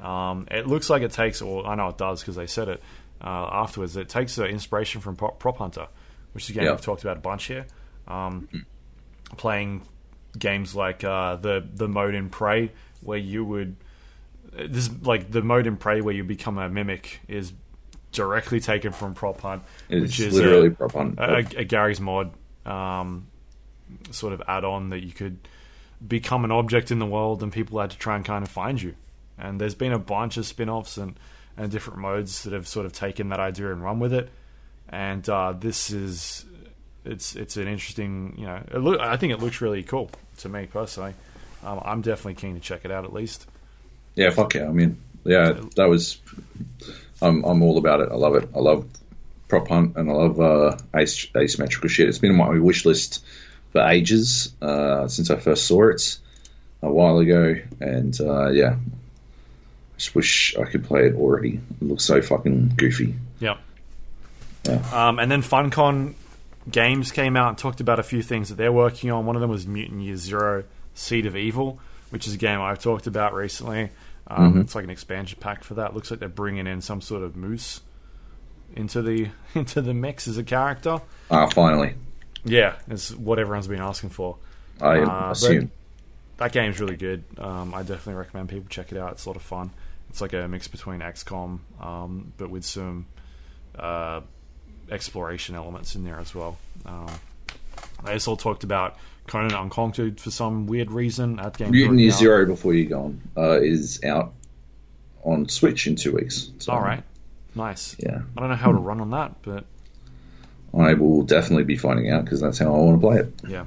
Um, it looks like it takes, or I know it does because they said it uh, afterwards. It takes uh, inspiration from Prop, Prop Hunter, which is a game Yeah. we've talked about a bunch here. Um, Playing games like uh, the the mode in Prey, where you would this like the mode in Prey where you become a mimic is directly taken from Prop Hunt, It's which is literally a, prop on. a, a Garry's Mod um, sort of add-on that you could become an object in the world and people had to try and kind of find you. And there's been a bunch of spin-offs and, and different modes that have sort of taken that idea and run with it. And uh, this is it's it's an interesting you know it look, I think it looks really cool to me personally. Um, I'm definitely keen to check it out at least. Yeah, fuck yeah. I mean, yeah, that was. I'm I'm all about it. I love it. I love prop hunt and I love uh, as- asymmetrical shit. It's been on my wish list for ages uh, since I first saw it a while ago, and uh, yeah, I just wish I could play it already. It looks so fucking goofy. Yep. Yeah. Um, and then Funcom Games came out and talked about a few things that they're working on. One of them was Mutant Year Zero Seed of Evil, which is a game I've talked about recently. Um, It's like an expansion pack for that. Looks like they're bringing in some sort of moose into the into the mix as a character. Ah, finally. Yeah, it's what everyone's been asking for. I Uh, assume. That game's really good. Um, I definitely recommend people check it out. It's a lot of fun. It's like a mix between XCOM, um, but with some uh, exploration elements in there as well. Um, they also talked about Conan Unconquered for some weird reason. That game Mutiny Zero Before You Go On uh, is out on Switch in two weeks. So, All right, nice. Yeah. I don't know how to run on that, but I will definitely be finding out because that's how I want to play it. Yeah.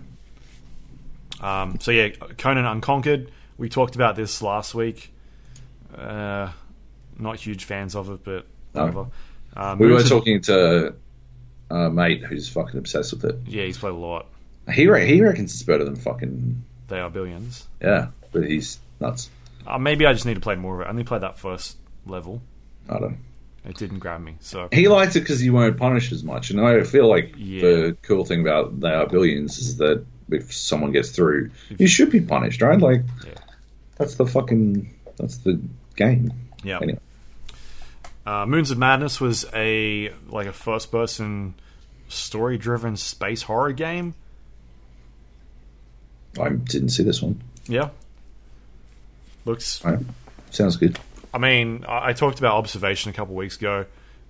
Um, so yeah, Conan Unconquered. We talked about this last week. Uh, not huge fans of it, but No. whatever. Uh, We were talking to a mate who's fucking obsessed with it. Yeah, he's played a lot. He re- he reckons it's better than fucking They are billions. yeah, but he's nuts. Uh, maybe I just need to play more of it. I only played that first level. I don't. It didn't grab me. So He liked it because you weren't punished as much, and I feel like Yeah. the cool thing about they are billions is that if someone gets through, you should be punished, right? Like Yeah. that's the fucking that's the game. yeah. Anyway. Uh, Moons of Madness was a like a first person story driven space horror game. I didn't see this one. Yeah. Looks Right. Sounds good. I mean, I, I talked about Observation a couple weeks ago,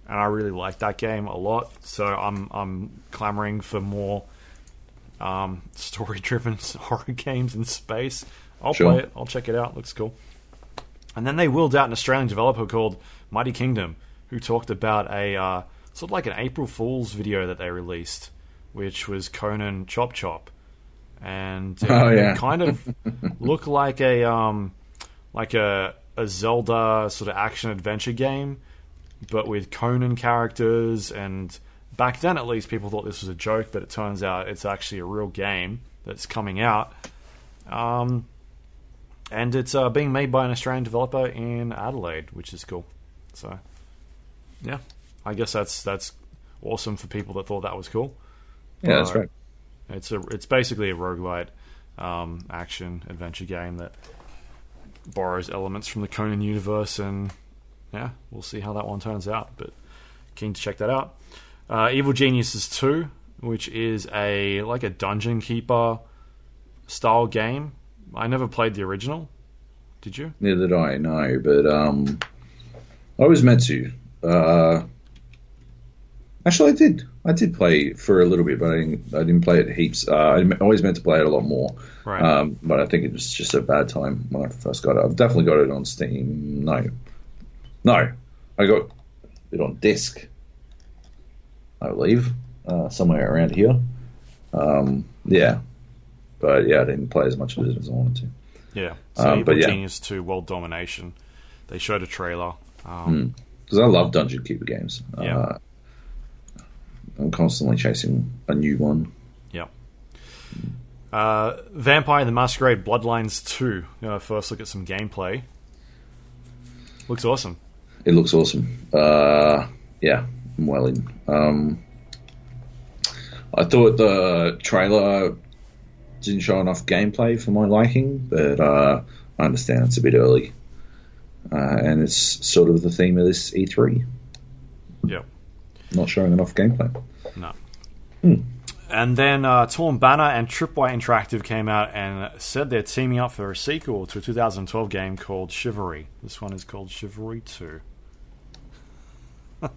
and I really liked that game a lot. So I'm I'm clamoring for more um, story-driven horror games in space. I'll Sure. play it. I'll check it out. Looks cool. And then they wheeled out an Australian developer called Mighty Kingdom, who talked about a uh, sort of like an April Fool's video that they released, which was Conan Chop Chop, and it, Oh, yeah. kind of look like a um, like a a Zelda sort of action adventure game, but with Conan characters. And back then, at least, people thought this was a joke, but it turns out it's actually a real game that's coming out. Um, and it's uh, being made by an Australian developer in Adelaide, which is cool. So, yeah, I guess that's that's awesome for people that thought that was cool. Yeah, that's right. It's a it's basically a roguelite um, action adventure game that borrows elements from the Conan universe, and yeah, we'll see how that one turns out. But keen to check that out. Uh, Evil Geniuses Two, which is a like a dungeon keeper style game. I never played the original. Did you? Neither did I No, but um, I was meant to. Uh, actually, I did. I did play for a little bit, but I didn't. I didn't play it heaps. Uh, I always meant to play it a lot more. Right. Um, but I think it was just a bad time when I first got it. I've definitely got it on Steam. No, no, I got it on disc. I believe uh, somewhere around here. Um, yeah, but yeah, I didn't play as much of it as I wanted to. yeah. So Um, but yeah. Genius Two: World Domination. They showed a trailer. Um, because I love dungeon keeper games. Yeah. Uh, I'm constantly chasing a new one. Yeah. Uh, Vampire the Masquerade Bloodlines 2. Uh, first look at some gameplay. Looks awesome. It looks awesome. Uh, yeah, I'm well in. Um, I thought the trailer didn't show enough gameplay for my liking, but uh, I understand it's a bit early. Uh, and it's sort of the theme of this E3, Yep. Not showing enough gameplay. No. Hmm. And then uh, Torn Banner and Tripwire Interactive came out and said they're teaming up for a sequel to a 2012 game called Chivalry. This one is called Chivalry 2.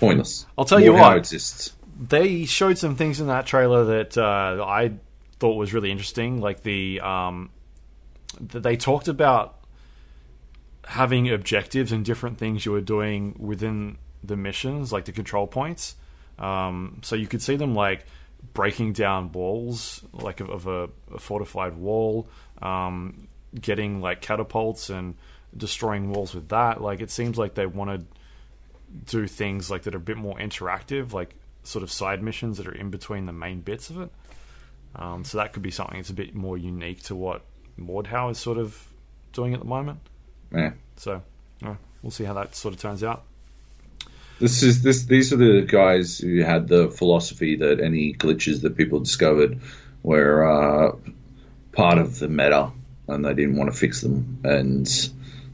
Pointless. I'll tell you More how what. exists. they showed some things in that trailer that uh, I thought was really interesting. Like the um, th- they talked about having objectives and different things you were doing within the missions, like the control points. Um, so you could see them like breaking down walls, like of, of a, a fortified wall, um, getting like catapults and destroying walls with that. Like it seems like they want to do things like that are a bit more interactive, like sort of side missions that are in between the main bits of it. Um, so that could be something that's a bit more unique to what Mordhau is sort of doing at the moment. Yeah. So yeah, we'll see how that sort of turns out. This is this. These are the guys who had the philosophy that any glitches that people discovered were uh, part of the meta, and they didn't want to fix them. And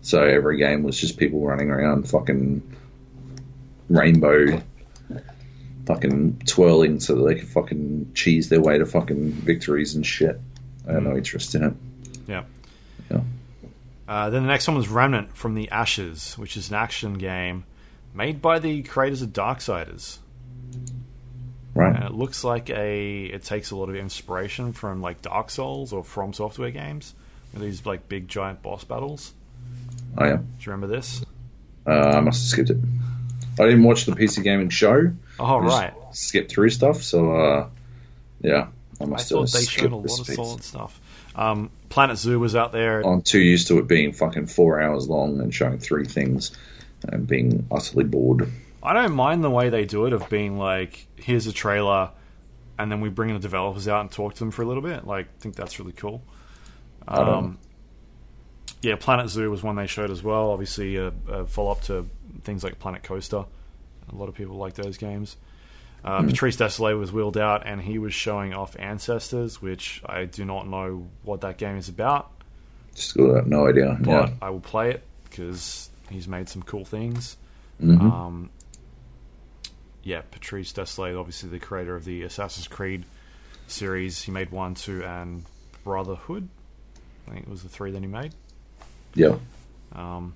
so every game was just people running around, fucking rainbow fucking twirling so that they can fucking cheese their way to fucking victories and shit. I have no interest in it. Yeah. Yeah. Uh, then the next one was Remnant from the Ashes, which is an action game made by the creators of Darksiders. Right. And it looks like a. It takes a lot of inspiration from like Dark Souls or From Software games. with These like big giant boss battles. Oh yeah. Do you remember this? Uh, I must have skipped it. I didn't watch the PC gaming show. Oh I right. Skipped through stuff, so uh, yeah, I I must have thought they showed a lot of piece. solid stuff. Um, Planet Zoo was out there. I'm too used to it being fucking four hours long and showing three things and being utterly bored. I don't mind the way they do it of being like, here's a trailer, and then we bring the developers out and talk to them for a little bit. Like, I think that's really cool. Um, yeah, Planet Zoo was one they showed as well. Obviously, a, a follow up to things like Planet Coaster. A lot of people like those games. Uh, Patrice Désilets was wheeled out, and he was showing off Ancestors, which I do not know what that game is about, Just got no idea. but Yeah. I will play it because he's made some cool things. Mhm. Um, yeah, Patrice Désilets, obviously the creator of the Assassin's Creed series. He made one, two, and Brotherhood. I think it was the three that he made. yeah. Um,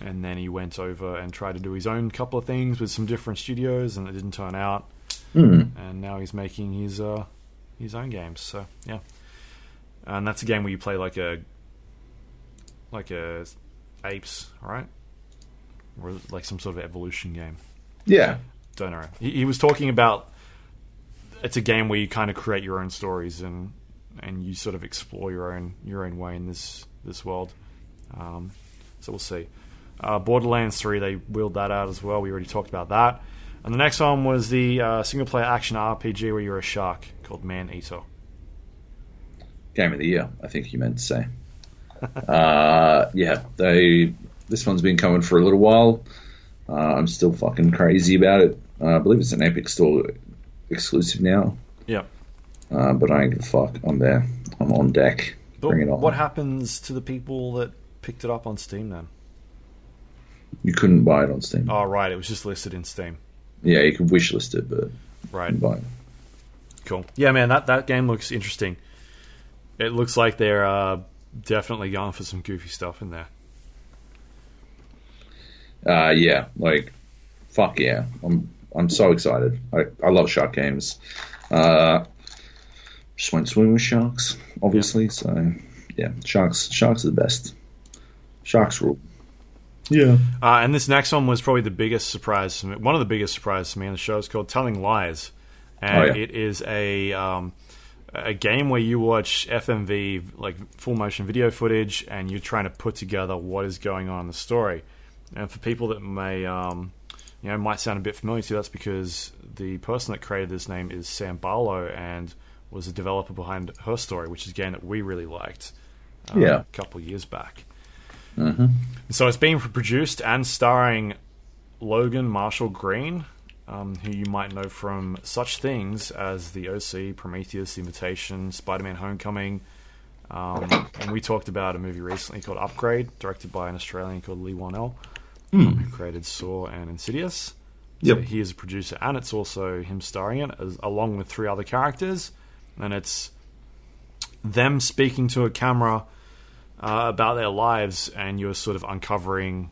and then he went over and tried to do his own couple of things with some different studios, and it didn't turn out. Hmm. And now he's making his uh, his own games. So yeah, and that's a game where you play like a like a apes, right? Or like some sort of evolution game. Yeah. Don't know. He, he was talking about it's a game where you kind of create your own stories and and you sort of explore your own your own way in this this world. Um, so we'll see. Uh, Borderlands 3, they wheeled that out as well. We already talked about that. And the next one was the uh, single player action RPG where you're a shark called Maneater. Game of the year, I think you meant to say. uh, yeah, they. This one's been coming for a little while. Uh, I'm still fucking crazy about it. Uh, I believe it's an Epic Store exclusive now, Yeah. uh, but I ain't give a fuck. I'm there. I'm on deck. But Bring it on. what happens to the people that picked it up on Steam then? You couldn't buy it on Steam. Oh, right. It was just listed in Steam. Yeah, you could wishlist it, but Right. buy it. Cool. Yeah, man, that, that game looks interesting. It looks like they're uh, definitely going for some goofy stuff in there. Uh, yeah, like fuck yeah, I'm I'm so excited. I, I love shark games. Uh, just went swimming with sharks, obviously. So yeah, sharks sharks are the best. Sharks rule. Yeah. Uh, and this next one was probably the biggest surprise to me. One of the biggest surprises to me on the show is called Telling Lies, and Oh, yeah. it is a um, a game where you watch FMV like full motion video footage, and you're trying to put together what is going on in the story. And for people that may um, you know might sound a bit familiar to you, that's because the person that created this name is Sam Barlow and was the developer behind Her Story, which is a game that we really liked. um, Yeah. a couple of years back. hmm So it's being produced and starring Logan Marshall Green, um, who you might know from such things as The OC, Prometheus, The Invitation, Spider Man Homecoming. Um, and we talked about a movie recently called Upgrade, directed by an Australian called Leigh Whannell, um, who created Saw and Insidious. So Yep. he is a producer, and it's also him starring in it, as, along with three other characters. And it's them speaking to a camera uh, about their lives, and you're sort of uncovering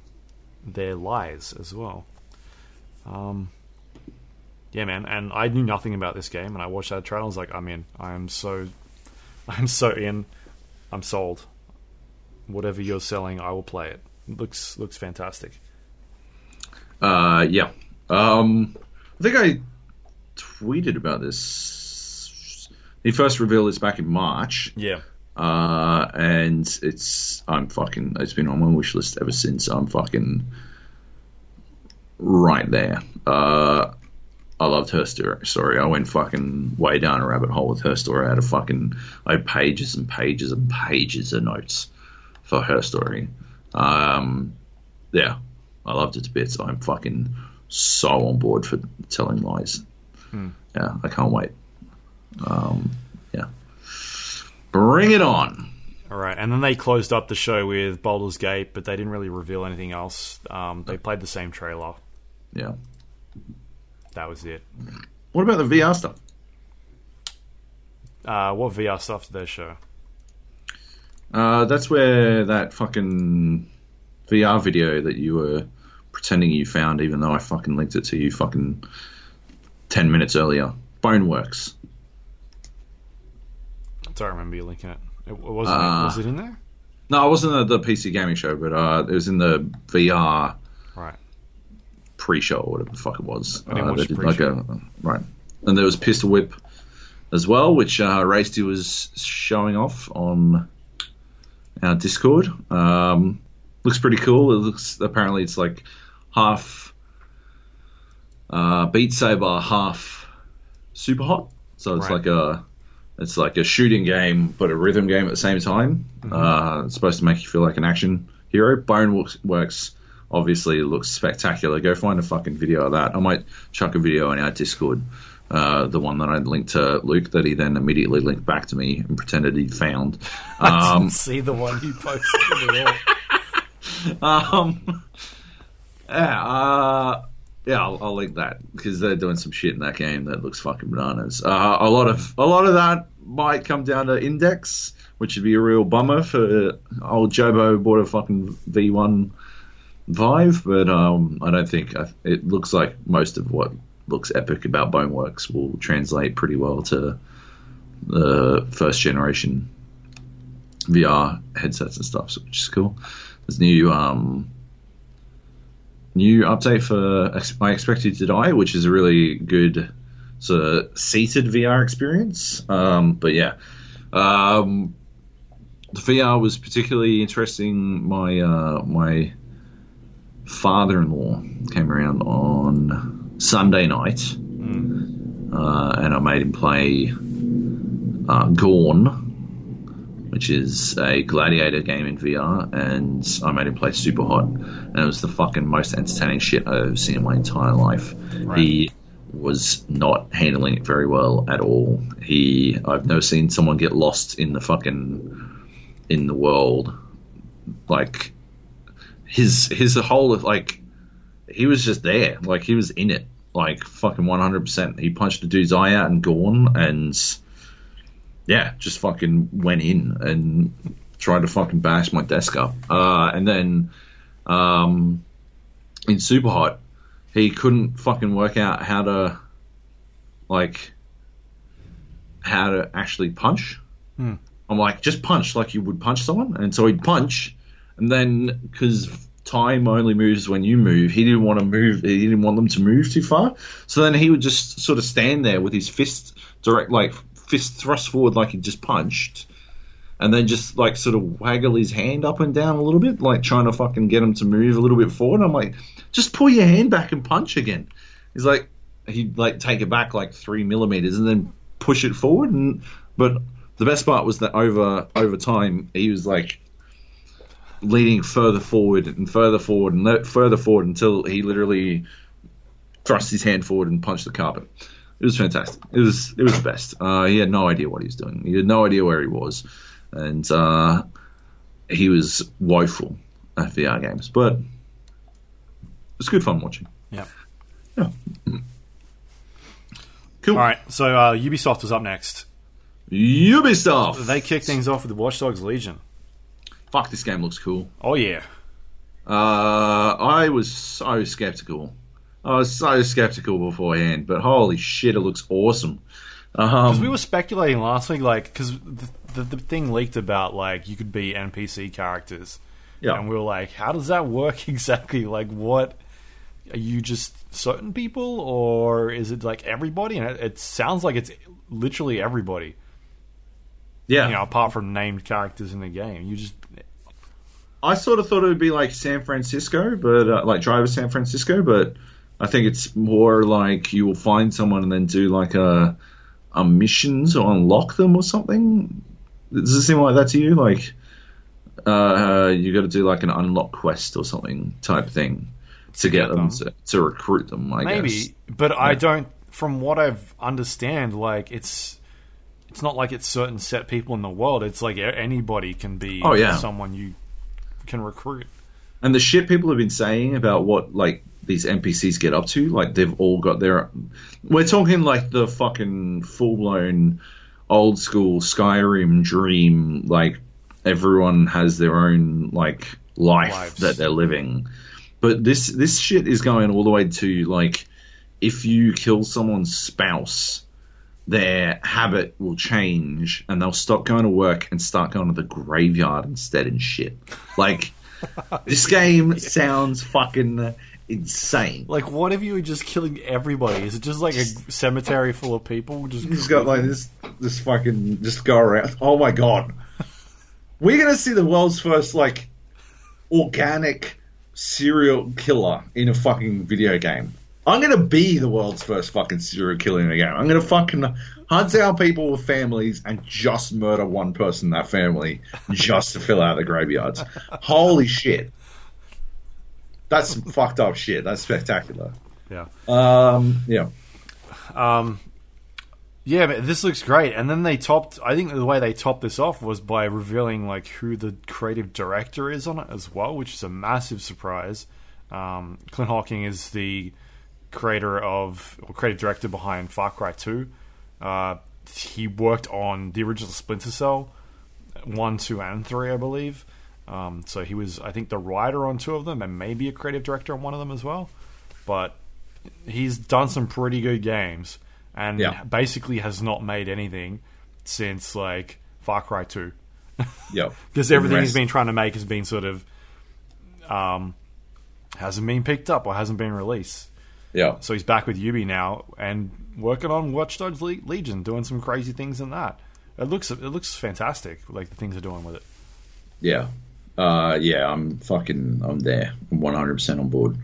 their lies as well. Um, yeah, man. And I knew nothing about this game, and I watched that trailer. I was like, I'm in. I'm so, I'm so in. I'm sold. Whatever you're selling, I will play it. it looks looks fantastic. Uh, yeah. Um, I think I tweeted about this. He first revealed this back in March. Yeah. Uh, and it's I'm fucking it's been on my wish list ever since. I'm fucking right there. Uh, I loved her story. I went fucking way down a rabbit hole with her story. I had a fucking I had pages and pages and pages of notes for her story. Um, yeah, I loved it to bits. I'm fucking so on board for telling lies. Yeah, I can't wait. Um, yeah. Bring it on. All right, and then they closed up the show with Baldur's Gate, but they didn't really reveal anything else. Um, they played the same trailer. Yeah. That was it. What about the VR stuff? Uh, what VR stuff did they show? Uh, that's where that fucking VR video that you were pretending you found, even though I fucking linked it to you fucking ten minutes earlier. Boneworks. I don't remember you linking it. It wasn't. Uh, was it in there? No, it wasn't at the PC gaming show, but uh, it was in the VR. Pre-show or whatever the fuck it was. I didn't Uh, watch did like a right, and there was Pistol Whip as well, which uh, Rasty was showing off on our Discord. Um, looks pretty cool. It looks apparently it's like half uh, Beat Saber, half Super Hot. So it's Right. like a it's like a shooting game, but a rhythm game at the same time. Uh, it's supposed to make you feel like an action hero. Bone works obviously looks spectacular. Go find a fucking video of that. I might chuck a video on our Discord. Uh, the one that I linked to Luke, that he then immediately linked back to me and pretended he'd found. I Um, didn't see the one you posted at all. um, yeah, uh, yeah, I'll, I'll link that because they're doing some shit in that game that looks fucking bananas. Uh, a lot of a lot of that might come down to index, which would be a real bummer for old Jobo bought a fucking V1 Vive, but um, I don't think I, it looks like most of what looks epic about Boneworks will translate pretty well to the first generation VR headsets and stuff, which is cool. There's new um, new update for I Expect You to Die, which is a really good sort of seated VR experience. Um, but yeah, um, the VR was particularly interesting. My uh, my father-in-law came around on Sunday night, uh, and I made him play uh, Gorn which is a gladiator game in VR, and I made him play Super Hot, and it was the fucking most entertaining shit I've ever seen in my entire life. Right. He was not handling it very well at all. He, I've never seen someone get lost in the fucking in the world, like his his whole like he was just there, like he was in it, like fucking one hundred percent. He punched the dude's eye out and gone, and yeah, just fucking went in and tried to fucking bash my desk up. Uh, and then um, in Super Hot, he couldn't fucking work out how to like how to actually punch. Hmm. I'm like, just punch like you would punch someone, and so he'd punch, and then because time only moves when you move, he didn't want to move. He didn't want them to move too far, so then he would just sort of stand there with his fist direct, like fist thrust forward, like he just punched, and then just like sort of waggle his hand up and down a little bit, like trying to fucking get him to move a little bit forward. I'm like, just pull your hand back and punch again. He's like, he'd like take it back like three millimeters and then push it forward. And but the best part was that over over time he was like leaning further forward and further forward and le- further forward until he literally thrust his hand forward and punched the carpet. It was fantastic. It was it was the best. Uh, he had no idea what he was doing. He had no idea where he was, and uh, he was woeful at VR games. But it was good fun watching. Yeah. Yeah. Cool. All right. So uh, Ubisoft was up next. Ubisoft. They kicked things off with Watch Dogs Legion. Fuck, this game looks cool. Oh yeah. Uh, I was so skeptical. I was so skeptical beforehand, but holy shit, it looks awesome. Because Um, we were speculating last week, like, because the, the, the thing leaked about, like, you could be NPC characters. yeah, And we were like, how does that work exactly? Like, what? Are you just certain people, or is it like everybody? And it, it sounds like it's literally everybody, yeah. you know, apart from named characters in the game. You just. I sort of thought it would be like San Francisco, but uh, like Driver San Francisco, but I think it's more like you will find someone and then do like a a mission to unlock them or something. Does it seem like that to you? Like uh, you got to do like an unlock quest or something type thing to get get them to, to recruit them. I Maybe, guess. but I don't. From what I've understand, like it's it's not like it's certain set people in the world. It's like anybody can be Oh, yeah. someone you can recruit. And the shit people have been saying about what like these NPCs get up to, like they've all got their. We're talking like the fucking full blown, old school Skyrim dream. Like everyone has their own like life Lives. that they're living. But this this shit is going all the way to like, if you kill someone's spouse, their habit will change and they'll stop going to work and start going to the graveyard instead and shit. Like, this game sounds fucking insane. Like, what if you were just killing everybody? Is it just like a cemetery full of people? Just He's got like this, this fucking just go around. Oh my god, we're gonna see the world's first like organic serial killer in a fucking video game. I'm gonna be the world's first fucking serial killer in a game. I'm gonna fucking hunt down people with families and just murder one person in that family just to fill out the graveyards. Holy shit. That's some fucked up shit. That's spectacular. yeah. Um, yeah. Um, yeah, but this looks great. And then they topped. I think the way they topped this off was by revealing like who the creative director is on it as well, which is a massive surprise. Um, Clint Hocking is the creator of or creative director behind Far Cry Two. Uh, he worked on the original Splinter Cell one, two, and three, I believe. Um, so he was, I think, the writer on two of them, and maybe a creative director on one of them as well. But he's done some pretty good games and Yeah. basically has not made anything since like Far Cry 2 Yep. because everything he's been trying to make has been sort of um hasn't been picked up or hasn't been released. Yeah. So he's back with Ubi now and working on Watch Dogs Le- Legion, doing some crazy things in that. It looks it looks fantastic, like the things they're doing with it. Yeah. Uh, yeah, I'm fucking, I'm there. I'm 100% on board.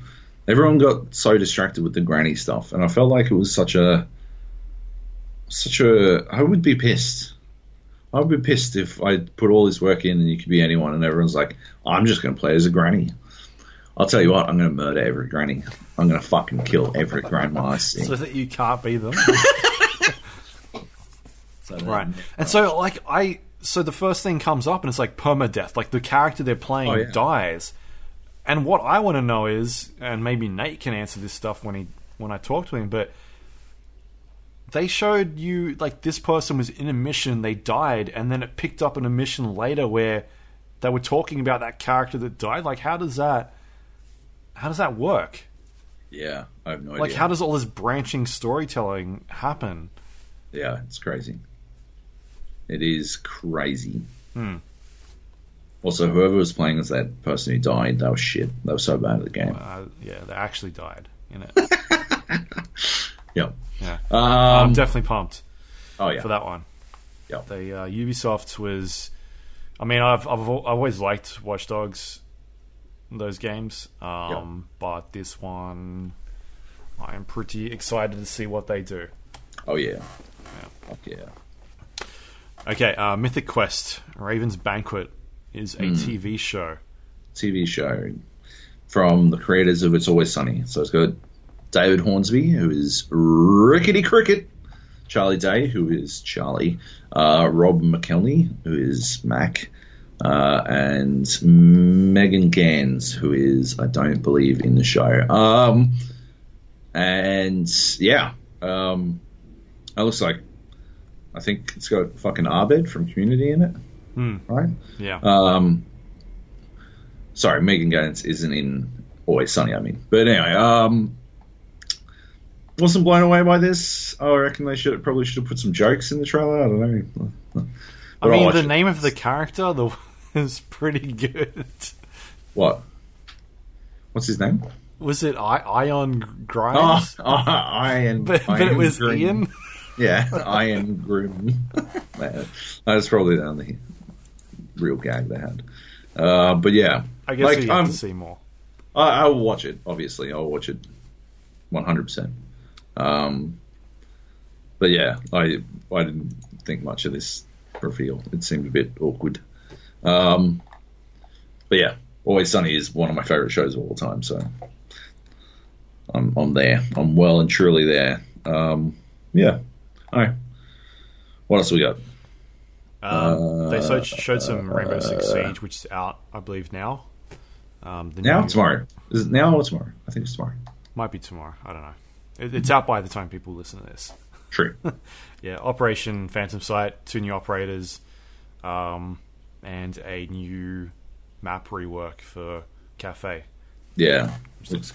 Everyone got so distracted with the granny stuff, and I felt like it was such a, such a, I would be pissed. I would be pissed if I put all this work in and you could be anyone, and everyone's like, I'm just going to play as a granny. I'll tell you what, I'm going to murder every granny. I'm going to fucking kill every grandma I see. So that you can't be them. So Right. And so, like, I. So the first thing comes up and it's like permadeath. Like, the character they're playing Oh, yeah. dies. And what I want to know is, and maybe Nate can answer this stuff when he when I talk to him, but they showed you like this person was in a mission, they died, and then it picked up in a mission later where they were talking about that character that died. Like, how does that how does that work? Yeah, I have no Like, idea. Like, how does all this branching storytelling happen? Yeah, it's crazy. It is crazy. Hmm. Also, whoever was playing as that person who died, that was shit. That was so bad at the game. Uh, yeah, they actually died in it. yeah. Yeah. Um, I'm definitely pumped oh yeah. for that one. Yeah. The uh, Ubisoft was, I mean, I've I've, I've always liked Watch Dogs, those games, um, but this one, I am pretty excited to see what they do. Oh yeah. Fuck yeah. Okay, uh, Mythic Quest: Raven's Banquet is a Hmm. TV show. TV show from the creators of It's Always Sunny. So it's got David Hornsby, who is Rickety Cricket, Charlie Day, who is Charlie, uh, Rob McElhenney, who is Mac, uh, and Megan Ganz, who is, I don't believe, in the show. Um, and yeah, um, it looks like, I think it's got fucking Abed from Community in it, Hmm. right? Yeah, Um, sorry, Megan Ganz isn't in Always Sunny. I mean, but anyway, um, wasn't blown away by this. I reckon they should probably should have put some jokes in the trailer. I don't know. I But mean, the it. name of the character the, is pretty good. what? What's his name? Was it I- Ion Oh, Grimes? oh Iron. but, but it was. Ian. Yeah, Iron Grim. Man, That's probably the only real gag they had. Uh, but yeah, I guess like, we have um, to see more. I, I will watch it. Obviously, I'll watch it, one hundred percent. Um, but yeah, I I didn't think much of this reveal. It seemed a bit awkward. Um, but yeah, Always Sunny is one of my favorite shows of all time. So I'm I'm there. I'm well and truly there. Um, yeah. All right. What else we got? Um, they Uh, showed, showed some Rainbow Six Siege, which is out, I believe, now. Um, the Now new- tomorrow. Is it now or tomorrow? I think it's tomorrow. might be tomorrow. I don't know. It, it's out by the time people listen to this. True. Yeah, Operation Phantom Sight, two new operators, um, and a new map rework for Cafe. yeah.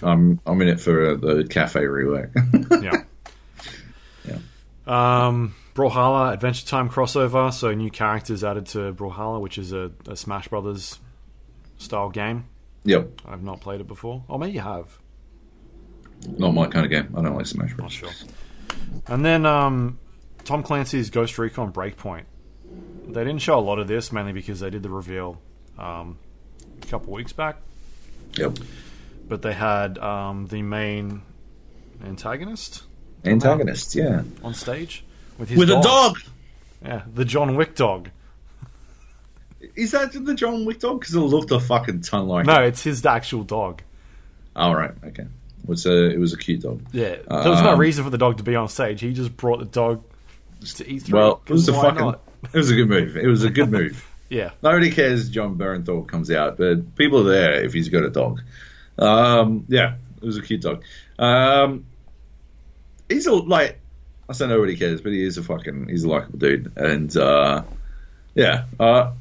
I'm I'm in it for uh, the cafe rework. Yeah. Yeah. Um, Brawlhalla Adventure Time crossover, so new characters added to Brawlhalla, which is a, a Smash Brothers style game. yep. I've not played it before. Oh, maybe you have. Not my kind of game. I don't like Smash Not Bros. sure. And then um, Tom Clancy's Ghost Recon Breakpoint. They didn't show a lot of this, mainly because they did the reveal um, a couple weeks back. Yep. But they had um, the main antagonist Antagonist. Yeah. on stage with his With a dog. Yeah, the John Wick dog. Is that the John Wick dog? Because it looked a fucking ton like. No, it. it's his actual dog. All right. Okay. It was a it was a cute dog. Yeah, there was no Um, reason for the dog to be on stage. He just brought the dog to E3. Well, it was a fucking. not? It was a good move. It was a good move. Yeah, Nobody cares Jon Bernthal comes out, but people are there if he's got a dog. Um, yeah, it was a cute dog. Um, he's a like I say nobody cares, but he is a fucking he's a likable dude, and uh, yeah. Uh,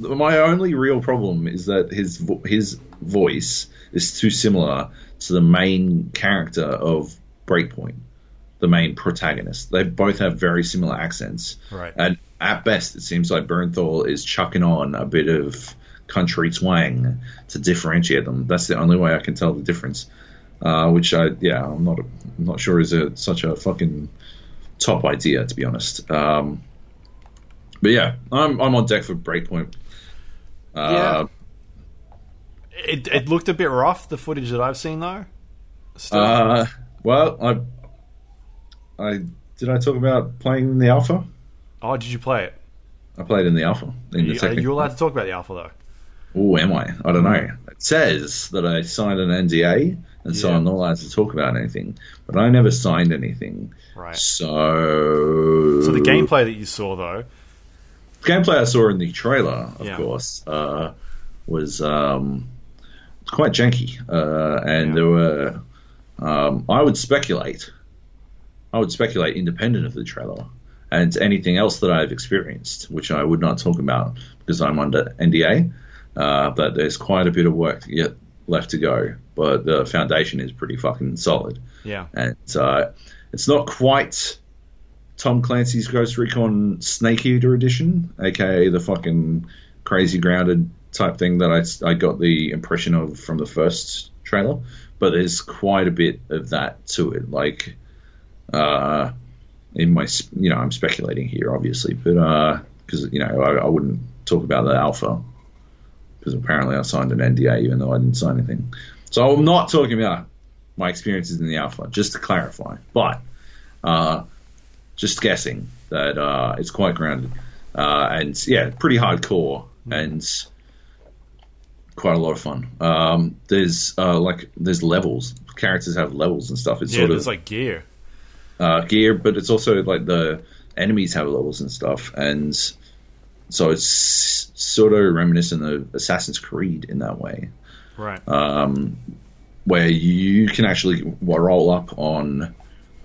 my only real problem is that his vo- his voice is too similar to the main character of Breakpoint, the main protagonist. They both have very similar accents, Right. And at best, it seems like Bernthal is chucking on a bit of country twang to differentiate them. That's the only way I can tell the difference. Uh, which I, yeah, I'm not, I'm not sure is a, such a fucking top idea to be honest. Um, but yeah, I'm, I'm on deck for Breakpoint. Uh, it it looked a bit rough. The footage that I've seen though. Still, Uh, well, I, I did I talk about playing in the alpha? oh, did you play it? I played in the alpha. In Are the you, are you allowed to talk about the alpha though? Oh, am I? I don't know. It says that I signed an NDA, and so Yeah. I'm not allowed to talk about anything. But I never signed anything. Right. So, So the gameplay that you saw though, The gameplay I saw in the trailer, of Yeah. course, uh, was um, quite janky, uh, and Yeah. there were. Um, I would speculate. I would speculate, independent of the trailer, and anything else that I've experienced, which I would not talk about because I'm under NDA. Uh, but there's quite a bit of work yet left to go. But the foundation is pretty fucking solid yeah, and uh, it's not quite Tom Clancy's Ghost Recon Snake Eater edition, aka the fucking crazy grounded type thing that I, I got the impression of from the first trailer. But there's quite a bit of that to it. Like, uh, in my, you know, I'm speculating here, obviously, but because you know, I, I wouldn't talk about the alpha because apparently I signed an NDA even though I didn't sign anything. So I'm not talking about my experiences in the alpha, just to clarify. But uh, just guessing that uh, it's quite grounded uh, and yeah, pretty hardcore and quite a lot of fun. Um, there's uh, like there's levels. Characters have levels and stuff. It's yeah. sort There's of like gear. Uh, gear, but it's also like the enemies have levels and stuff, and so it's sort of reminiscent of Assassin's Creed in that way Right. um, where you can actually roll up on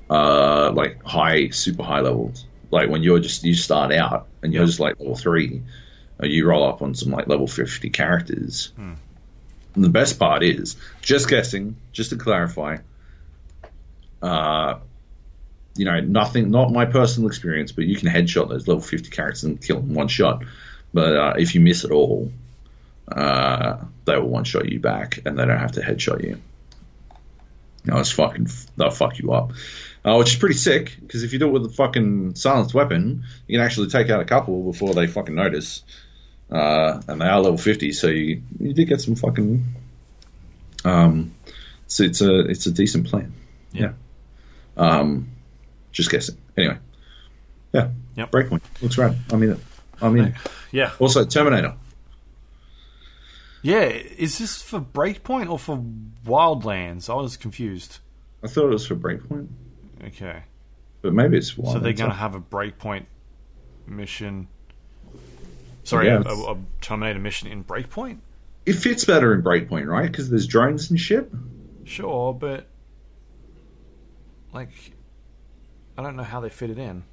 uh, like high, super high levels. Like when you're just you start out and you're just like level three, uh, you roll up on some like level fifty characters. And the best part is just guessing, just to clarify. Uh, you know, nothing, not my personal experience, but you can headshot those level 50 characters and kill them one shot. But uh, if you miss it all, uh, they will one shot you back and they don't have to headshot you. No, it's fucking, they'll fuck you up. Uh, which is pretty sick because if you do it with a fucking silenced weapon, you can actually take out a couple before they fucking notice. Uh, and they are level 50, so you, you did get some fucking. Um, so it's a it's a decent plan. Yeah. Um, just guessing. Anyway. Yeah. Yep. Breakpoint. Looks right. I mean, I mean, Yeah. also Terminator. Yeah. Is this for Breakpoint or for Wildlands? I was confused. I thought it was for Breakpoint, Okay. but maybe it's one. So they're going to have a Breakpoint mission. Sorry, Yeah. a, a Terminator mission in Breakpoint. it fits better in Breakpoint, right? Because there's drones and shit. Sure, but like, I don't know how they fit it in.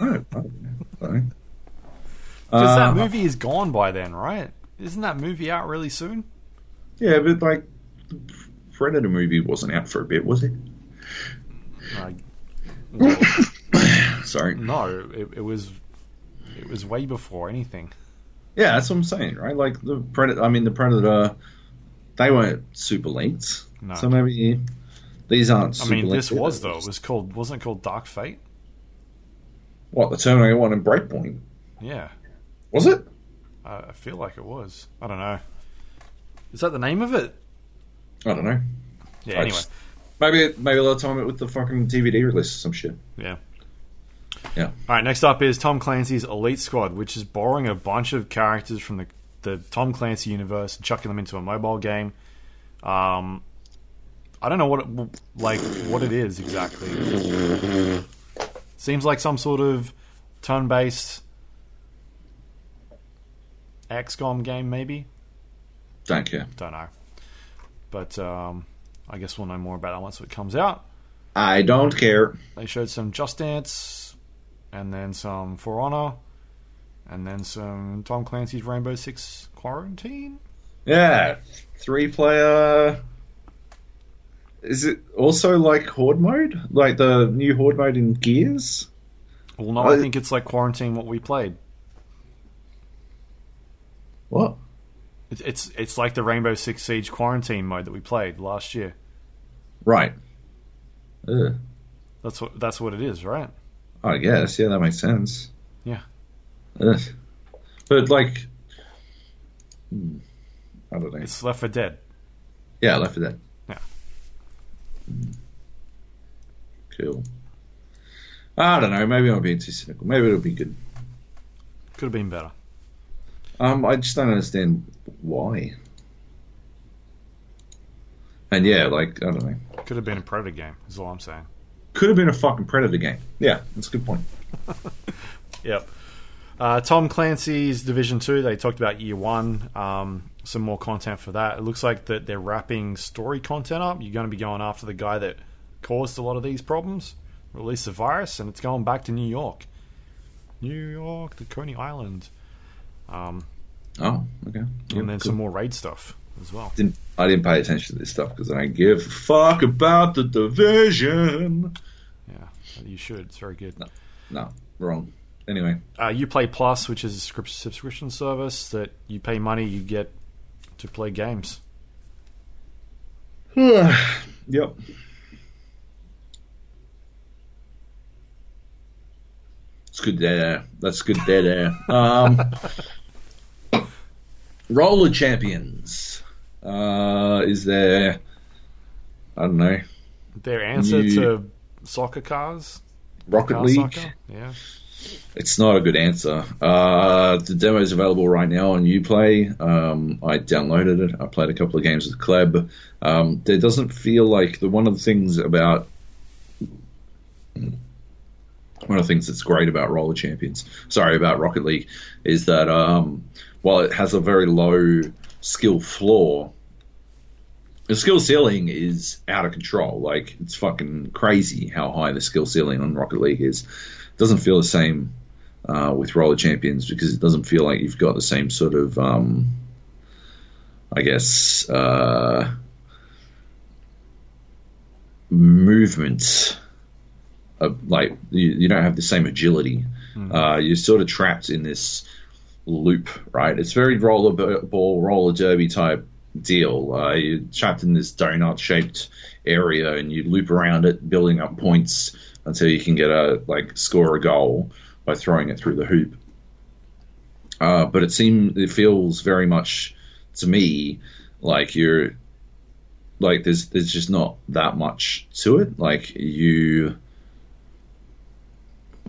I don't, I know. Because Uh, that movie is gone by then, right? Isn't that movie out really soon? Yeah, but like, the Predator movie wasn't out for a bit, was it? Like, Sorry. no, it, it was. It was way before anything. Yeah, that's what I'm saying, right? Like the Predator. I mean, the Predator. They weren't super linked, No. so maybe these aren't. I mean, this was though. It was called. Wasn't it called Dark Fate? what the Terminator One and Breakpoint Yeah, was it? I, I feel like it was. I don't know. Is that the name of it? I don't know. Yeah. I Anyway. just- Maybe maybe they'll time it with the fucking DVD release or some shit. Yeah. Yeah. All right. Next up is Tom Clancy's Elite Squad, which is borrowing a bunch of characters from the the Tom Clancy universe and chucking them into a mobile game. Um, I don't know what it, like what it is exactly. Seems like some sort of turn-based XCOM game, maybe. Don't care. Don't know. But um, I guess we'll know more about that once it comes out. I don't care. They showed some Just Dance, and then some For Honor, and then some Tom Clancy's Rainbow Six Quarantine. Yeah, three player. Is it also like Horde mode? Like the new Horde mode in Gears? Well, no, Oh, I think it's like Quarantine what we played. What? It's it's, it's like the Rainbow Six Siege Quarantine mode that we played last year. Right. Ugh. That's what that's what it is, right? I guess. Yeah, that makes sense. Yeah. Ugh. But like, hmm, I don't know. It's Left 4 Dead. Yeah, Left 4 Dead. Cool. I don't know. Maybe I'm being too cynical. Maybe it'll be good. Could have been better. Um, I just don't understand why. And yeah, like I don't know. Could have been a Predator game. Is all I'm saying. Could have been a fucking Predator game. Yeah, that's a good point. Yep. Uh, Tom Clancy's Division Two. They talked about Year One. Um, some more content for that. It looks like that they're wrapping story content up. You're going to be going after the guy that caused a lot of these problems, released the virus, and it's going back to New York. New York, the Coney Island, um, Oh, okay. Yeah, and then cool. some more raid stuff as well. Didn't, I didn't pay attention to this stuff because I don't give a fuck about the division. Yeah, you should. It's very good. No, wrong. Anyway, Uh, Uplay Plus, which is a subscription service that you pay money, you get to play games. yep. It's good there. That's good there. Um, Roller Champions. Uh, is there? I don't know. Their answer You- to soccer cars, Rocket car League. soccer. Yeah. It's not a good answer. Uh, the demo is available right now on UPlay. Um, I downloaded it. I played a couple of games with Kleb. Um, there doesn't feel like the one of the things about one of the things that's great about Roller Champions, sorry about Rocket League, is that um, while it has a very low skill floor, the skill ceiling is out of control. Like it's fucking crazy how high the skill ceiling on Rocket League is. Doesn't feel the same uh, with Roller Champions because it doesn't feel like you've got the same sort of, um, I guess, uh, movement. Of, like you, you don't have the same agility. Uh, you're sort of trapped in this loop, right? It's very roller ball, roller derby type deal. Uh, you're trapped in this donut shaped area, and you loop around it, building up points until you can get a like score a goal by throwing it through the hoop. Uh, but it seems it feels very much to me like you're like there's there's just not that much to it. Like you.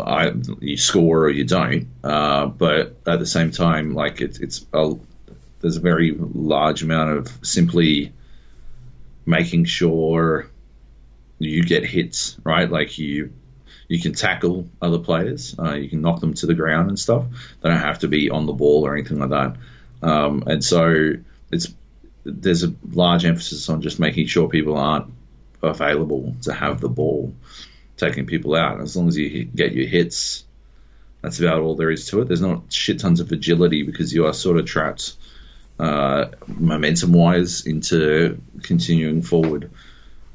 I, you score or you don't, uh, but at the same time, like it's it's a, there's a very large amount of simply making sure you get hits right. Like you you can tackle other players, uh, you can knock them to the ground and stuff. They don't have to be on the ball or anything like that. Um, and so it's there's a large emphasis on just making sure people aren't available to have the ball, taking people out. As long as you get your hits, that's about all there is to it. There's not shit tons of agility because you are sort of trapped uh, momentum wise into continuing forward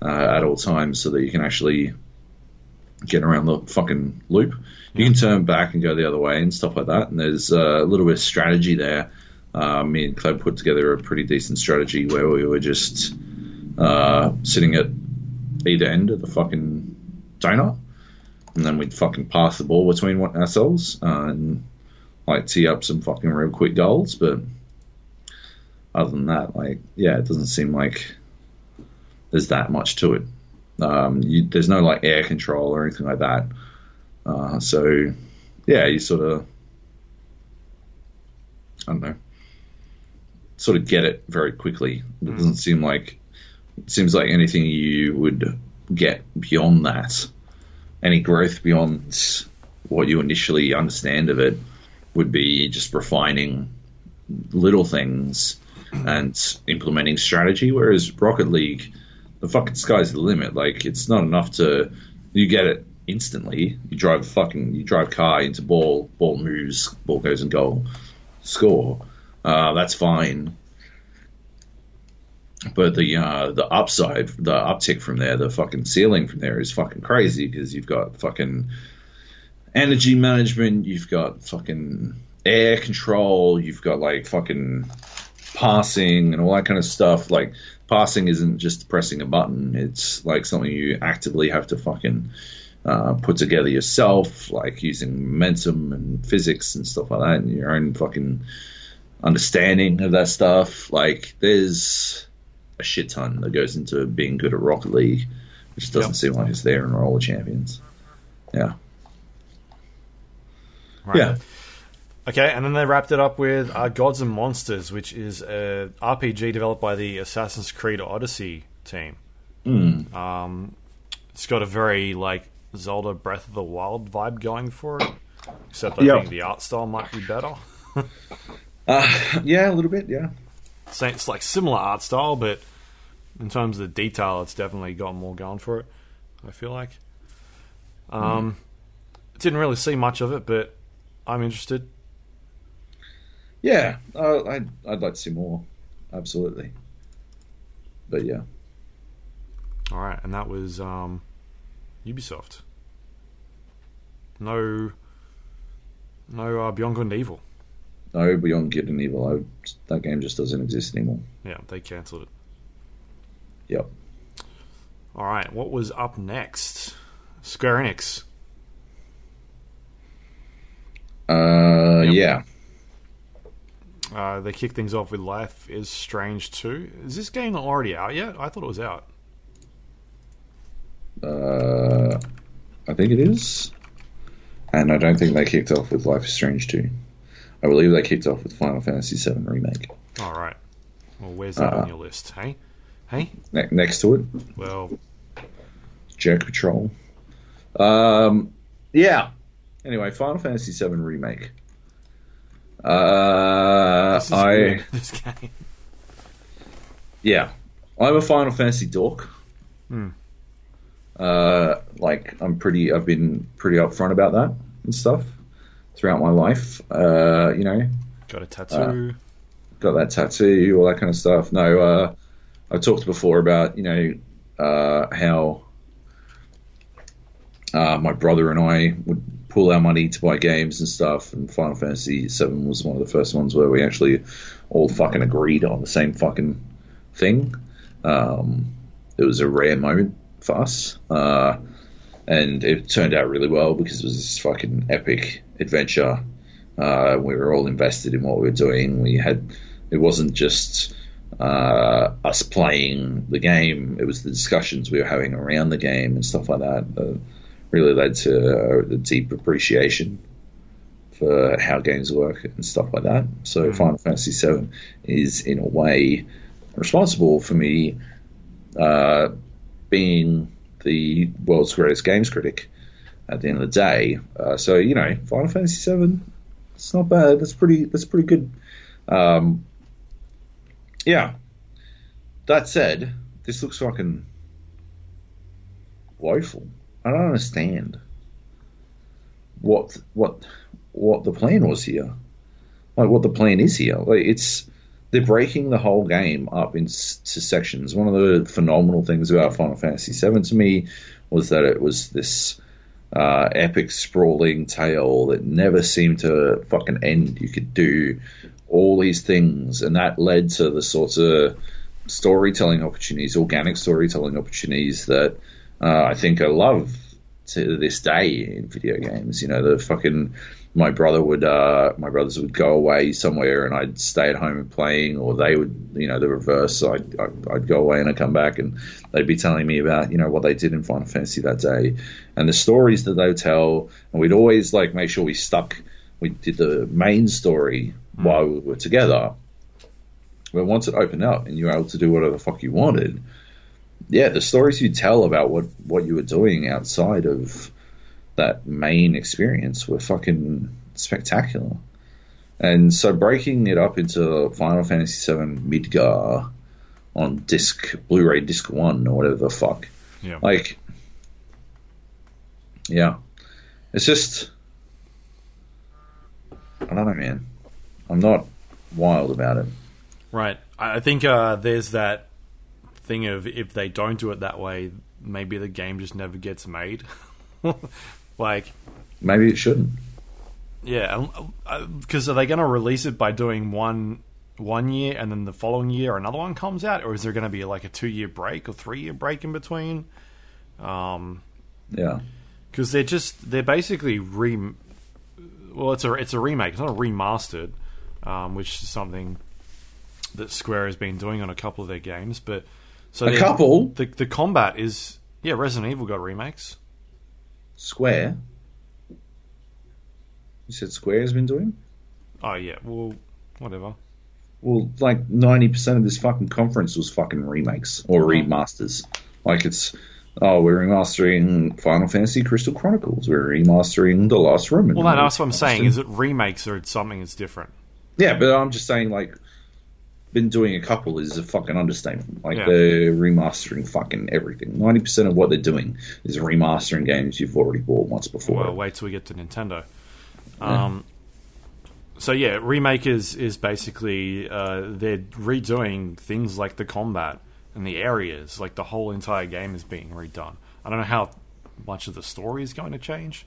uh, at all times so that you can actually get around the fucking loop. You can turn back and go the other way and stuff like that. And there's uh, a little bit of strategy there. Uh, me and Cleb put together a pretty decent strategy where we were just uh, sitting at either end of the fucking donut, and then we'd fucking pass the ball between ourselves and like tee up some fucking real quick goals. But other than that, like, yeah, it doesn't seem like there's that much to it. Um, you, there's no like air control or anything like that. Uh, so yeah, you sort of I don't know, sort of get it very quickly. It mm. doesn't seem like it seems like anything you would get beyond that, any growth beyond what you initially understand of it, would be just refining little things and implementing strategy. Whereas Rocket League, the fucking sky's the limit. Like it's not enough to you get it instantly. You drive fucking you drive car into ball, ball moves, ball goes in goal, score. Uh, that's fine. But the uh, the upside, the uptick from there, the fucking ceiling from there is fucking crazy because you've got fucking energy management, you've got fucking air control, you've got like fucking passing and all that kind of stuff. Like passing isn't just pressing a button; it's like something you actively have to fucking uh, put together yourself, like using momentum and physics and stuff like that, and your own fucking understanding of that stuff. Like there's a shit ton that goes into being good at Rocket League, which doesn't yep. seem like it's there in Roller Champions. Yeah. Right. Yeah. Okay, and then they wrapped it up with uh, Gods and Monsters, which is a RPG developed by the Assassin's Creed Odyssey team. Mm. Um, it's got a very like Zelda Breath of the Wild vibe going for it, except I yep. think the art style might be better. uh, yeah, a little bit. Yeah, so it's like similar art style, but in terms of the detail, it's definitely got more going for it. I feel like. Um, mm. Didn't really see much of it, but I'm interested. Yeah, uh, I'd I'd like to see more. Absolutely. But yeah. All right, and that was um, Ubisoft. No, no uh, Beyond Good and Evil. No Beyond Good and Evil. I, that game just doesn't exist anymore. Yeah, they cancelled it. Yep. All right, what was up next? Square Enix. Uh, yep. yeah. Uh, they kick things off with Life is Strange 2. Is this game already out yet? I thought it was out. Uh, I think it is. And I don't think they kicked off with Life is Strange 2. I believe they kicked off with Final Fantasy VII Remake. All right. Well, where's that uh, on your list? Hey? Hey? Ne- next to it. Well, Jerk Patrol. Um, yeah. Anyway, Final Fantasy VII Remake. Uh, I this game. Yeah, I'm a Final Fantasy dork. Hmm. Uh, like I'm pretty. I've been pretty upfront about that and stuff throughout my life. Uh, you know, got a tattoo. Uh, got that tattoo, all that kind of stuff. No, uh, I talked before about you know uh, how uh, my brother and I would pool our money to buy games and stuff. And Final Fantasy VII was one of the first ones where we actually all fucking agreed on the same fucking thing. Um, it was a rare moment for us, uh, and it turned out really well because it was this fucking epic adventure. Uh, we were all invested in what we were doing. We had it wasn't just uh, us playing the game; it was the discussions we were having around the game and stuff like that. Uh, really led to a deep appreciation for how games work and stuff like that. So mm-hmm. Final Fantasy VII is in a way responsible for me uh, being the world's greatest games critic at the end of the day. Uh, so you know, Final Fantasy VII, it's not bad. That's pretty. That's pretty good. Um, yeah. That said, this looks fucking woeful. I don't understand what what what the plan was here. Like what the plan is here. Like it's they're breaking the whole game up into sections. One of the phenomenal things about Final Fantasy VII to me was that it was this uh, epic, sprawling tale that never seemed to fucking end. You could do all these things, and that led to the sorts of storytelling opportunities, organic storytelling opportunities that uh, I think I love to this day in video games. You know, the fucking my brother would uh, my brothers would go away somewhere and I'd stay at home and playing, or they would you know the reverse. I'd, I'd, I'd go away and I'd come back and they'd be telling me about you know what they did in Final Fantasy that day and the stories that they would tell, and we'd always like make sure we stuck. We did the main story mm. while we were together. But once it opened up and you were able to do whatever the fuck you wanted, yeah, the stories you tell about what what you were doing outside of that main experience were fucking spectacular. And so breaking it up into Final Fantasy VII Midgar on disc, Blu-ray disc one or whatever the fuck, yeah. like, yeah, it's just, I don't know, man. I'm not wild about it. Right. I think uh, there's that thing of if they don't do it that way, maybe the game just never gets made. like, maybe it shouldn't. Yeah, because um, uh, are they going to release it by doing one one year and then the following year another one comes out, or is there going to be like a two year break or three year break in between? Um, yeah, because they're just they're basically re. Well, it's a it's a remake. It's not a remastered, um, which is something that Square has been doing on a couple of their games. But so a couple. The the combat is yeah. Resident Evil got remakes. Square. You said Square has been doing. Oh yeah. Well, whatever. Well, like ninety percent of this fucking conference was fucking remakes or uh-huh. remasters. Like it's oh, we're remastering Final Fantasy Crystal Chronicles. We're remastering The Last Remnant. Well, no, that's what I'm saying. Is it remakes or it's something that's different? Yeah, but I'm just saying like been doing a couple is a fucking understatement. Like yeah. they're remastering fucking everything. Ninety percent of what they're doing is remastering games you've already bought once before. Well, wait till we get to Nintendo. Yeah. Um, so yeah, remake is is basically uh, they're redoing things like the combat and the areas. Like the whole entire game is being redone. I don't know how much of the story is going to change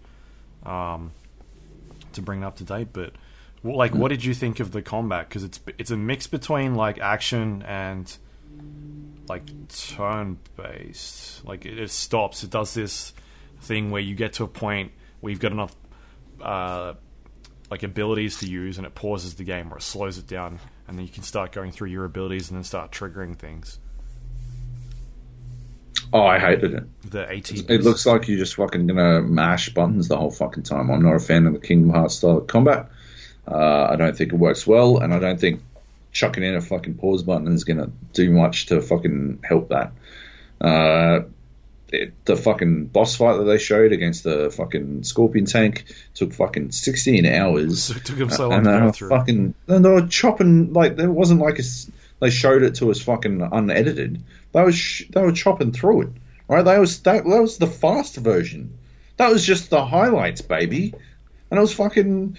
um, to bring it up to date, but like, what did you think of the combat? Because it's it's a mix between like action and like turn based. Like it, it, stops. It does this thing where you get to a point where you've got enough uh, like abilities to use, and it pauses the game or it slows it down, and then you can start going through your abilities and then start triggering things. Oh, I hated it. The eighteen. It looks like you're just fucking gonna mash buttons the whole fucking time. I'm not a fan of the Kingdom Hearts style of combat. Uh, I don't think it works well, and I don't think chucking in a fucking pause button is going to do much to fucking help that. Uh, it, the fucking boss fight that they showed against the fucking scorpion tank took fucking 16 hours. it took them so long and to go through. Fucking, and they were chopping, like, there wasn't like a, they showed it to us fucking unedited. They was, they were chopping through it, right? That was, that, that was the fast version. That was just the highlights, baby. And it was fucking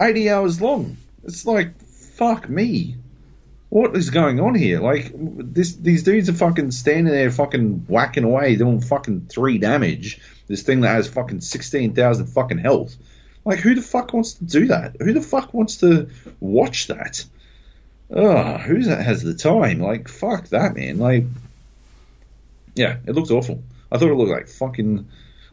80 hours long. It's like, fuck me. What is going on here? Like, this, these dudes are fucking standing there fucking whacking away, doing fucking three damage. This thing that has fucking 16,000 fucking health. Like, who the fuck wants to do that? Who the fuck wants to watch that? Ugh, who has the time? Like, fuck that, man. Like, yeah, it looks awful. I thought it looked like fucking.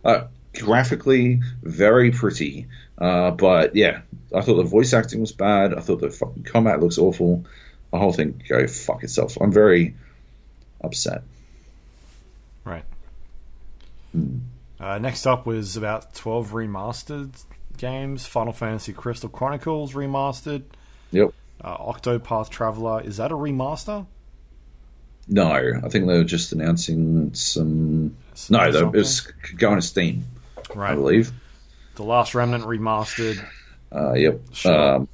Uh, graphically very pretty. Uh, but yeah, I thought the voice acting was bad. I thought the fucking combat looks awful. The whole thing go fuck itself. I'm very upset. Right. Hmm. Uh, next up was about 12 remastered games. Final Fantasy Crystal Chronicles remastered. Yep. Uh, Octopath Traveler. Is that a remaster? No, I think they were just announcing some. some no, it was going to Steam right. I believe. The Last Remnant remastered. Uh, yep. Sure. Um,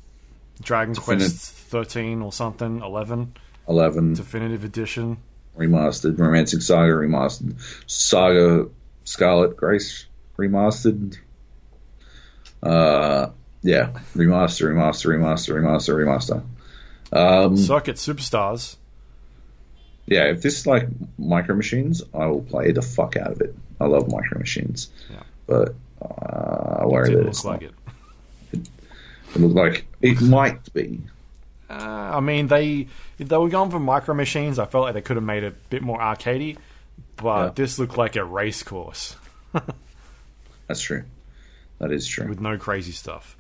Dragon Quest thirteen or something, eleven. 11 Definitive Edition. remastered, Romancing Saga remastered, Saga Scarlet Grace remastered. Uh, yeah, remaster, remaster, remaster, remaster, remaster. Um, Circuit Superstars. yeah, if this is like Micro Machines, I will play the fuck out of it. I love Micro Machines, Yeah. But uh, I worry that Didn't it's look like it. It looks like it might be. Uh, I mean, they if they were going for micro machines, I felt like they could have made it a bit more arcadey. But Yeah. this looked like a race course That's true. That is true. with no crazy stuff.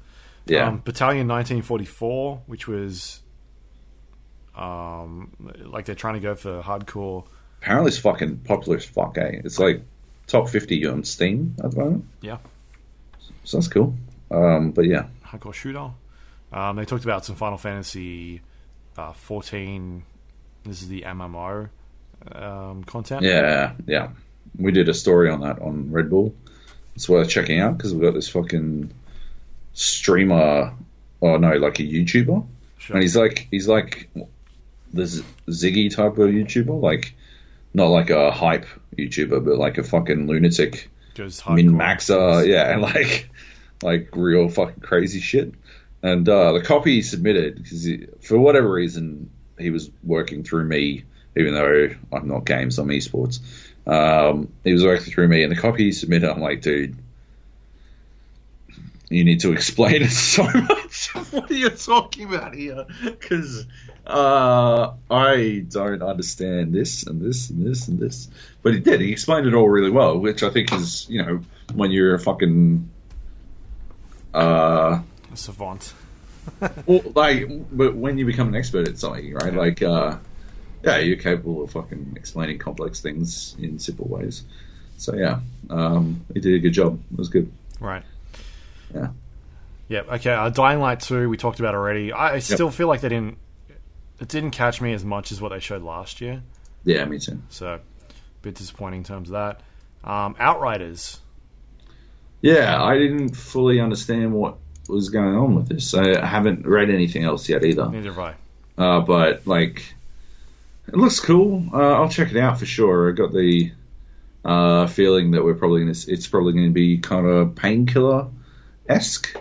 Yeah, Um, Battalion 1944, which was um, like they're trying to go for hardcore. apparently it's fucking popular as fuck. Eh? It's like top fifty on Steam at the moment. Yeah. So that's cool. Um, but yeah, hardcore shooter. Um, they talked about some Final Fantasy uh, 14. This is the MMO um, content. yeah, yeah. We did a story on that on Red Bull. It's worth checking out because we've got this fucking streamer, or no, like a YouTuber, Sure. and he's like he's like the Z- Ziggy type of YouTuber, like not like a hype YouTuber, but like a fucking lunatic min maxer, yeah, and like like real fucking crazy shit. And uh, the copy he submitted because for whatever reason he was working through me, even though I'm not games, I'm esports. Um, he was working through me, and the copy he submitted, I'm like, dude, you need to explain it so much. what are you talking about here? Because uh, I don't understand this and this and this and this. But he did. He explained it all really well, which I think is, you know, when you're a fucking. Uh, a Savant. well, like, but when you become an expert at something, right? Like, uh, yeah, you're capable of fucking explaining complex things in simple ways. So yeah, um, he did a good job. It was good. Right. Yeah. Yeah. Okay. Uh, Dying Light 2, we talked about already. I, I still feel like they didn't. It didn't catch me as much as what they showed last year. Yeah, me too. So, a bit disappointing in terms of that. Um, Outriders. Yeah, I didn't fully understand what was going on with this. I haven't read anything else yet either. Neither have I. Uh, but like, it looks cool. Uh, I'll check it out for sure. I got the uh, feeling that we're probably gonna. It's probably going to be kind of painkiller esque.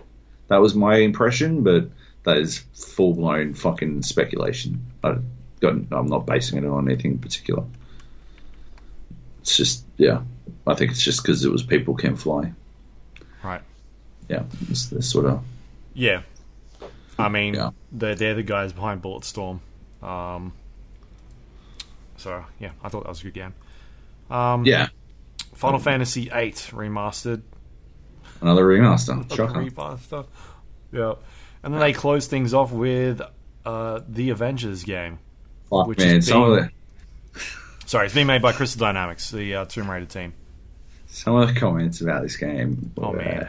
That was my impression, but that is full blown fucking speculation. I got. I'm not basing it on anything in particular. It's just yeah. I think it's just because it was people can fly. Right. Yeah, it's this sort of Yeah. I mean, Yeah. they're, they're the guys behind Bulletstorm. Um, so, yeah, I thought that was a good game. Um, yeah. Final Fantasy VIII remastered. Another remaster. Like a remaster. Yeah. And then they close things off with uh, the Avengers game. Fuck, which man, is some of being- Sorry, it's being made by Crystal Dynamics, the uh, Tomb Raider team. some of the comments about this game. Oh, man.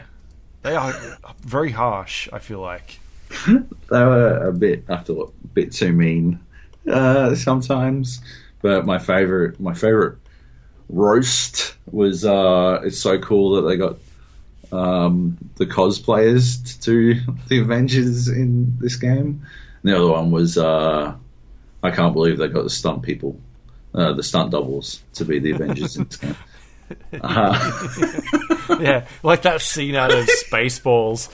They are very harsh, I feel like. they were a bit, I thought, a bit too mean uh, sometimes. But my favorite, my favorite roast was uh, it's so cool that they got um, the cosplayers to the Avengers in this game. And the other one was uh, I can't believe they got the stunt people, uh, the stunt doubles, to be the Avengers in this game. Uh, yeah, like that scene out of Spaceballs.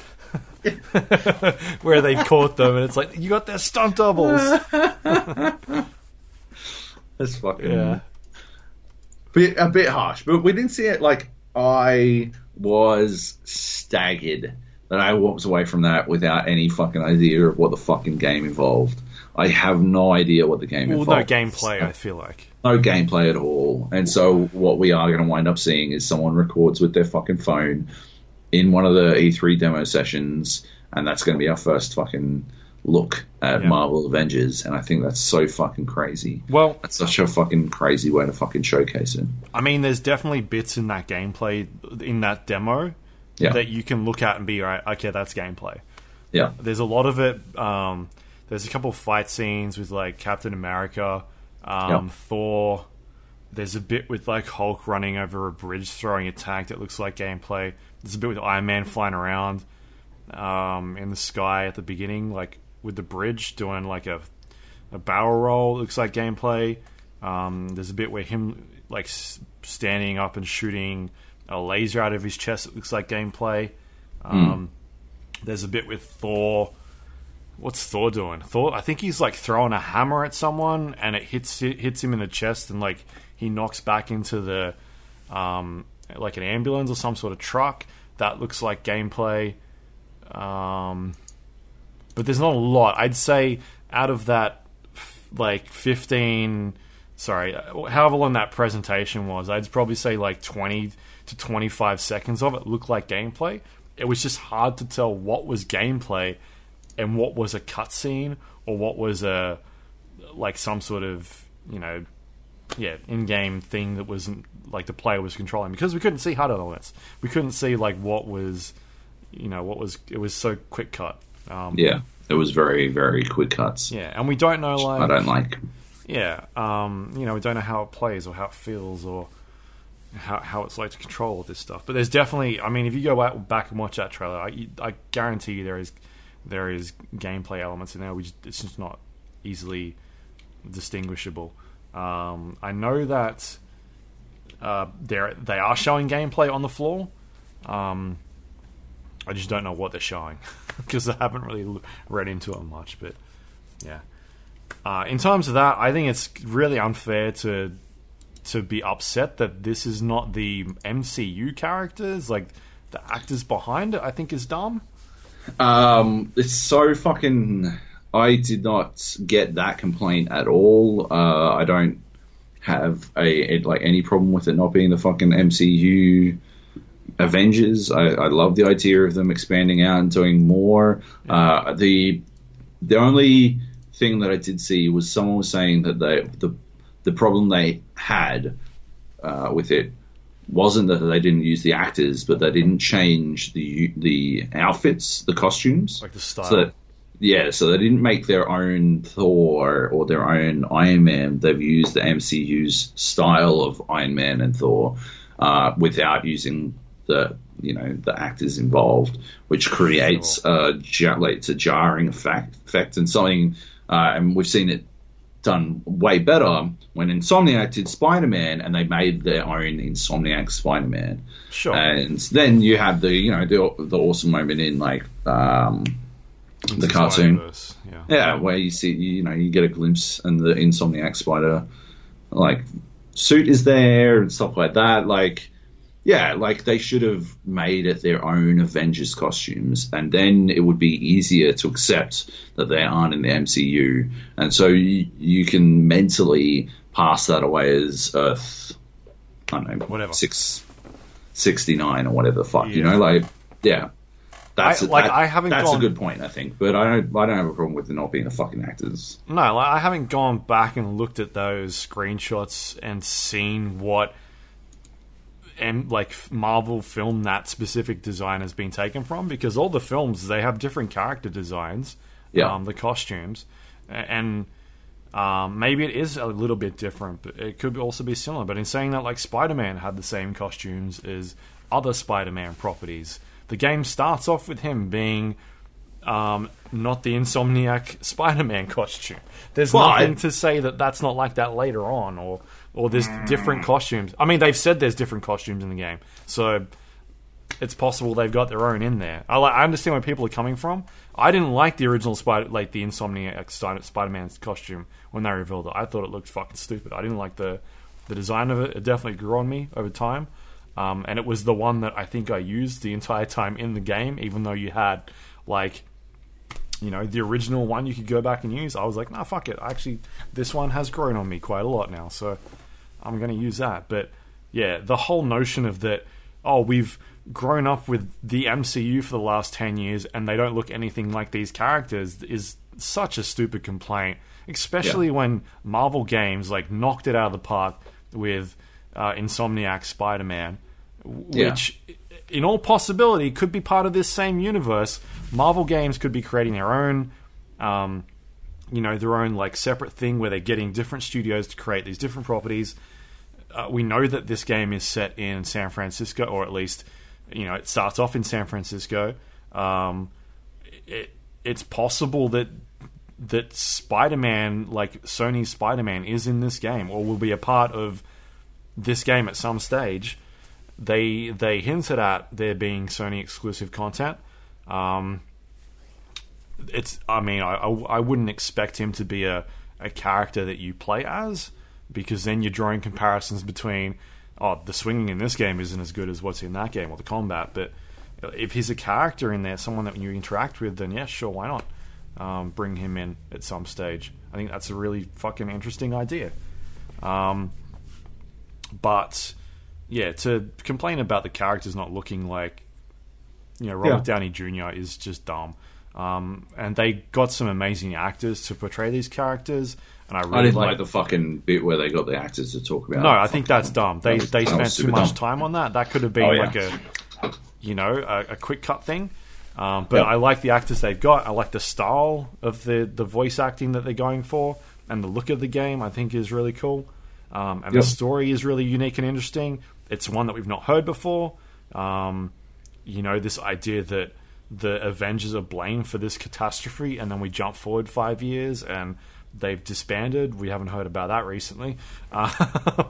where they've caught them and it's like you got their stunt doubles. That's fucking Yeah. bit a bit harsh, but we didn't see it. Like I was staggered that I walked away from that without any fucking idea of what the fucking game involved. I have no idea what the game Well, involved. no gameplay, I feel like. no gameplay at all. And so what we are going to wind up seeing is someone records with their fucking phone in one of the E3 demo sessions, and that's going to be our first fucking look at Yeah. Marvel Avengers. And I think that's so fucking crazy. Well, That's such a fucking crazy way to fucking showcase it. I mean, there's definitely bits in that gameplay, in that demo, Yeah. that you can look at and be right, okay, that's gameplay. Yeah. There's a lot of it. Um, there's a couple of fight scenes with like Captain America, um, Yep. Thor. There's a bit with like Hulk running over a bridge, throwing a tank that looks like gameplay. There's a bit with Iron Man flying around um, in the sky at the beginning, like with the bridge, doing like a a barrel roll looks like gameplay. Um, there's a bit where him like s- standing up and shooting a laser out of his chest. It looks like gameplay. Um, There's a bit with Thor. What's Thor doing? Thor, I think he's like throwing a hammer at someone, and it hits it hits him in the chest, and like he knocks back into the um, like an ambulance or some sort of truck. That looks like gameplay. Um, but there's not a lot. I'd say out of that, like 15, sorry, uh, however long that presentation was, I'd probably say like 20 to 25 seconds of it looked like gameplay. It was just hard to tell what was gameplay and what was a cutscene or what was a like some sort of you know yeah in-game thing that wasn't like the player was controlling because we couldn't see HUD elements. We couldn't see like what was you know what was it was so quick cut. Um, Yeah, it was very very quick cuts. yeah, and we don't know like I don't like. yeah, um, you know, we don't know how it plays or how it feels or how how it's like to control all this stuff. But there's definitely, I mean, if you go out, back and watch that trailer, I, I guarantee you there is there is gameplay elements in there which it's just not easily distinguishable. Um, I know that uh, they they are showing gameplay on the floor. Um, I just don't know what they're showing because I haven't really read into it much. But yeah, uh, in terms of that, I think it's really unfair to to be upset that this is not the MCU characters, like the actors behind it. I think is dumb. Um, it's so fucking. I did not get that complaint at all. Uh, I don't have a, a- like any problem with it not being the fucking MCU Avengers. I, I love the idea of them expanding out and doing more. Uh, the the only thing that I did see was someone was saying that they the the problem they had uh, with it wasn't that they didn't use the actors, but they didn't change the the outfits, the costumes. Like the style. So that, yeah, so they didn't make their own Thor or their own Iron Man. They've used the MCU's style of Iron Man and Thor uh, without using the you know the actors involved, which creates a like, it's a jarring effect, effect and something. Uh, and we've seen it done way better when Insomniac did Spider Man and they made their own Insomniac Spider Man. Sure. And then you have the you know the the awesome moment in like um, the cartoon. Yeah. yeah, where you see you know you get a glimpse and the Insomniac Spider like suit is there and stuff like that. Like yeah, like they should have made it their own Avengers costumes, and then it would be easier to accept that they aren't in the MCU, and so you, you can mentally pass that away as Earth. I don't know, Whatever. six sixty nine or whatever the fuck, you know, like yeah. That's I- like, that- I haven't That's gone- a good point, I think, but I don't. I don't have a problem with them not being the fucking actors. No, like, I haven't gone back and looked at those screenshots and seen what and like Marvel film that specific design has been taken from because all the films they have different character designs. Yeah. Um, the costumes and um, maybe it is a little bit different, but it could also be similar. But in saying that, like Spider Man had the same costumes as other Spider Man properties. The game starts off with him being um, not the Insomniac Spider-Man costume. There's Well, I- nothing to say that that's not like that later on, or or there's different costumes. I mean, they've said there's different costumes in the game, so it's possible they've got their own in there. I, I understand where people are coming from. I didn't like the original Spider, like the Insomniac Spider- Spider-Man's costume when they revealed it. I thought it looked fucking stupid. I didn't like the the design of it. It definitely grew on me over time. Um, and it was the one that I think I used the entire time in the game, even though you had like you know the original one you could go back and use. I was like, nah, fuck it. Actually, this one has grown on me quite a lot now, so I'm going to use that. But yeah, the whole notion of that, oh, we've grown up with the MCU for the last 10 years and they don't look anything like these characters is such a stupid complaint, especially Yeah. when Marvel games like knocked it out of the park with uh, Insomniac Spider Man, Yeah. which in all possibility could be part of this same universe. Marvel games could be creating their own. Um, you know their own like separate thing where they're getting different studios to create these different properties. Uh, we know that this game is set in San Francisco, or at least you know it starts off in San Francisco. Um, it, it's possible that that Spider-Man, like Sony's Spider-Man, is in this game or will be a part of this game at some stage. They they hinted at there being Sony exclusive content. Um, it's I mean I, I, I wouldn't expect him to be a, a character that you play as because then you're drawing comparisons between oh the swinging in this game isn't as good as what's in that game or the combat but if he's a character in there someone that you interact with then yeah sure why not um, bring him in at some stage I think that's a really fucking interesting idea um, but yeah to complain about the characters not looking like you know Robert Yeah. Downey Jr. is just dumb um, and they got some amazing actors to portray these characters and I really I didn't like like the fucking bit where they got the actors to talk about. no, I think that's dumb. They they spent too much dumb. time on that. That could have been Oh, yeah. like a, you know, a, a quick cut thing. Um, but Yep. I like the actors they've got. I like the style of the the voice acting that they're going for, and the look of the game. I think is really cool. Um, and Yep. the story is really unique and interesting. It's one that we've not heard before. Um, you know, this idea that the Avengers are blamed for this catastrophe, and then we jump forward five years and they've disbanded. We haven't heard about that recently. Uh,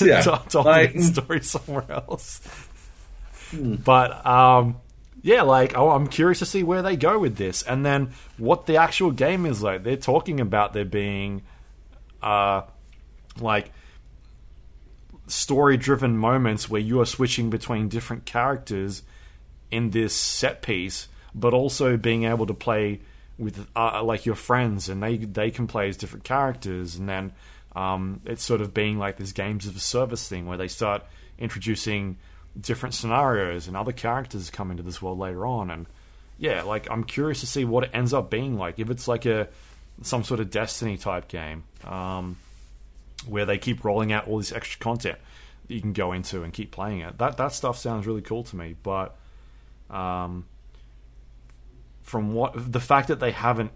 yeah, told, told like, the story somewhere else. But um, yeah, like oh, I'm curious to see where they go with this, and then what the actual game is like. They're talking about there being, uh, like story-driven moments where you are switching between different characters in this set piece, but also being able to play with uh, like your friends, and they they can play as different characters, and then um, it's sort of being like this games of a service thing where they start introducing different scenarios and other characters come into this world later on, and yeah, like I'm curious to see what it ends up being like. If it's like a some sort of Destiny type game, um, where they keep rolling out all this extra content that you can go into and keep playing it. That that stuff sounds really cool to me, but um, from what the fact that they haven't,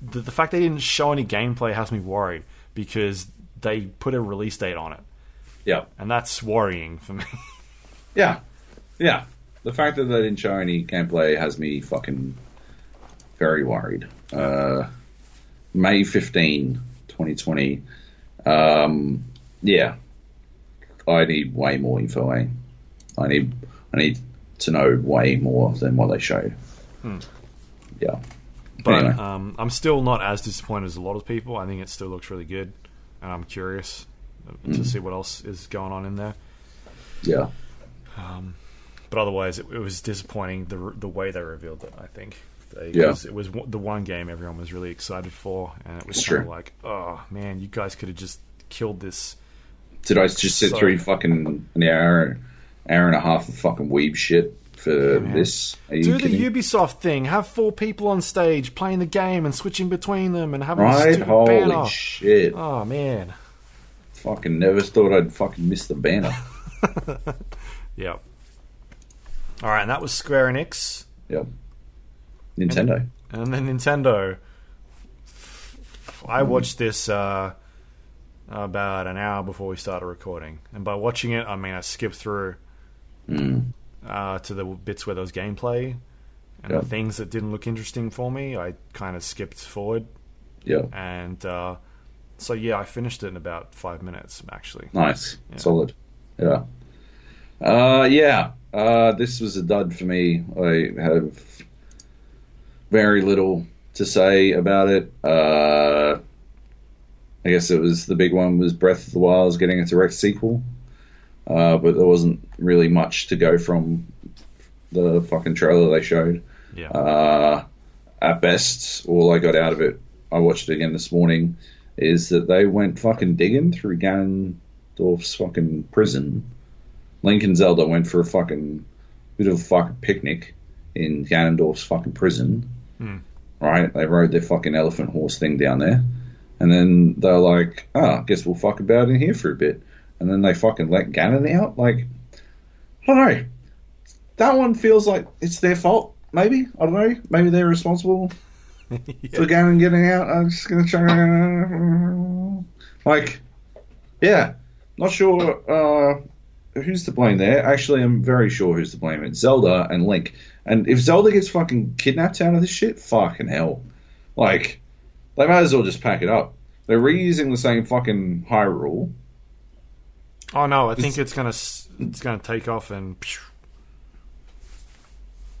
the, the fact they didn't show any gameplay has me worried because they put a release date on it, yeah, and that's worrying for me. yeah, yeah. The fact that they didn't show any gameplay has me fucking very worried. Uh, May 15, 2020. Um, yeah, I need way more info. Eh? I need I need to know way more than what they showed. Hmm. Yeah, But Anyway. um, I'm still not as disappointed as a lot of people. I think it still looks really good, and I'm curious uh, to hmm. see what else is going on in there. yeah, um, But otherwise, it, it was disappointing the the way they revealed it. I think they, Yeah. it, was, it was the one game everyone was really excited for, and it was It's kind of true. like, oh man, you guys could have just killed this. Did I just sit So- through fucking an hour, hour and a half of fucking weeb shit for man. this? Do kidding? the Ubisoft thing. Have four people on stage playing the game and switching between them and having a right? stupid Holy banner. shit! Oh man, Fucking never thought I'd fucking miss the banner. yep. All right, and that was Square Enix. yep. Nintendo. And then Nintendo. I watched this uh, about an hour before we started recording, and by watching it, I mean I skipped through uh, to the bits where there was gameplay and Yeah. the things that didn't look interesting for me. I kind of skipped forward, Yeah. and uh, so yeah, I finished it in about five minutes actually. Nice. Solid. Yeah. Uh, yeah. Uh, this was a dud for me. I have very little to say about it. Uh, I guess it was the big one was Breath of the Wild getting a direct sequel. Uh, but there wasn't really much to go from the fucking trailer they showed. Yeah, Uh, at best, all I got out of it, I watched it again this morning, is that they went fucking digging through Ganondorf's fucking prison. Link and Zelda went for a fucking bit of a fucking picnic in Ganondorf's fucking prison. Hmm. Right? They rode their fucking elephant horse thing down there. And then they're like, ah, guess we'll fuck about in here for a bit. And then they fucking let Ganon out. Like, I don't know. That one feels like it's their fault, maybe. I don't know. Maybe they're responsible for Ganon getting out. I'm just going to try. Like, yeah. Not sure uh, who's to blame there. Actually, I'm very sure who's to blame. It's Zelda and Link. And if Zelda gets fucking kidnapped out of this shit, fucking hell. Like, they might as well just pack it up. They're reusing the same fucking Hyrule. Oh no, I think it's gonna it's gonna take off and phew.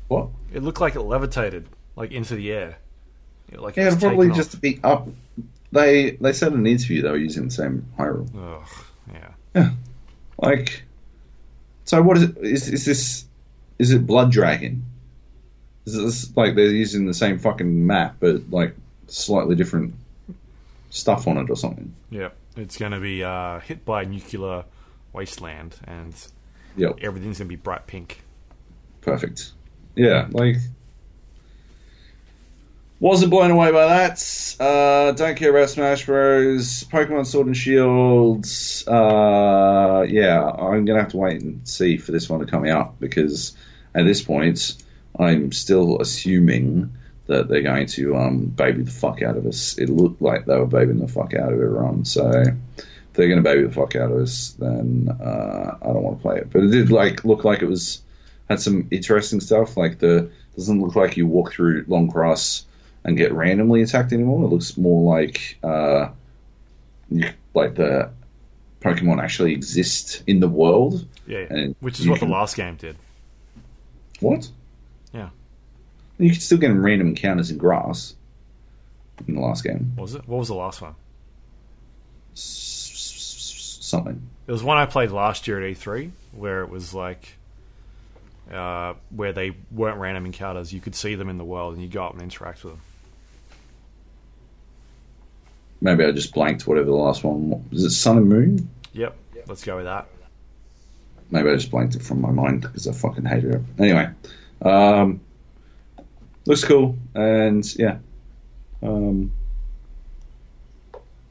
What? it looked like it levitated like into the air. Like Yeah, it's it'll probably taken just be up. They they said in an interview they were using the same Hyrule. off. Ugh, yeah. Like, so what is it? Is, is this? Is it Blood Dragon? Is this like they're using the same fucking map but like slightly different stuff on it or something? Yeah, it's going to be uh, hit by nuclear wasteland, and Yep, everything's going to be bright pink. perfect. Yeah, like wasn't blown away by that. Uh, don't care about Smash Bros. Pokemon Sword and Shield. Uh, yeah, I'm gonna have to wait and see for this one to come out because at this point, I'm still assuming that they're going to um, baby the fuck out of us. It looked like they were babying the fuck out of everyone. So they're going to baby the fuck out of us, then uh, I don't want to play it. But it did like look like it was had some interesting stuff. Like the doesn't look like you walk through long grass and get randomly attacked anymore. It looks more like uh, you, like the Pokemon actually exist in the world. Yeah, And which is what can- the last game did. What? Yeah. You could still get random encounters in grass in the last game. Was it? What was the last one? Something. It was one I played last year at E3, where it was like, uh, where they weren't random encounters. You could see them in the world, and you go up and interact with them. Maybe I just blanked whatever the last one was. It Sun and Moon? Yep, let's go with that. Maybe I just blanked it from my mind because I fucking hated it. Anyway, um, looks cool, and yeah, um,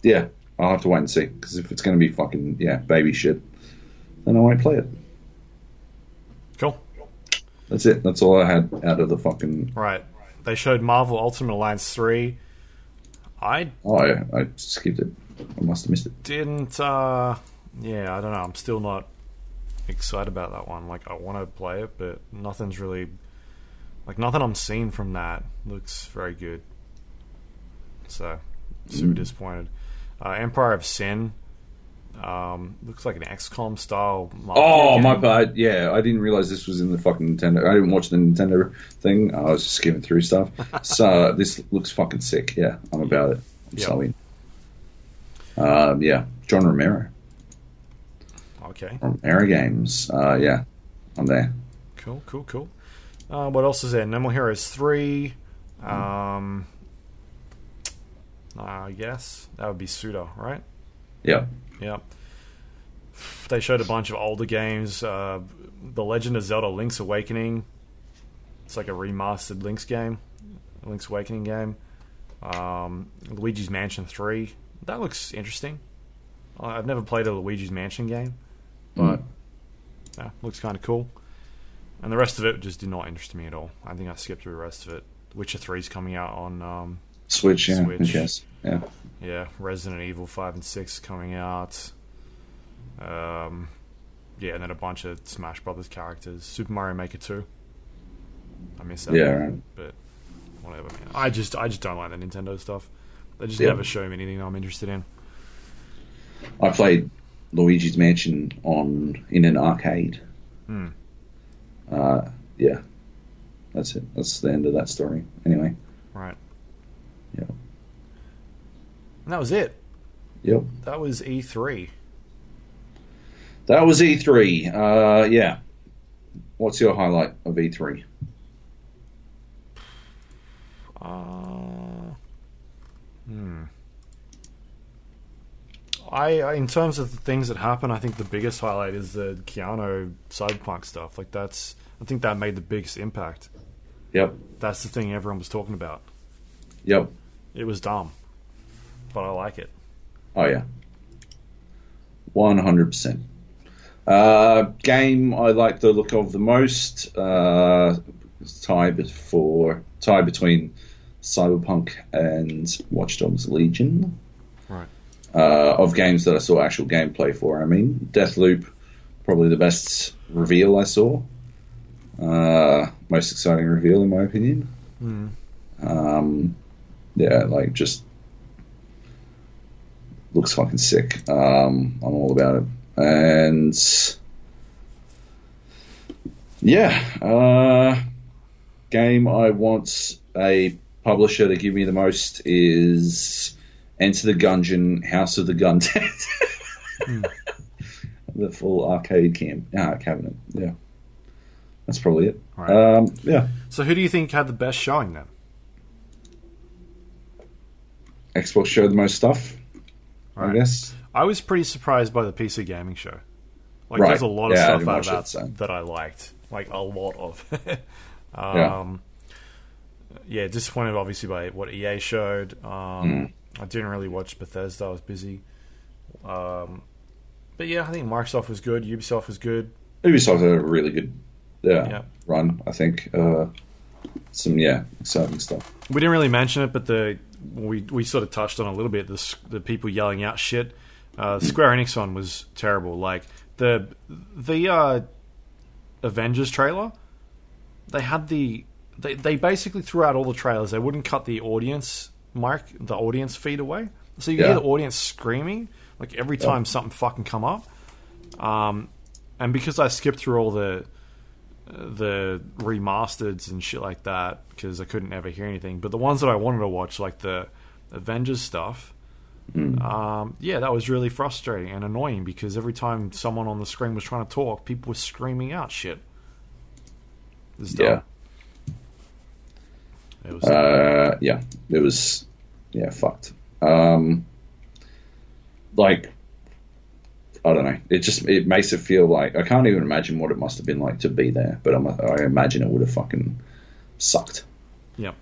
yeah, I'll have to wait and see because if it's going to be fucking yeah baby shit, then I won't play it. Cool. That's it. That's all I had out of the fucking. Right. They showed Marvel Ultimate Alliance 3. I Oh, I, I skipped it. I must have missed it. didn't, uh, yeah, I don't know. I'm still not excited about that one. Like, I want to play it, but nothing's really, like, nothing I'm seeing from that looks very good. So, super Mm. disappointed. Uh, Empire of Sin. Um, looks like an XCOM style. Oh, game. my bad. Yeah, I didn't realize this was in the fucking Nintendo. I didn't watch the Nintendo thing. I was just skimming through stuff. so this looks fucking sick. Yeah, I'm about it. I'm Yeah. so in. Um, yeah, John Romero Okay. from Romero Games. Uh, yeah, I'm there. Cool, cool, cool. Uh, what else is there? No More Heroes 3. Um, I guess that would be Suda, right? Yeah, Yeah. They showed a bunch of older games. Uh, the Legend of Zelda Link's Awakening. It's like a remastered Link's game, Link's Awakening game. Um, Luigi's Mansion 3. That looks interesting. I- I've never played a Luigi's Mansion game, but yeah, looks kind of cool. And the rest of it just did not interest me at all. I think I skipped through the rest of it. Witcher 3 is coming out on um, Switch. Yeah, Switch. yes, yeah. yeah, Resident Evil 5 and 6 coming out. Um, yeah, and then a bunch of Smash Brothers characters. Super Mario Maker 2. I miss that. Yeah, right. But whatever, man. I just I just don't like the Nintendo stuff. They just Yeah. never show me anything I'm interested in. I played Luigi's Mansion on in an arcade. Hmm. Uh, yeah, that's it. That's the end of that story. Anyway, Right. Yeah. And that was it. yep. That was E E3. That was E3. Uh, yeah. What's your highlight of E E3? Uh, hmm. I, I, in terms of the things that happen, I think the biggest highlight is the Keanu cyberpunk stuff. Like that's, I think that made the biggest impact. Yep. That's the thing everyone was talking about. Yep. It was dumb, but I like it. Oh yeah. One hundred percent. Uh, game I like the look of the most. Uh, tie for tie between Cyberpunk and Watch Dogs Legion. Right. Uh, of games that I saw actual gameplay for. I mean, Deathloop, probably the best reveal I saw. Uh, most exciting reveal in my opinion. Mm. Um, yeah, like just looks fucking sick. Um, I'm all about it, and yeah, uh, game I want a publisher to give me the most is Enter the Gungeon, House of the Gun Dead. The full arcade cam uh, cabinet. Yeah, that's probably it. Right. Um, yeah, So who do you think had the best showing then? Xbox showed the most stuff. I guess. I was pretty surprised by the PC gaming show. Like, Right. there's a lot of Yeah, stuff out of it, that so. that I liked. Like, a lot of. Yeah. um, yeah. disappointed obviously by what EA showed. Um, I didn't really watch Bethesda. I was busy. Um, but yeah, I think Microsoft was good. Ubisoft was good. Ubisoft had a really good yeah, Yeah. run. I think uh, some yeah exciting stuff. We didn't really mention it, but the we we sort of touched on a little bit. The the people yelling out shit. Uh, Square Enix one was terrible. Like the the uh, Avengers trailer, they had the they they basically threw out all the trailers. They wouldn't cut the audience mic, the audience feed away, so you Yeah. hear the audience screaming like every time something fucking come up. Um, and because I skipped through all the the remasters and shit like that because I couldn't ever hear anything. But the ones that I wanted to watch, like the Avengers stuff, um, yeah, that was really frustrating and annoying because every time someone on the screen was trying to talk, people were screaming out shit. It. Yeah, It was uh, yeah, it was yeah fucked. Um, like I don't know. It just it makes it feel like I can't even imagine what it must have been like to be there. But I'm, I imagine it would have fucking sucked yeah.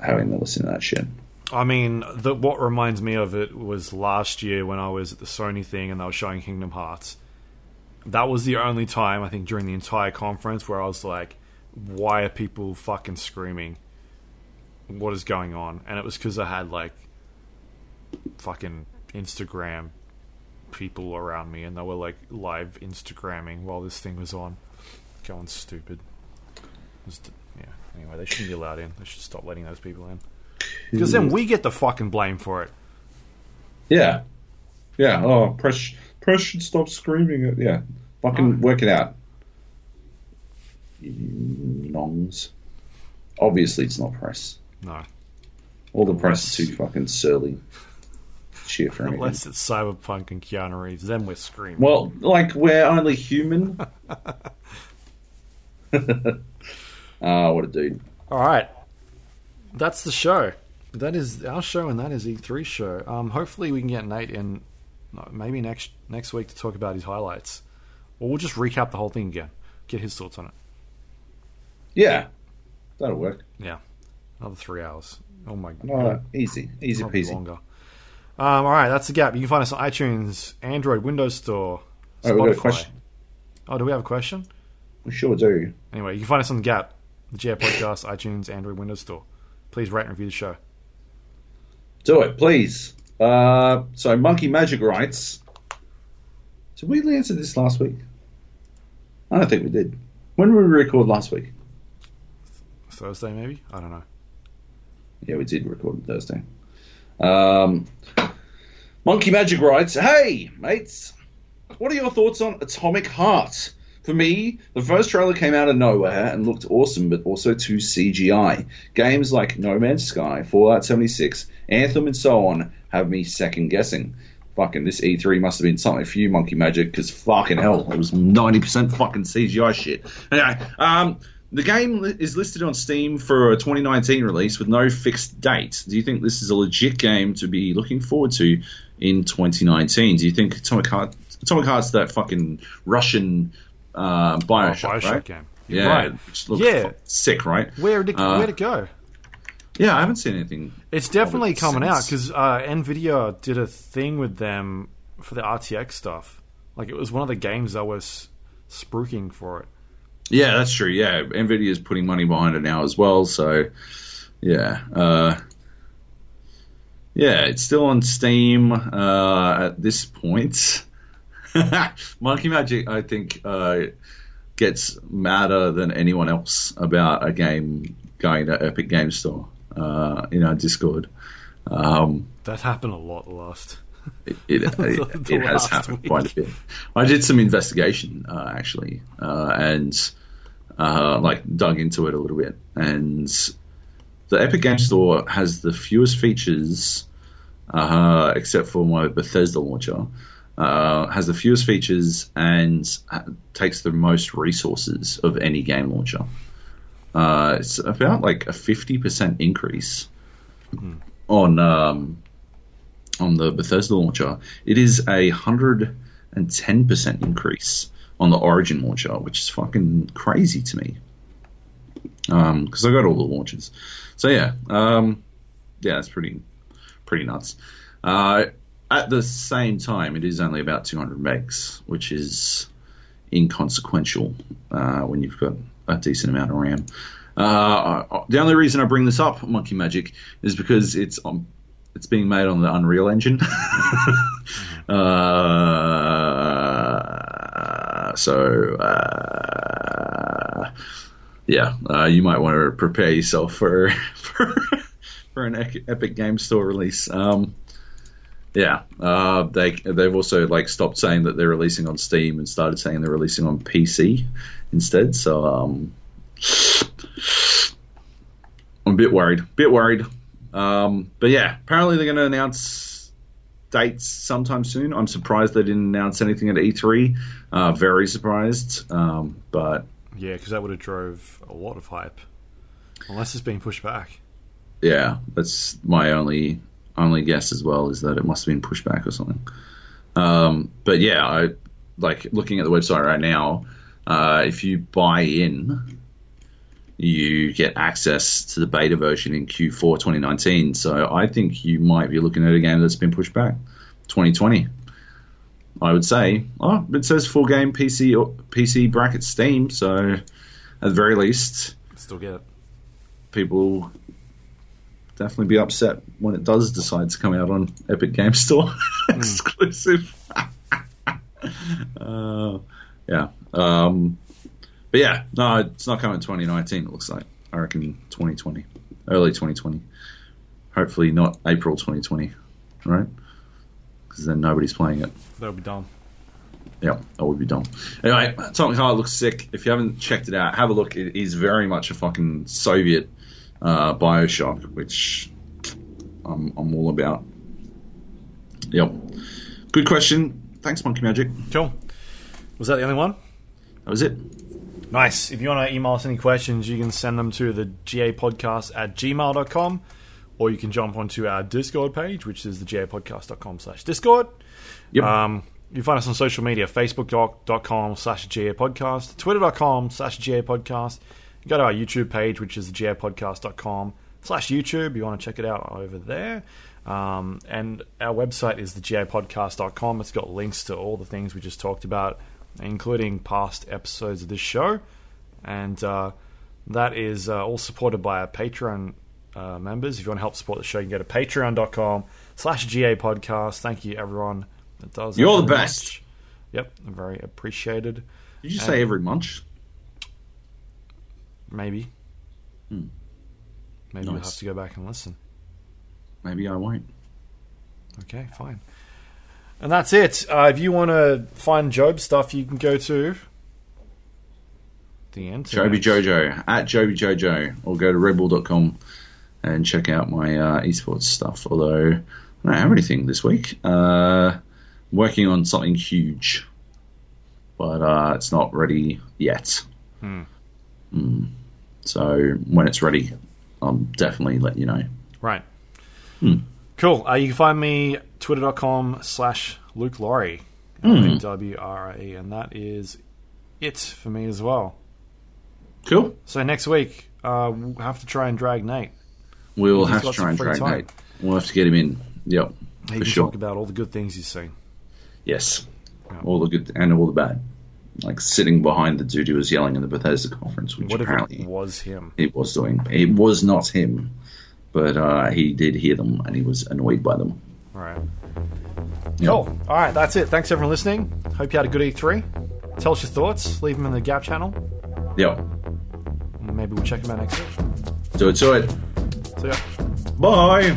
having to listen to that shit. I mean, the, what reminds me of it was last year when I was at the Sony thing and they were showing Kingdom Hearts. That was the only time I think during the entire conference where I was like, "Why are people fucking screaming? What is going on?" And it was because I had like fucking Instagram people around me, and they were like live Instagramming while this thing was on, going stupid. Was- yeah. Anyway, they shouldn't be allowed in. They should stop letting those people in. Because then we get the fucking blame for it. Yeah, yeah. Oh, press press should stop screaming. At, yeah, fucking Oh. work it out. Nongs. Obviously, it's not press. No. All the press is too fucking surly. Cheer for anything. Unless it's Cyberpunk and Keanu Reeves, then we're screaming. Well, like we're only human. Ah, what a dude. All right. That's the show. That is our show, and that is E3 show. Um, hopefully, we can get Nate in maybe next next week to talk about his highlights, or we'll just recap the whole thing again, get his thoughts on it. Yeah, that'll work. Yeah, another three hours. Oh my god, Oh, easy, easy probably peasy. longer. Um, all right, that's the gap. You can find us on iTunes, Android, Windows Store, Oh, we got a Spotify. question. Oh, do we have a question? We sure do. Anyway, you can find us on the Gap, the GA Podcast, iTunes, Android, Windows Store. Please rate and review the show. Do it, please. Uh, so, Monkey Magic writes. Did we answer this last week? I don't think we did. When did we record last week? Thursday, maybe? I don't know. Yeah, we did record on Thursday. Um, Monkey Magic writes, Hey, mates, what are your thoughts on Atomic Heart? For me, the first trailer came out of nowhere and looked awesome, but also too CGI. Games like No Man's Sky, Fallout 76, Anthem, and so on have me second guessing. Fucking, this E3 must have been something for you, Monkey Magic, because fucking hell, it was 90% fucking CGI shit. Anyway, um, the game is listed on Steam for a 2019 release with no fixed date. Do you think this is a legit game to be looking forward to in 2019? Do you think Atomic Heart, Atomic Heart's that fucking Russian uh, Bioshock, Oh, Bioshock right? game. Yeah, Right. looks Yeah. sick, right? Where did it, Uh, where'd it go? Yeah, I haven't seen anything. It's definitely it coming out because uh, Nvidia did a thing with them for the RTX stuff. Like it was one of the games that was spruiking for it. Yeah, that's true. Yeah, Nvidia's putting money behind it now as well. So, yeah, uh, yeah, it's still on Steam uh, at this point. Monkey Magic, I think, uh, gets madder than anyone else about a game going to Epic Game Store. uh, in our Discord. Um, That happened a lot last. it, it, it, it has happened week. quite a bit. I did some investigation uh, actually, uh, and uh, like dug into it a little bit. And the Epic Game Store has the fewest features, uh, except for my Bethesda launcher. Uh, has the fewest features and uh, takes the most resources of any game launcher. Uh, it's about like a fifty percent increase on um, on the Bethesda launcher, it is a hundred and ten percent increase on the Origin launcher, which is fucking crazy to me. Because I got all the launches, so yeah, um, yeah, it's pretty pretty nuts. Uh, at the same time, it is only about two hundred megs, which is inconsequential uh, when you've got a decent amount of RAM. Uh, the only reason I bring this up, Monkey Magic, is because it's on it's being made on the Unreal Engine. uh, so, uh, yeah, uh, you might want to prepare yourself for for, for an Epic Game Store release. Um, yeah, uh, they they've also like stopped saying that they're releasing on Steam and started saying they're releasing on PC instead. So, um, I'm a bit worried. Bit worried. Um, but yeah, apparently they're going to announce dates sometime soon. I'm surprised they didn't announce anything at E3. Uh, very surprised. Um, but Yeah, because that would have drove a lot of hype. Unless it's being pushed back. Yeah, that's my only only guess as well is that it must have been pushed back or something. Um, but yeah, I like looking at the website right now. Uh, if you buy in, you get access to the beta version in Q4 2019. So I think you might be looking at a game that's been pushed back 2020. I would say. Oh, it says full game PC or PC bracket Steam. So at the very least, Still get it. people definitely be upset when it does decide to come out on Epic Game Store exclusive. uh, yeah. Um, but yeah, no, it's not coming 2019. It looks like I reckon 2020, early 2020. Hopefully not April 2020, right? Because then nobody's playing it. That would be done. Yeah, that would be dumb. Anyway, Atomic Heart looks sick. If you haven't checked it out, have a look. It is very much a fucking Soviet uh, Bioshock, which I'm, I'm all about. Yep. Good question. Thanks, Monkey Magic. Cool. Was that the only one? That was it. Nice. If you want to email us any questions, you can send them to the GA podcast at gmail.com or you can jump onto our Discord page, which is the gapodcast.com slash Discord. Yep. Um, you find us on social media, facebook.com slash GA podcast, twitter.com slash GA podcast. You go to our YouTube page, which is gapodcast.com slash YouTube. You want to check it out over there. Um, and our website is thegapodcast.com. It's got links to all the things we just talked about, including past episodes of this show. And uh, that is uh, all supported by our Patreon uh, members. If you want to help support the show, you can go to patreon.com slash GA podcast. Thank you, everyone that does You're the best. much. Yep, very appreciated. Did you say every munch? Maybe. Maybe we'll Hmm. Have to go back and listen. Maybe I won't. Okay, fine. And that's it. Uh, if you want to find Joab stuff, you can go to the internet. Joby Jojo at Joby Jojo, or go to redbull.com and check out my uh, esports stuff. Although I don't have anything this week. Uh, working on something huge, but uh, it's not ready yet. Hmm. Mm. So when it's ready, I'll definitely let you know. Right. Hmm. Cool. Uh, you can find me twitter.com slash Luke Lawrie. W R A. And that is it for me as well. Cool. So next week, uh, we'll have to try and drag Nate. We'll have to try and drag time. Nate. We'll have to get him in. Yep. He for can sure. talk about all the good things he's seen. Yes. Yeah. All the good and all the bad. Like sitting behind the dude who was yelling in the Bethesda conference, which What apparently was him? it was doing. It was not him, but uh, he did hear them and he was annoyed by them. All right. Yeah. Cool. All right, that's it. Thanks everyone listening. Hope you had a good E3. Tell us your thoughts. Leave them in the Gap channel. Yep. and Maybe we'll check them out next week. Do it to it. See ya. Bye.